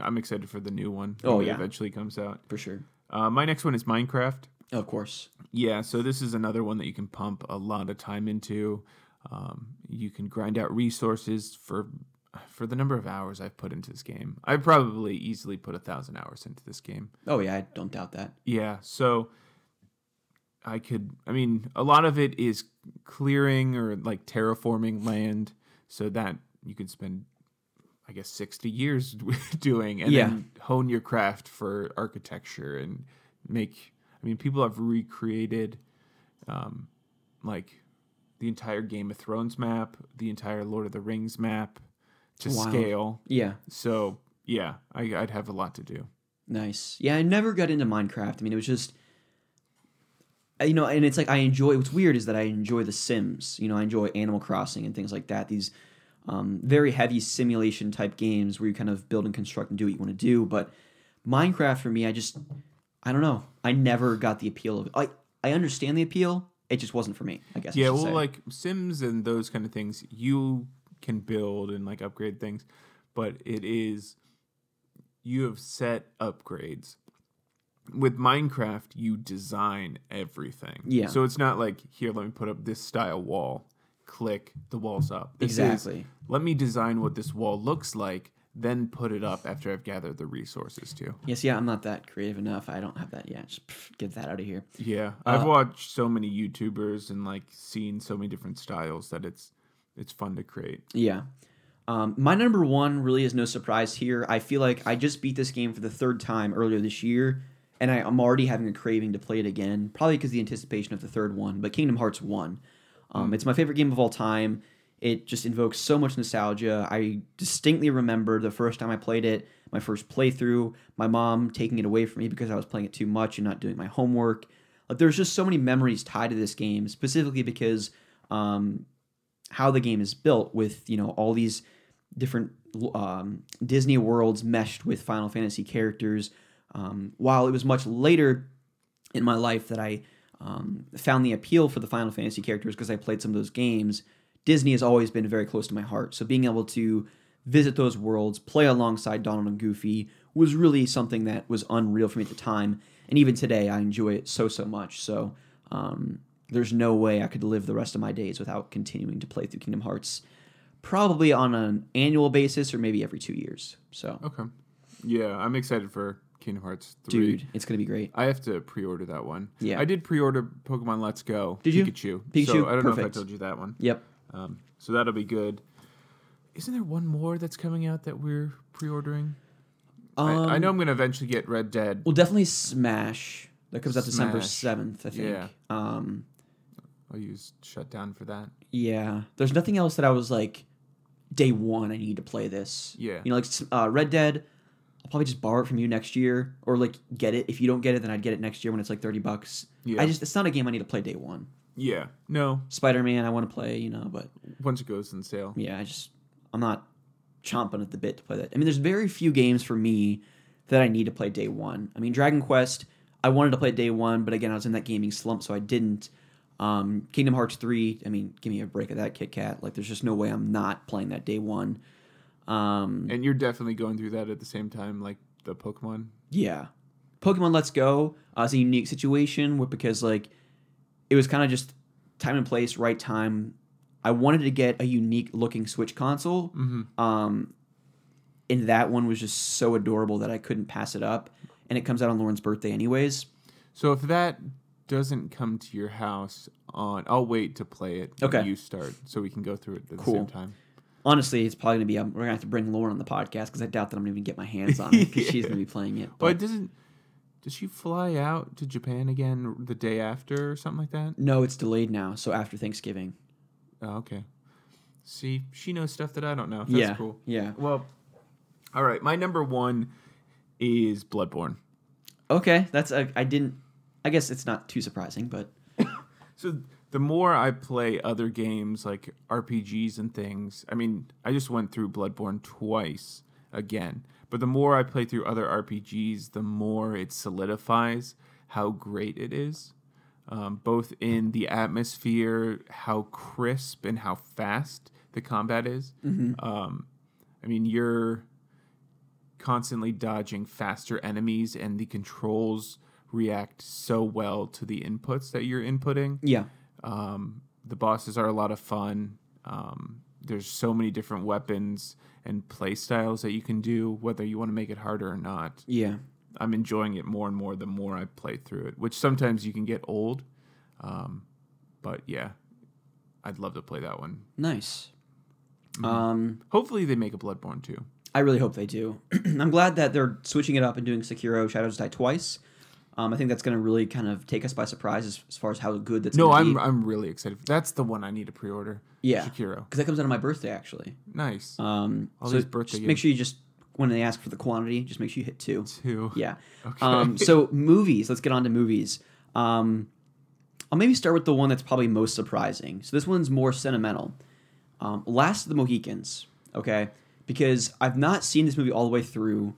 I'm excited for the new one. Oh, yeah. eventually comes out. for sure. Uh, my next one is Minecraft. Of course. Yeah, so this is another one that you can pump a lot of time into. Um, you can grind out resources for for the number of hours I've put into this game. I probably easily put a thousand hours into this game. Oh, yeah, I don't doubt that. Yeah, so I could. I mean, a lot of it is clearing or like terraforming land, so that you could spend, I guess, sixty years <laughs> doing, and Yeah. then hone your craft for architecture and make. I mean, people have recreated, um, like the entire Game of Thrones map, the entire Lord of the Rings map, to scale. Yeah, So yeah, I, I'd have a lot to do. nice. Yeah, I never got into Minecraft. I mean, it was just, you know, and it's like I enjoy. What's weird is that I enjoy The Sims. You know, I enjoy Animal Crossing and things like that. These um, very heavy simulation type games where you kind of build and construct and do what you want to do. But Minecraft for me, I just, I don't know. I never got the appeal of it. I I understand the appeal. It just wasn't for me. I guess. Yeah, should well, say. like Sims and those kind of things, you can build and like upgrade things, but it is you have set upgrades. With Minecraft, you design everything. Yeah. So it's not like here, let me put up this style wall. Click, the wall's up. This is, exactly. let me design what this wall looks like. then put it up after I've gathered the resources too. Yes, yeah, I'm not that creative enough. I don't have that yet. Just pff, get that out of here. Yeah, Uh, I've watched so many YouTubers and like seen so many different styles that it's it's fun to create. Yeah. Um, my number one really is no surprise here. I feel like I just beat this game for the third time earlier this year, and I, I'm already having a craving to play it again, probably because the anticipation of the third one. But Kingdom Hearts 1. Um, It's my favorite game of all time. It just invokes so much nostalgia. I distinctly remember the first time I played it, my first playthrough, my mom taking it away from me because I was playing it too much and not doing my homework. Like, there's just so many memories tied to this game, specifically because um, how the game is built with you know all these different um, Disney worlds meshed with Final Fantasy characters. Um, while it was much later in my life that I um, found the appeal for the Final Fantasy characters because I played some of those games, Disney has always been very close to my heart. So being able to visit those worlds, play alongside Donald and Goofy was really something that was unreal for me at the time. And even today, I enjoy it so, so much. So um, there's no way I could live the rest of my days without continuing to play through Kingdom Hearts, probably on an annual basis or maybe every two years. So, Okay. Yeah, I'm excited for Kingdom Hearts 3. dude, it's going to be great. I have to pre-order that one. Yeah. I did pre-order Pokemon Let's Go. Did you? Pikachu. Pikachu? So I don't know if I told you that one. Yep. Um, so that'll be good. Isn't there one more that's coming out that we're pre-ordering? I, I Um, know I'm going to eventually get Red Dead. Well, definitely Smash. That comes out December 7th, I think. Yeah. Um, I'll use Shutdown for that. Yeah, there's nothing else that I was like, day one, I need to play this. Yeah. you know, like uh, Red Dead. I'll probably just borrow it from you next year, or like get it. If you don't get it, then I'd get it next year when it's like thirty bucks. Yeah. I just it's not a game I need to play day one. Yeah. No, Spider Man, I want to play, you know, but once it goes on sale. yeah, I just I'm not chomping at the bit to play that. I mean, there's very few games for me that I need to play day one. I mean, Dragon Quest, I wanted to play day one, but again, I was in that gaming slump, so I didn't. Um, Kingdom Hearts three, I mean, give me a break of that Kit Kat. Like, there's just no way I'm not playing that day one. Um, And you're definitely going through that at the same time, like the Pokemon. yeah, Pokemon Let's Go uh, is a unique situation because like it was kind of just time and place, right time. I wanted to get a unique looking Switch console. Um, and that one was just so adorable that I couldn't pass it up. And it comes out on Lauren's birthday, anyways. So if that doesn't come to your house on, I'll wait to play it. when Okay. You start so we can go through it at the Cool. same time. Honestly, it's probably gonna be. Um, we're gonna have to bring Lauren on the podcast because I doubt that I'm gonna even get my hands on it because <laughs> she's gonna be playing it. But it doesn't. Does she fly out to Japan again the day after or something like that? no, it's delayed now. So after Thanksgiving. Oh, okay. See, she knows stuff that I don't know. That's yeah. cool. Yeah. Well, all right. My number one is Bloodborne. Okay, that's a. I didn't. I guess it's not too surprising, but So the more I play other games like RPGs and things, I mean, I just went through Bloodborne twice again. But the more I play through other RPGs, the more it solidifies how great it is. Um, both in the atmosphere, how crisp and how fast the combat is. Um, I mean, you're constantly dodging faster enemies, and the controls react so well to the inputs that you're inputting. yeah. Um, the bosses are a lot of fun. Um, there's so many different weapons and play styles that you can do, whether you want to make it harder or not. Yeah. I'm enjoying it more and more the more I play through it, which sometimes you can get old. Um, but yeah, I'd love to play that one. Nice. Mm-hmm. Um, Hopefully, they make a Bloodborne too. I really hope they do. <clears throat> I'm glad that they're switching it up and doing Sekiro Shadows Die twice. Um, I think that's going to really kind of take us by surprise as, as far as how good that's No, I'm be. I'm really excited. That's the one I need to pre-order. Yeah. Shakiro. because that comes out on my birthday actually. Nice. Um, All so these birthday just make sure you just when they ask for the quantity, just make sure you hit two. Two. Yeah. Okay. Um, so movies. Let's get on to movies. Um, I'll maybe start with the one that's probably most surprising. So this one's more sentimental. Um, Last of the Mohicans. Okay, because I've not seen this movie all the way through.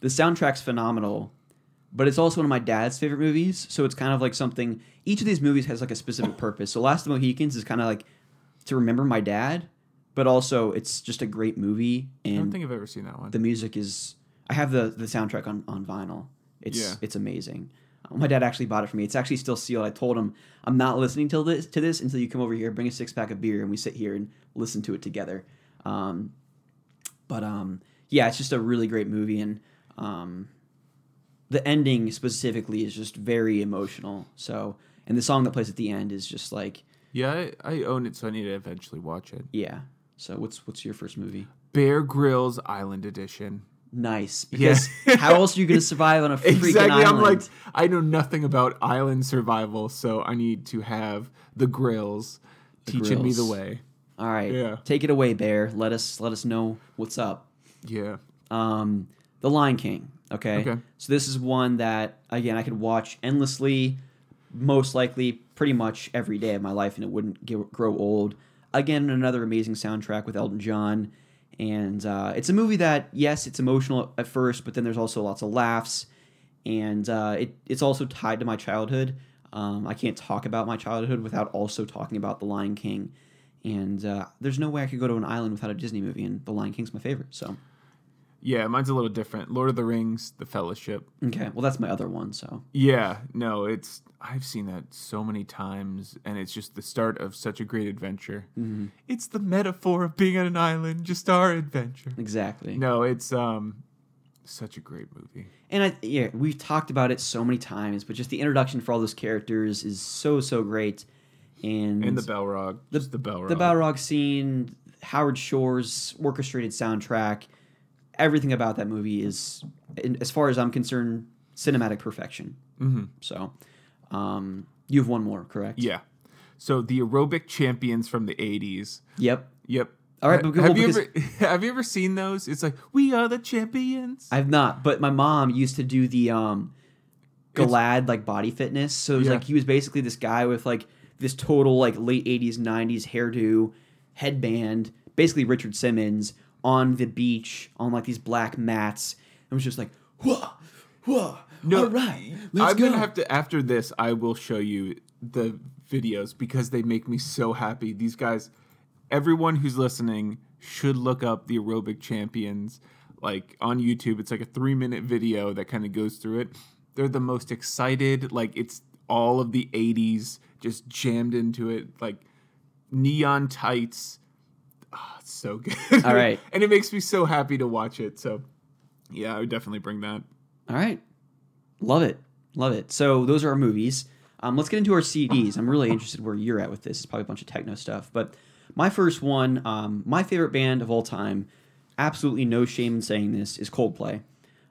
The soundtrack's phenomenal, but it's also one of my dad's favorite movies. So it's kind of like something. Each of these movies has like a specific purpose. So Last of the Mohicans is kind of like to remember my dad, but also it's just a great movie I don't think I've ever seen that one. the music is i have the the soundtrack on on vinyl it's Yeah. it's amazing Uh, my dad actually bought it for me it's actually still sealed i told him i'm not listening till this to this until you come over here bring a six pack of beer and we sit here and listen to it together um but um yeah, it's just a really great movie, and um, the ending specifically is just very emotional. So, and the song that plays at the end is just like, Yeah, I, I own it, so I need to eventually watch it. yeah. So, what's what's your first movie? Bear Grylls Island Edition. Nice, because how else are you gonna <laughs> survive on a freaking Exactly. island? I'm like, I know nothing about island survival, so I need to have the Grylls teaching me the Grylls. way. all right, Yeah. take it away, Bear. Let us let us know what's up. Yeah. um, The Lion King. Okay? Okay. So this is one that again I could watch endlessly, most likely pretty much every day of my life, and it wouldn't get, grow old. Again, another amazing soundtrack with Elton John, and uh, it's a movie that yes, it's emotional at first, but then there's also lots of laughs, and uh, it it's also tied to my childhood. Um, I can't talk about my childhood without also talking about The Lion King. And uh, there's no way I could go to an island without a Disney movie, and The Lion King's my favorite. So, Yeah, mine's a little different. Lord of the Rings, The Fellowship. Okay, well that's my other one. So Yeah, no, it's I've seen that so many times, and it's just the start of such a great adventure. Mm-hmm. It's the metaphor of being on an island, just our adventure. exactly. No, it's um such a great movie. And I yeah, we've talked about it so many times, but just the introduction for all those characters is so so great. And, And the Balrog, the, just the Balrog. the Balrog scene, Howard Shore's orchestrated soundtrack, everything about that movie is, in- as far as I'm concerned, cinematic perfection. hmm So, um, you have one more, correct? Yeah. So the aerobic champions from the '80s. Yep. Yep. All right, but- have well, you ever <laughs> have you ever seen those? It's like we are the champions. I've not, but my mom used to do the um Gilad like body fitness. So it was Yeah. like he was basically this guy with like this total like late eighties, nineties hairdo, headband, basically Richard Simmons on the beach on like these black mats. It was just like, whoa, whoa, all right, let's I'm go. gonna have to after this. I will show you the videos because they make me so happy. These guys, everyone who's listening should look up the aerobic champions like on YouTube. It's like a three minute video that kind of goes through it. They're the most excited. Like it's all of the '80s just jammed into it. Like neon tights. Ah, it's so good. <laughs> All right. and it makes me so happy to watch it. So yeah, I would definitely bring that. All right. Love it. Love it. So those are our movies. Um, let's get into our CDs. I'm really interested where you're at with this. It's probably a bunch of techno stuff. But my first one, um, my favorite band of all time, absolutely no shame in saying this, is Coldplay,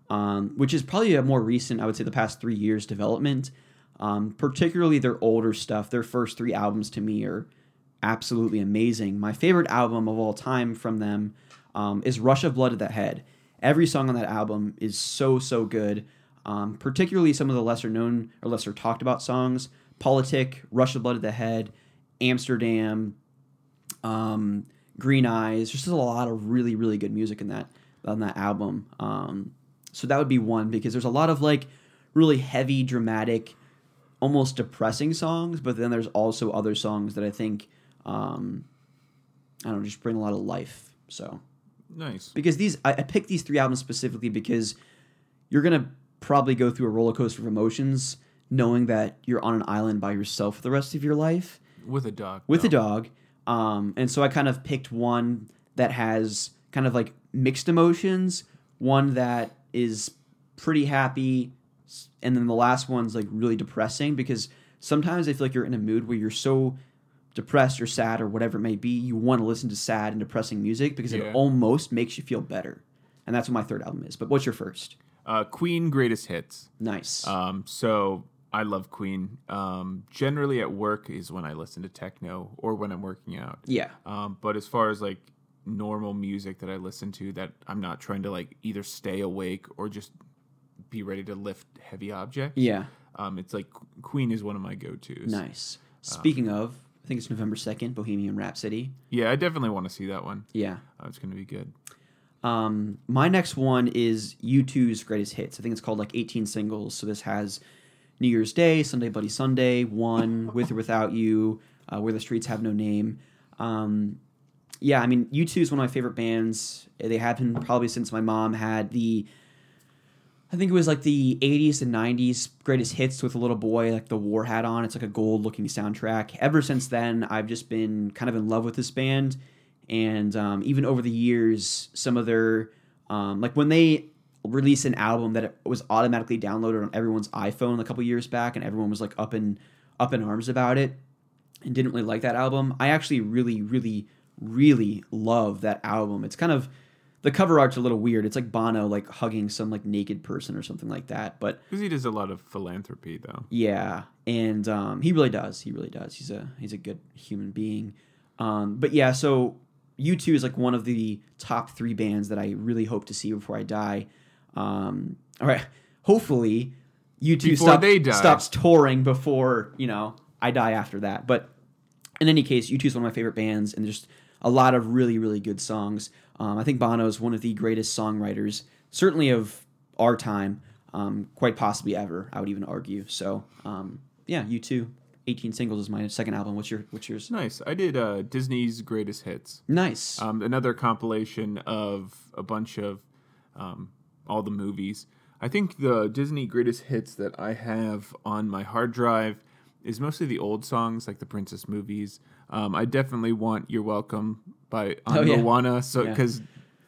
um, which is probably a more recent, I would say, the past three years development. Um, particularly their older stuff. Their first three albums to me are absolutely amazing. My favorite album of all time from them um, is Rush of Blood to the Head. Every song on that album is so, so good. Um, particularly some of the lesser known or lesser talked about songs Politik, Rush of Blood to the Head, Amsterdam, um, Green Eyes. Just a lot of really, really good music in that on that album. Um, so that would be one because there's a lot of like really heavy, dramatic, almost depressing songs, but then there's also other songs that I think um, I don't know, just bring a lot of life. So Nice. because these I, I picked these three albums specifically because you're gonna probably go through a roller coaster of emotions knowing that you're on an island by yourself for the rest of your life With a dog. with though. a dog. Um, and so I kind of picked one that has kind of like mixed emotions, one that is pretty happy, and then the last one's like really depressing because sometimes I feel like you're in a mood where you're so depressed or sad or whatever it may be, you want to listen to sad and depressing music because Yeah. it almost makes you feel better. And that's what my third album is. But what's your first? Uh, Queen greatest hits. Nice. Um, so I love Queen. Um, generally at work is when I listen to techno or when I'm working out. yeah. Um, but as far as like normal music that I listen to, that I'm not trying to like either stay awake or just be ready to lift heavy objects. Yeah. Um, it's like Queen is one of my go tos. Nice. Speaking of, I think it's November 2nd, Bohemian Rhapsody. Yeah, I definitely want to see that one. Yeah. Uh, it's gonna be good. Um, my next one is U2's greatest hits. I think it's called like 18 singles. So this has New Year's Day, Sunday Bloody Sunday, One, <laughs> With or Without You, uh, Where the Streets Have No Name. Um, yeah, I mean, U2 is one of my favorite bands. They have been probably since my mom had the, I think it was like the 80s and 90s greatest hits with a little boy, like the war hat on. It's like a gold looking soundtrack. Ever since then, I've just been kind of in love with this band. And um, even over the years, some of their Um, like when they released an album that was automatically downloaded on everyone's iPhone a couple years back, and everyone was like up in up in arms about it, and didn't really like that album. I actually really, really, really love that album. It's kind of the cover art's a little weird. It's like Bono like hugging some like naked person or something like that. But Because he does a lot of philanthropy, though. yeah, and um, he really does. He really does. He's a he's a good human being. Um, but yeah, so U two is like one of the top three bands that I really hope to see before I die. Um, all right, hopefully U two stop, stops touring before you know I die after that. But in any case, U two is one of my favorite bands, and there's a lot of really really good songs. Um, I think Bono is one of the greatest songwriters, certainly of our time, um, quite possibly ever. I would even argue. So um, yeah, U2. 18 singles is my second album. What's your what's yours? Nice. I did uh, Disney's Greatest Hits. Nice. Um, another compilation of a bunch of um, all the movies. I think the Disney Greatest Hits that I have on my hard drive is mostly the old songs, like the Princess movies. Um, I definitely want "You're Welcome" by oh, on Oh, yeah. Moana, so Yeah. because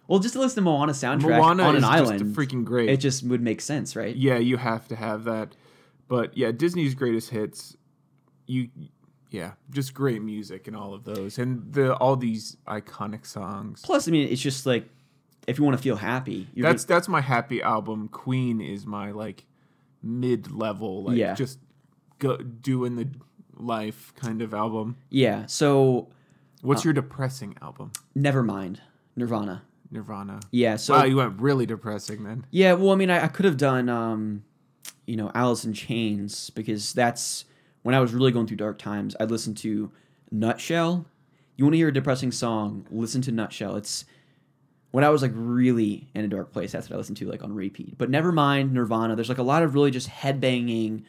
well, just to listen to Moana soundtrack Moana on is an just island, freaking great. it just would make sense, right? yeah, you have to have that. But yeah, Disney's Greatest Hits, you yeah, just great music and all of those, and the all these iconic songs. Plus, I mean, it's just like if you want to feel happy, you're That's that's my happy album. Queen is my like mid level, like Yeah. just go doing the life kind of album. yeah. So What's Uh, your depressing album? Nevermind, Nirvana. Nirvana. Yeah. So wow, you went really depressing then. yeah. Well, I mean, I, I could have done, um, you know, Alice in Chains because that's when I was really going through dark times. I'd listen to Nutshell. You want to hear a depressing song? Listen to Nutshell. It's when I was like really in a dark place. That's what I listened to like on repeat. But Nevermind Nirvana. There's like a lot of really just headbanging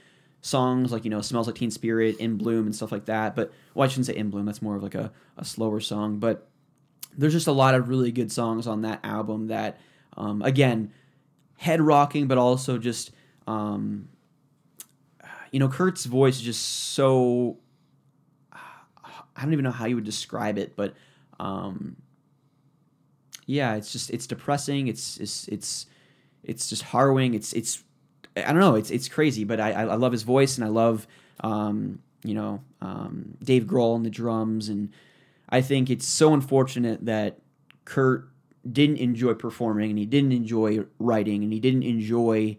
songs like you know smells like teen spirit in bloom and stuff like that but well i shouldn't say in bloom that's more of like a, a slower song but there's just a lot of really good songs on that album that um, again head rocking but also just um, you know kurt's voice is just so i don't even know how you would describe it but um, yeah it's just it's depressing it's it's it's it's just harrowing it's it's i don't know. It's it's crazy but i i love his voice and i love um, you know um, dave grohl and the drums. And i think it's so unfortunate that kurt didn't enjoy performing and he didn't enjoy writing and he didn't enjoy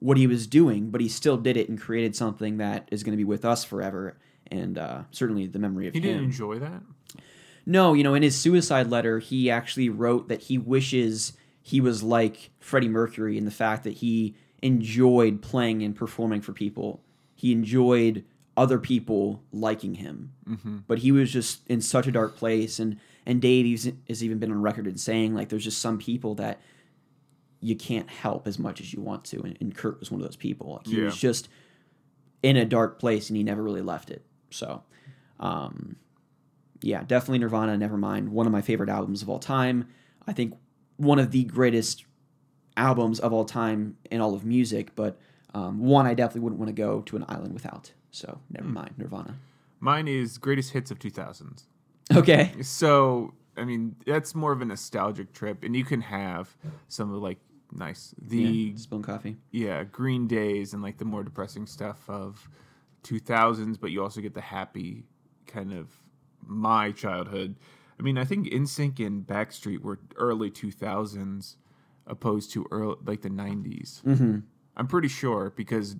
what he was doing but he still did it and created something that is going to be with us forever. And uh, certainly the memory of He him. didn't enjoy that. no, you know, in his suicide letter, he actually wrote that he wishes he was like Freddie Mercury in the fact that he enjoyed playing and performing for people. He enjoyed other people liking him, Mm-hmm. but he was just in such a dark place. And and Dave has- even been on record in saying like there's just some people that you can't help as much as you want to, and, and Kurt was one of those people. Like, he Yeah. was just in a dark place, and he never really left it. So. Um, yeah, definitely Nirvana, Nevermind, one of my favorite albums of all time. I think one of the greatest albums of all time in all of music, but um, one I definitely wouldn't want to go to an island without. So, Nevermind, Nirvana. Mine is Greatest Hits of 2000s. Okay. So, I mean, that's more of a nostalgic trip, and you can have some of like nice the Yeah, Spoon Coffee. yeah, Green Days and like the more depressing stuff of 2000s, but you also get the happy kind of my childhood. I mean, I think NSYNC and Backstreet were early 2000s opposed to early like the 90s. Mm-hmm. I'm pretty sure because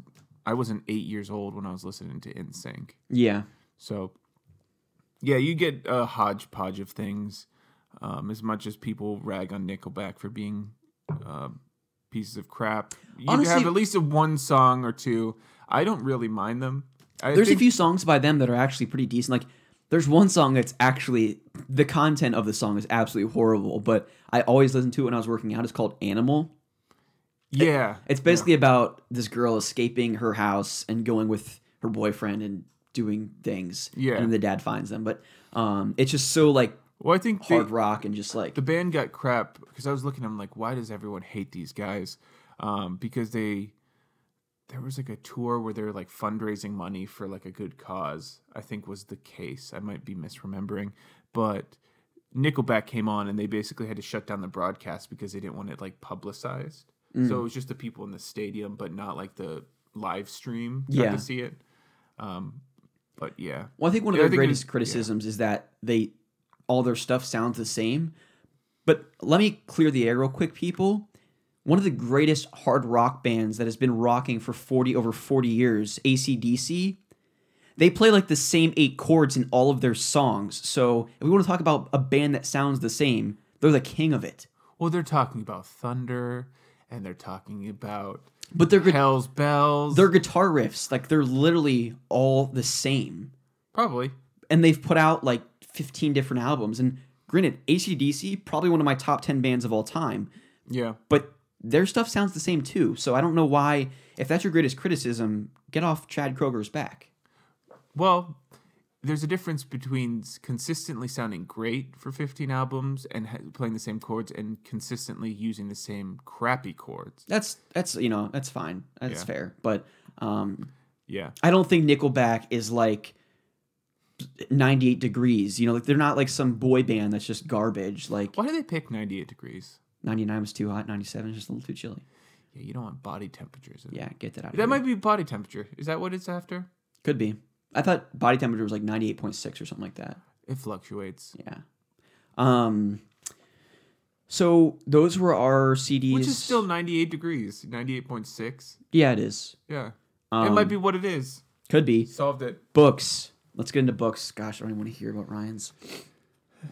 I wasn't 8 years old when I was listening to NSYNC. Yeah. So, yeah, you get a hodgepodge of things. Um, as much as people rag on Nickelback for being uh, pieces of crap, you Honestly- have at least a one song or two. I don't really mind them. I There's think, a few songs by them that are actually pretty decent. Like, there's one song that's actually the content of the song is absolutely horrible, but I always listen to it when I was working out. It's called Animal. Yeah, It's basically about this girl escaping her house and going with her boyfriend and doing things. Yeah. And then the dad finds them. But um, it's just so like well, I think hard they- rock and just like the band got crap because I was looking. I'm like, why does everyone hate these guys? Um, because they there was like a tour where they're like fundraising money for like a good cause. I think was the case. I might be misremembering, but Nickelback came on and they basically had to shut down the broadcast because they didn't want it like publicized. Mm. So it was just the people in the stadium, but not like the live stream Yeah. to see it. Um, but yeah, Well, I think one of Yeah, their greatest was- yeah. criticisms is that they all their stuff sounds the same. But let me clear the air real quick, people. One of the greatest hard rock bands that has been rocking for 40 over 40 years, ACDC, they play like the same eight chords in all of their songs. So if we want to talk about a band that sounds the same, they're the king of it. well, they're talking about thunder and they're talking about But their gu- Hell's Bells. their guitar riffs, like they're literally all the same. probably and they've put out like 15 different albums. And granted, ACDC, probably one of my top 10 bands of all time, yeah. but their stuff sounds the same too. So I don't know why, if that's your greatest criticism, get off Chad Kroeger's back. Well, there's a difference between consistently sounding great for 15 albums and ha- playing the same chords and consistently using the same crappy chords. That's, that's, you know, that's fine. That's Yeah. fair. But um, Yeah. I don't think Nickelback is like 98 degrees. You know, like they're not like some boy band that's just garbage. Like Why do they pick 98 degrees? 99 was too hot, 97 is just a little too chilly. Yeah, you don't want body temperatures. Yeah, get that out of That here. might be body temperature. Is that what it's after? Could be. I thought body temperature was like 98.6 or something like that. It fluctuates. Yeah. Um. So those were our CDs. Which is still 98 degrees. 98.6. yeah, it is. Yeah. it Um, might be what it is. Could be Solved it. books. Let's get into books. Gosh, I don't even want to hear about Ryan's.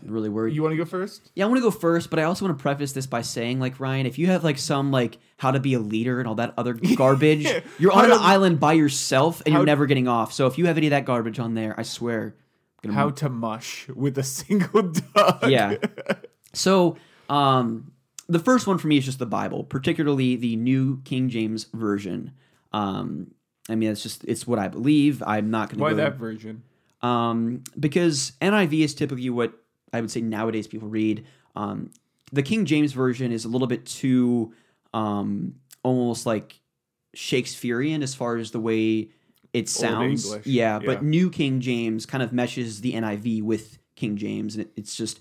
Really worried. You want to go first? yeah, I want to go first, but I also want to preface this by saying, like Ryan, if you have like some like how to be a leader and all that other <laughs> garbage, Yeah. you're on an to- island by yourself and you're never getting off. So if you have any of that garbage on there, I swear, How to mush with a single <laughs> dog. Yeah. So, um, the first one for me is just the Bible, particularly the New King James Version. Um, I mean, it's just it's what I believe. I'm not going to Why go, that version? um, because NIV is typically what I would say nowadays people read. Um, the King James version is a little bit too um, almost like Shakespearean as far as the way it sounds. English, Yeah, but yeah. New King James kind of meshes the NIV with King James, and it, it's just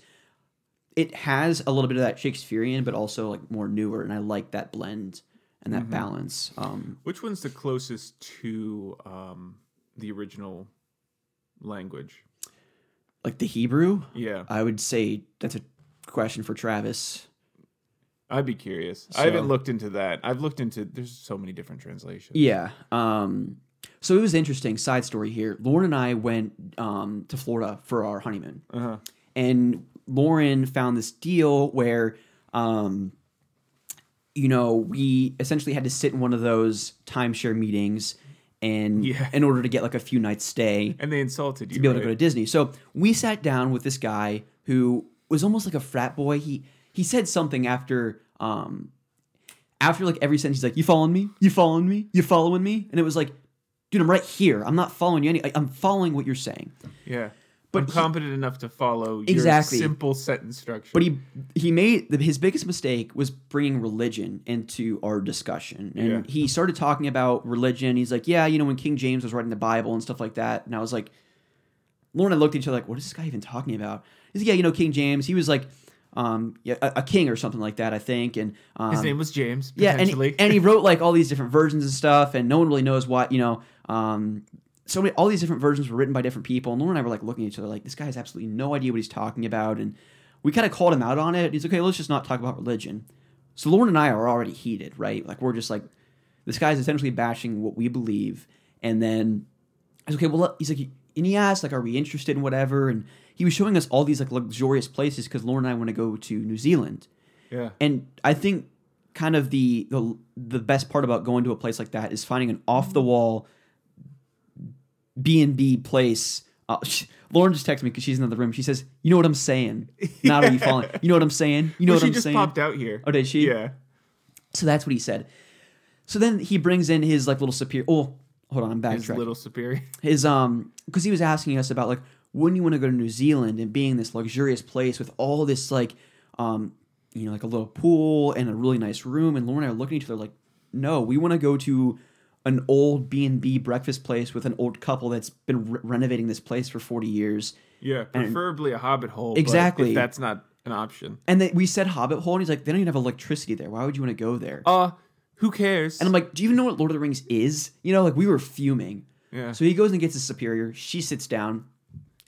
it has a little bit of that Shakespearean, but also like more newer, and I like that blend and Mm-hmm. that balance. Um, Which one's the closest to um, the original language? Like the Hebrew, Yeah, I would say that's a question for Travis. I'd be curious. So- I haven't looked into that. I've looked into. There's so many different translations. Yeah. Um, so it was interesting. Side story here. Lauren and I went um, to Florida for our honeymoon, Uh-huh. and Lauren found this deal where, um, you know, we essentially had to sit in one of those timeshare meetings, and Yeah. in order to get like a few nights stay, And they insulted you. to be able to go to Disney. So we sat down with this guy who was almost like a frat boy. He he said something after um after like every sentence. He's like, "You following me? You following me? You following me?" And it was like, "Dude, I'm right here. I'm not following you. Any. I- I'm following what you're saying." Yeah, But he- competent enough to follow Exactly. your simple sentence structure. But he he made the, his biggest mistake was bringing religion into our discussion, and Yeah. he started talking about religion. He's like, "Yeah, you know, when King James was writing the Bible and stuff like that," and I was like, Lauren and I looked at each other like, "What is this guy even talking about?" He's like, "Yeah, you know, King James. He was like, um, yeah, a, a king or something like that, I think." And um, His name was James. yeah, and, Potentially. and he <laughs> wrote like all these different versions and stuff, and no one really knows what you know. Um, so many, all these different versions were written by different people, and Lauren and I were like looking at each other like, this guy has absolutely no idea what he's talking about, and we kind of called him out on it. He's like, okay, let's just not talk about religion. So Lauren and I are already heated, right? Like we're just like, this guy's essentially bashing what we believe, and then I was okay. Well, he's like, and he asked like, are we interested in whatever? And he was showing us all these like luxurious places because Lauren and I want to go to New Zealand. yeah. And I think kind of the the the best part about going to a place like that is finding an off the mm-hmm. wall B and B place. Uh, she, Lauren just texted me because she's in the room. She says, "You know what I'm saying? Not are you <laughs> falling? You know what I'm saying? You know well, what I'm saying?" She just saying?" popped out here. Oh, did she? Yeah. So that's what he said. So then he brings in his like little superior. Oh, hold on, I'm back. His little superior. <laughs> his um because he was asking us about like wouldn't you want to go to New Zealand and being this luxurious place with all this like um you know like a little pool and a really nice room and Lauren and I are looking at each other like no we want to go to an old B and B breakfast place with an old couple that's been re- renovating this place for forty years. Yeah, preferably a hobbit hole. but Exactly. that's not an option. And then we said Hobbit Hole, and he's like, they don't even have electricity there. Why would you want to go there? Uh, who cares? And I'm like, do you even know what Lord of the Rings is? You know, like we were fuming. Yeah. So he goes and gets his superior. She sits down.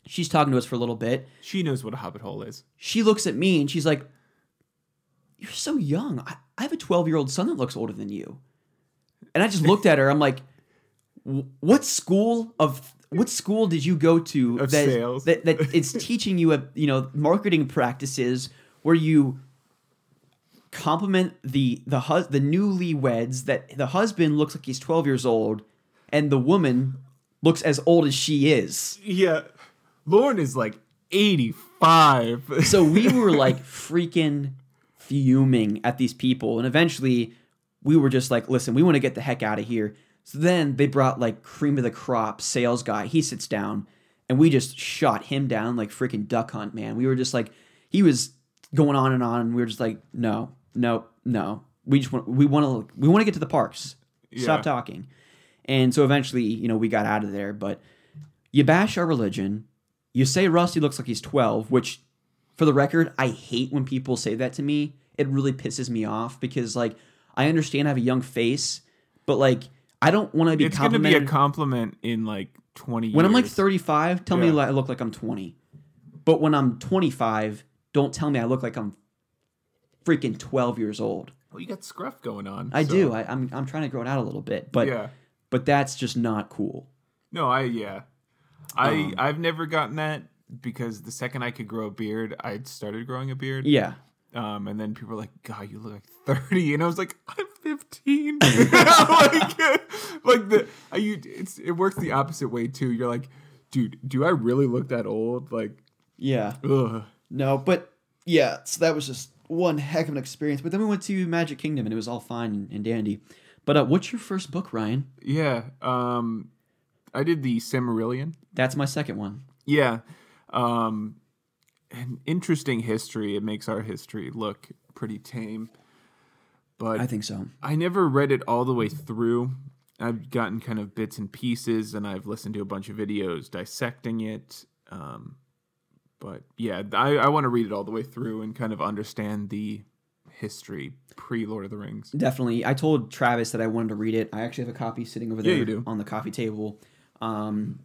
She's talking to us for a little bit. she knows what a hobbit hole is. She looks at me and she's like, You're so young. I, I have a 12 year old son that looks older than you. And I just looked at her. I'm like, What school of what school did you go to Of that, sales. that that it's teaching you a you know marketing practices where you compliment the the hus- the newlyweds that the husband looks like he's 12 years old and the woman looks as old as she is. Yeah, Lauren is like eighty-five. So we <laughs> were like freaking fuming at these people and eventually we were just like listen, we want to get the heck out of here. So then they brought like cream of the crop sales guy. He sits down and we just shot him down like freaking duck hunt, man. We were just like he was going on and on and we were just like no, no, no. We just want we want to we want to get to the parks. Stop talking. And so eventually, you know, we got out of there, but you bash our religion. You say Rusty looks like he's 12, which for the record, I hate when people say that to me. It really pisses me off because like I understand I have a young face, but like I don't want to be it's going to be a compliment in like twenty. when I'm like 35, tell me Yeah. like I look like I'm 20. But when I'm 25, don't tell me I look like I'm freaking 12 years old. Well, you got scruff going on. I so- do. I, I'm I'm trying to grow it out a little bit, but yeah. but that's just not cool. No, I yeah. I Um, I've never gotten that because the second I could grow a beard, I started growing a beard. Yeah. Um, and then people were like, "God, you look like 30. and I was like, "I'm 15." <laughs> like, <laughs> like the you, it's it works the opposite way too. You're like, "Dude, do I really look that old?" Like, Yeah. ugh. No, but yeah, so that was just one heck of an experience. But then we went to Magic Kingdom and it was all fine and dandy. But uh, what's your first book, Ryan? Yeah. Um, I did the Silmarillion. That's my second one. Yeah. Um, an interesting history. It makes our history look pretty tame. But I think so. I never read it all the way through. I've gotten kind of bits and pieces, and I've listened to a bunch of videos dissecting it. Um, but yeah, I, I want to read it all the way through and kind of understand the history pre Lord of the Rings. Definitely. I told Travis that I wanted to read it. I actually have a copy sitting over Yeah, there do. on the coffee table. Um,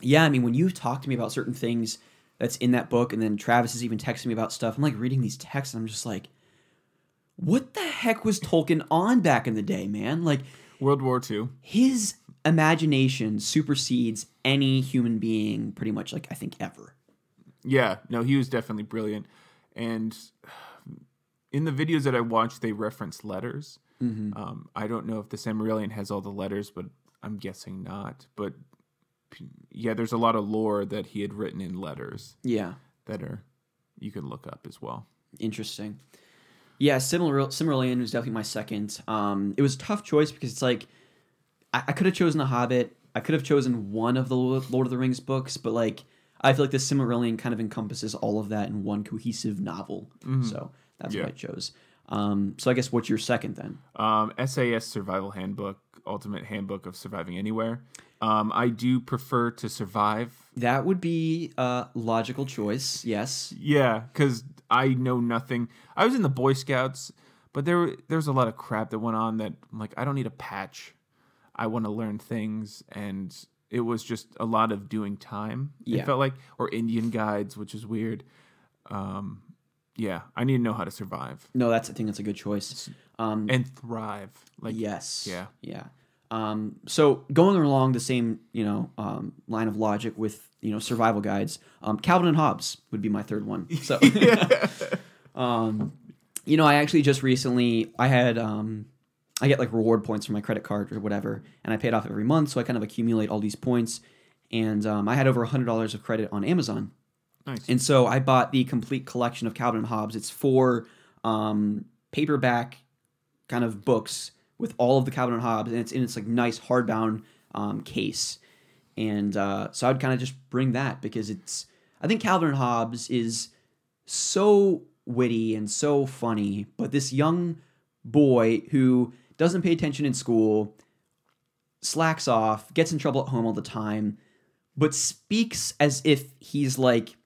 yeah, I mean, when you talk to me about certain things that's in that book, and then Travis is even texting me about stuff, I'm like reading these texts, and I'm just like, what the heck was Tolkien on back in the day, man? Like, World War II. his imagination supersedes any human being pretty much like i think ever Yeah, no, he was definitely brilliant. And in the videos that I watched, they reference letters. Mm-hmm. Um, I don't know if the Silmarillion has all the letters, but I'm guessing not. But yeah, there's a lot of lore that he had written in letters yeah. that are you can look up as well. interesting. Yeah similar Silmarillion was definitely my second. Um it was a tough choice because it's like i, I could have chosen the hobbit. I could have chosen one of the lord of the rings books but like i feel like the Silmarillion kind of encompasses all of that in one cohesive novel. So that's Yeah. what i chose. Um so i guess what's your second then? Um, SAS Survival Handbook, Ultimate Handbook of Surviving Anywhere. Um, I do prefer to survive. that would be a logical choice yes Yeah, because I know nothing. I was in the Boy Scouts, but there there was a lot of crap that went on that I'm like I don't need a patch. I want to learn things, and it was just a lot of doing time. Yeah. It felt like or Indian guides, which is weird. Um, yeah, I need to know how to survive no that's i think that's a good choice um and thrive. Like Yes. yeah. Yeah. Um, so going along the same, you know, um, line of logic with you know survival guides, um, Calvin and Hobbes would be my third one. So, <laughs> <laughs> um, you know, I actually just recently I had um, I get like reward points from my credit card or whatever, and I pay it off every month, so I kind of accumulate all these points. And um, I had over hundred dollars of credit on Amazon, Nice. and so I bought the complete collection of Calvin and Hobbes. It's four um, paperback kind of books with all of the Calvin and Hobbes, and it's in its like nice hardbound um, case. And uh, so I'd kind of just bring that because it's I think Calvin and Hobbes is so witty and so funny, but this young boy who doesn't pay attention in school slacks off, gets in trouble at home all the time, but speaks as if he's like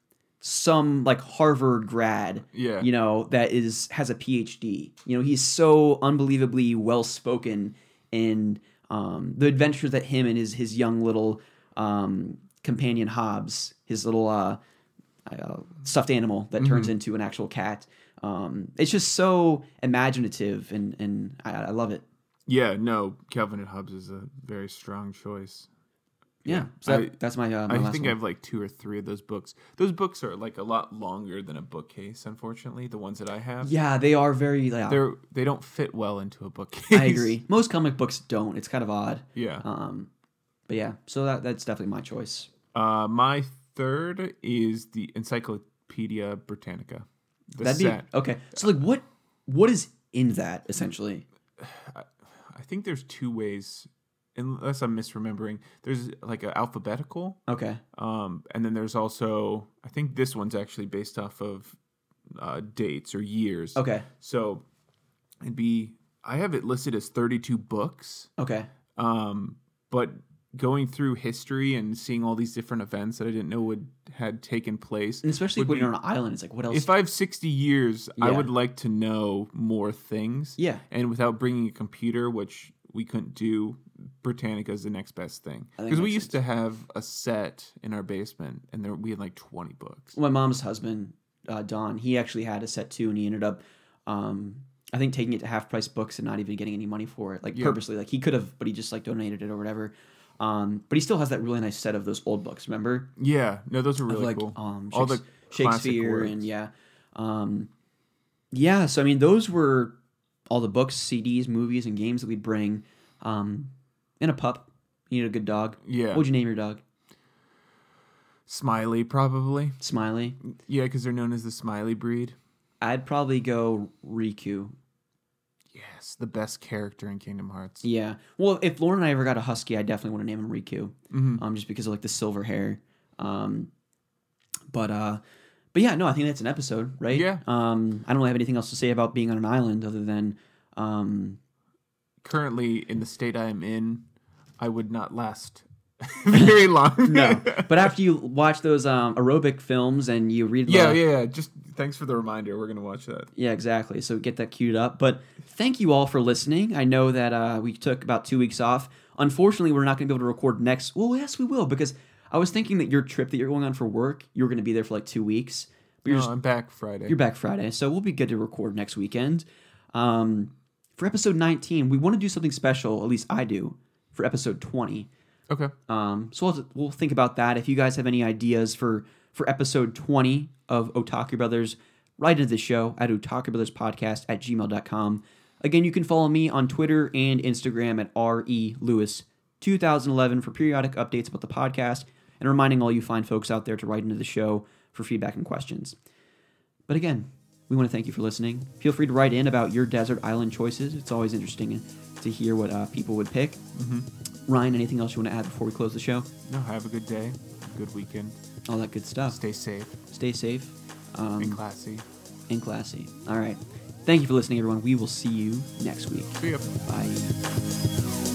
some like Harvard grad. Yeah. You know, that is has a PhD. You know, he's so unbelievably well spoken and um, the adventures that him and his his young little um, companion Hobbes, his little uh, uh, stuffed animal that turns into an actual cat. Um, it's just so imaginative and and I, I love it. Yeah, no, Calvin and Hobbes is a very strong choice. Yeah, so that, I- that's my. Uh, my I think one. I have like two or three of those books. Those books are like a lot longer than a bookcase, unfortunately. The ones that I have, Yeah, they are very. Yeah, they're they don't fit well into a bookcase. I agree. <laughs> Most comic books don't. It's kind of odd. Yeah. Um, but yeah, so that that's definitely my choice. Uh, my third is the Encyclopedia Britannica. That'd set. be okay. So like, what what is in that essentially? <sighs> I think there's two ways, unless I'm misremembering. There's like an alphabetical, Okay. um, and then there's also I think this one's actually based off of uh, dates or years. Okay. So it'd be I have it listed as 32 books. Okay. Um, but going through history and seeing all these different events that I didn't know would had taken place. And especially when be- you're on an island, it's like what else? If I have 60 years, I would like to know more things. Yeah. And without bringing a computer, which we couldn't do, Britannica is the next best thing. Because we used to have a set in our basement, and there we had like 20 books. my mom's husband, uh, Don, he actually had a set too, and he ended up, um, I think, taking it to half price books and not even getting any money for it, like Yeah. purposely. Like he could have, but he just like donated it or whatever. Um, but he still has that really nice set of those old books. Remember? Yeah, no, those are of really like cool. um all the Shakespeare and yeah. Um yeah, so I mean those were all the books, CDs, movies and games that we'd bring. Um and a pup. You need a good dog. Yeah. What would you name your dog? Smiley, probably. Smiley. Yeah, because they're known as the Smiley breed. I'd probably go Riku. Yes, the best character in Kingdom Hearts. Yeah. Well, if Lauren and I ever got a husky, I definitely want to name him Riku. Mhm. Um, just because of like the silver hair. Um, but uh, but yeah, no, I think that's an episode, right? Yeah. Um, I don't really have anything else to say about being on an island other than um, Currently, in the state I am in, I would not last <laughs> very long. <laughs> no. but after you watch those um aerobic films and you read, yeah, yeah, yeah. Just thanks for the reminder. We're gonna watch that. Yeah, exactly. So get that queued up. But thank you all for listening. I know that uh, we took about two weeks off. Unfortunately, we're not going to be able to record next. Well, yes, we will because I was thinking that your trip that you're going on for work, you're going to be there for like two weeks. But you're No, just, I'm back Friday. you're back Friday, so we'll be good to record next weekend. Um, for episode 19, we want to do something special. At least I do for episode 20. okay. Um, so we'll, we'll think about that. If you guys have any ideas for for episode 20 of Otaku Brothers, write into the show at Podcast at gmail.com. Again, you can follow me on Twitter and Instagram at RE Lewis 2011 for periodic updates about the podcast and reminding all you fine folks out there to write into the show for feedback and questions. But again, we want to thank you for listening. Feel free to write in about your desert island choices. It's always interesting to hear what uh, people would pick. Ryan, anything else you want to add before we close the show? No, have a good day. Good weekend. All that good stuff. Stay safe Stay safe um, and classy. and classy. All right. Thank you for listening, everyone. We will see you next week. See ya. Bye.